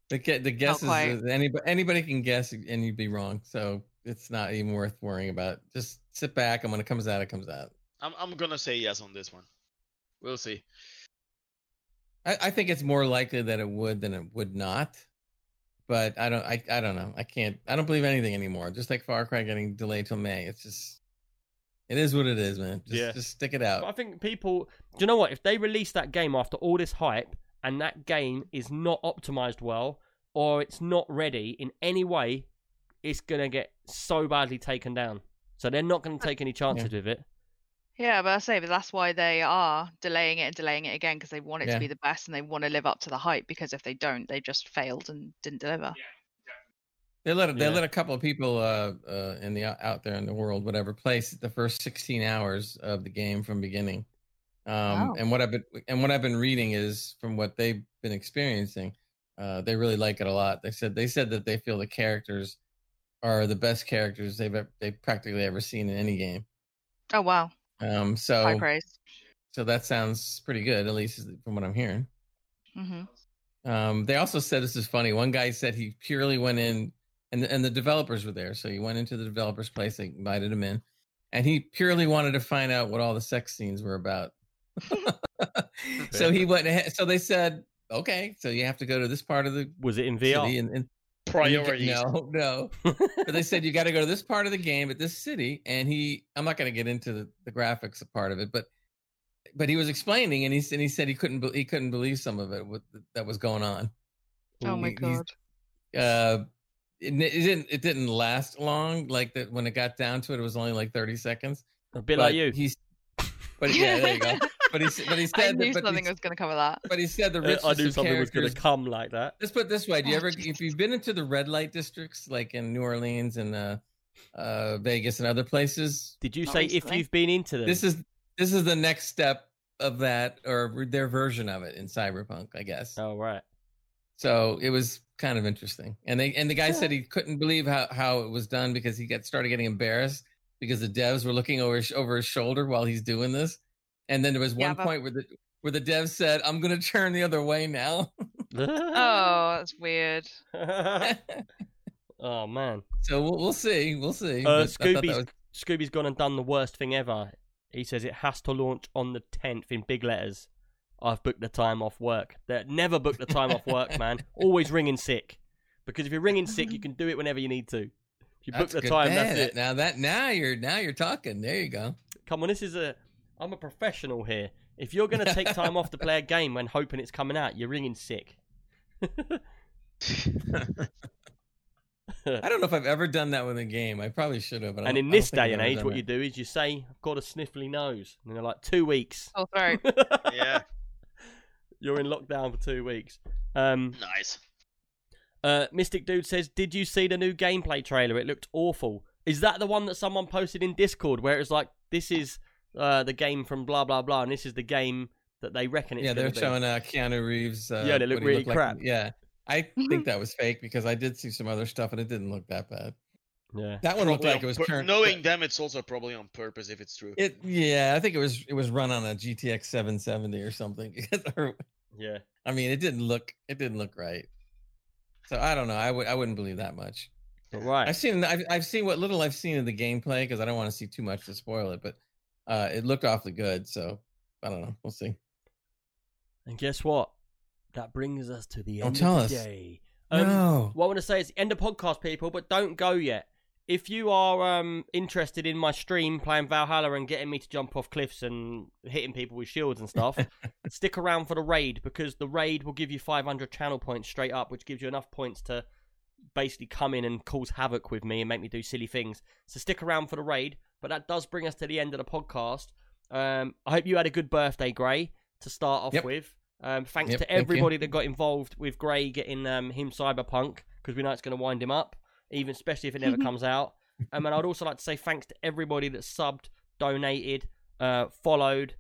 the ge- the guess is quite. anybody anybody can guess and you'd be wrong. So it's not even worth worrying about. Just sit back and when it comes out, it comes out. I'm I'm gonna say yes on this one. We'll see. I, I think it's more likely that it would than it would not. But I don't I, I don't know. I can't I don't believe anything anymore. Just like Far Cry getting delayed till May. It's just it is what it is, man. Just Yeah. just stick it But out. I think people, do you know what? If they release that game after all this hype and that game is not optimized well or it's not ready in any way, it's gonna get so badly taken down. So they're not gonna take any chances with it. Yeah, but I say, but that's why they are delaying it and delaying it again because they want it Yeah. to be the best and they want to live up to the hype. Because if they don't, they just failed and didn't deliver. They let they Yeah. let a couple of people uh, uh, in the out there in the world, whatever, place the first 16 hours of the game from beginning. Um, Wow. And what I've been and what I've been reading is from what they've been experiencing, uh, they really like it a lot. They said they said that they feel the characters are the best characters they've ever, they've practically ever seen in any game. Oh wow, Um, so high praise. so that sounds pretty good, at least from what I'm hearing. hmm Um, they also said this is funny. One guy said he purely went in, and the, and the developers were there, so he went into the developers' place. They invited him in, and he purely wanted to find out what all the sex scenes were about. [LAUGHS] [LAUGHS] so he went ahead. So they said, okay, so you have to go to this part of the Was it in VR? and, and and you Priorities. no, no. but they said you got to go to this part of the game at this city, and he. I'm not going to get into the, the graphics part of it, but but he was explaining, and he and he said he couldn't be- he couldn't believe some of it what, that was going on. Oh my He- god. uh it, it didn't it didn't last long like that when it got down to it it was only like 30 seconds A bit but like you. he's but [LAUGHS] yeah there you go but he s- but he [LAUGHS] I said knew that, something he, was going to cover that. but he said the richest I knew of something was going characters to come like that. let's put it this way do you ever if you've been into the red light districts like in new orleans and uh uh vegas and other places Did you say if you've been into them? this is this is the next step of that or their version of it in cyberpunk i guess Oh right. So it was kind of interesting. And they and the guy said he couldn't believe how, how it was done because he got started getting embarrassed because the devs were looking over his, over his shoulder while he's doing this. And then there was Yeah, one but- point where the where the devs said, "I'm going to turn the other way now." Oh, [LAUGHS] that's weird. [LAUGHS] oh man. so we'll, we'll see, we'll see. Uh, But I thought that Scooby's was- Scooby's gone and done the worst thing ever. He says it has to launch on the 10th in big letters. I've booked the time off work. That never book the time off work, man. [LAUGHS] Always ringing sick. Because if you're ringing sick, you can do it whenever you need to. If you book the time, Yeah, that's it. Now that now you're now you're talking. There you go. Come on, this is a. I'm a professional here. If you're going to take time off to play a game when hoping it's coming out, you're ringing sick. [LAUGHS] I don't know if I've ever done that with a game. I probably should have. But and in this day and age, what that. you do is you say, I've got a sniffly nose. And they're like, two weeks. Oh, throat. [LAUGHS] Yeah, You're in lockdown for two weeks. Um, nice. uh, Mystic Dude says, Did you see the new gameplay trailer? It looked awful. Is that the one that someone posted in Discord where it's like, this is uh, the game from blah, blah, blah, and this is the game that they reckon it's yeah, they're be? showing uh, Keanu Reeves. Uh, Yeah, they look what he really looked like- crap. Yeah, I [LAUGHS] think that was fake because I did see some other stuff and it didn't look that bad. Yeah. That one looked Probably like it was pur- turned. knowing them, it's also probably on purpose if it's true. It yeah, I think it was it was run on a GTX 770 or something. [LAUGHS] Yeah. I mean, it didn't look it didn't look right. So I don't know. I would I wouldn't believe that much. But right. I've seen I've, I've seen what little I've seen of the gameplay because I don't want to see too much to spoil it, but uh, it looked awfully good. So I don't know. We'll see. And guess what? That brings us to the Don't end tell of us. the day. Um, no. What I want to say is end of podcast, people, but don't go yet. If you are um, interested in my stream playing Valhalla and getting me to jump off cliffs and hitting people with shields and stuff, [LAUGHS] stick around for the raid because the raid will give you 500 channel points straight up, which gives you enough points to basically come in and cause havoc with me and make me do silly things. So stick around for the raid. But that does bring us to the end of the podcast. Um, I hope you had a good birthday, Gray, to start off Yep. with. Um, thanks Yep, to everybody that got involved with Gray getting um, him Cyberpunk because we know it's going to wind him up, even especially if it never [LAUGHS] comes out. Um, and I'd also like to say thanks to everybody that subbed, donated, uh, followed,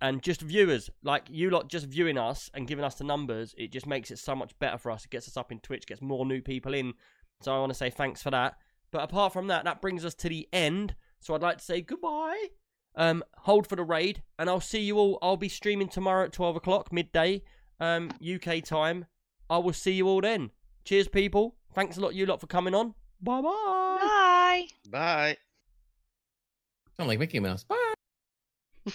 and just viewers like you lot just viewing us and giving us the numbers. It just makes it so much better for us. It gets us up in Twitch, gets more new people in. So I want to say thanks for that. But apart from that, that brings us to the end. So I'd like to say goodbye. Um, hold for the raid, and I'll see you all. I'll be streaming tomorrow at twelve o'clock midday, um, UK time. I will see you all then. Cheers, people. Thanks a lot, you lot, for coming on. Bye bye. Bye. Bye. Sound like Mickey Mouse. Bye. [LAUGHS]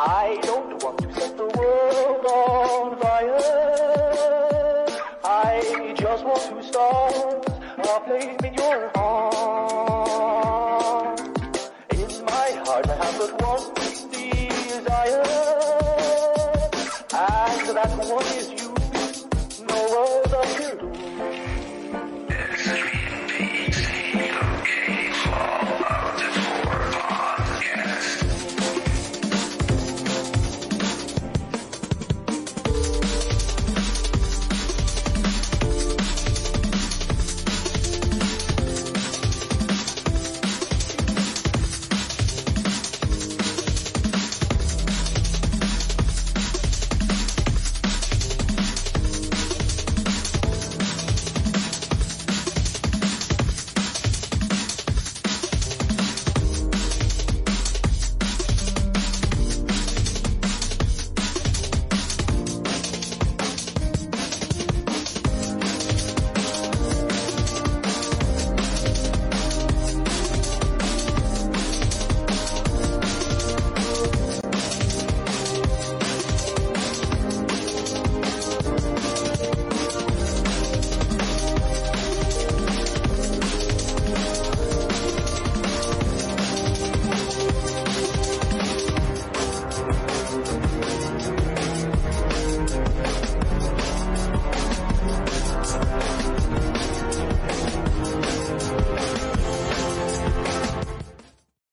I don't want to set the world on fire. I are flame in your heart.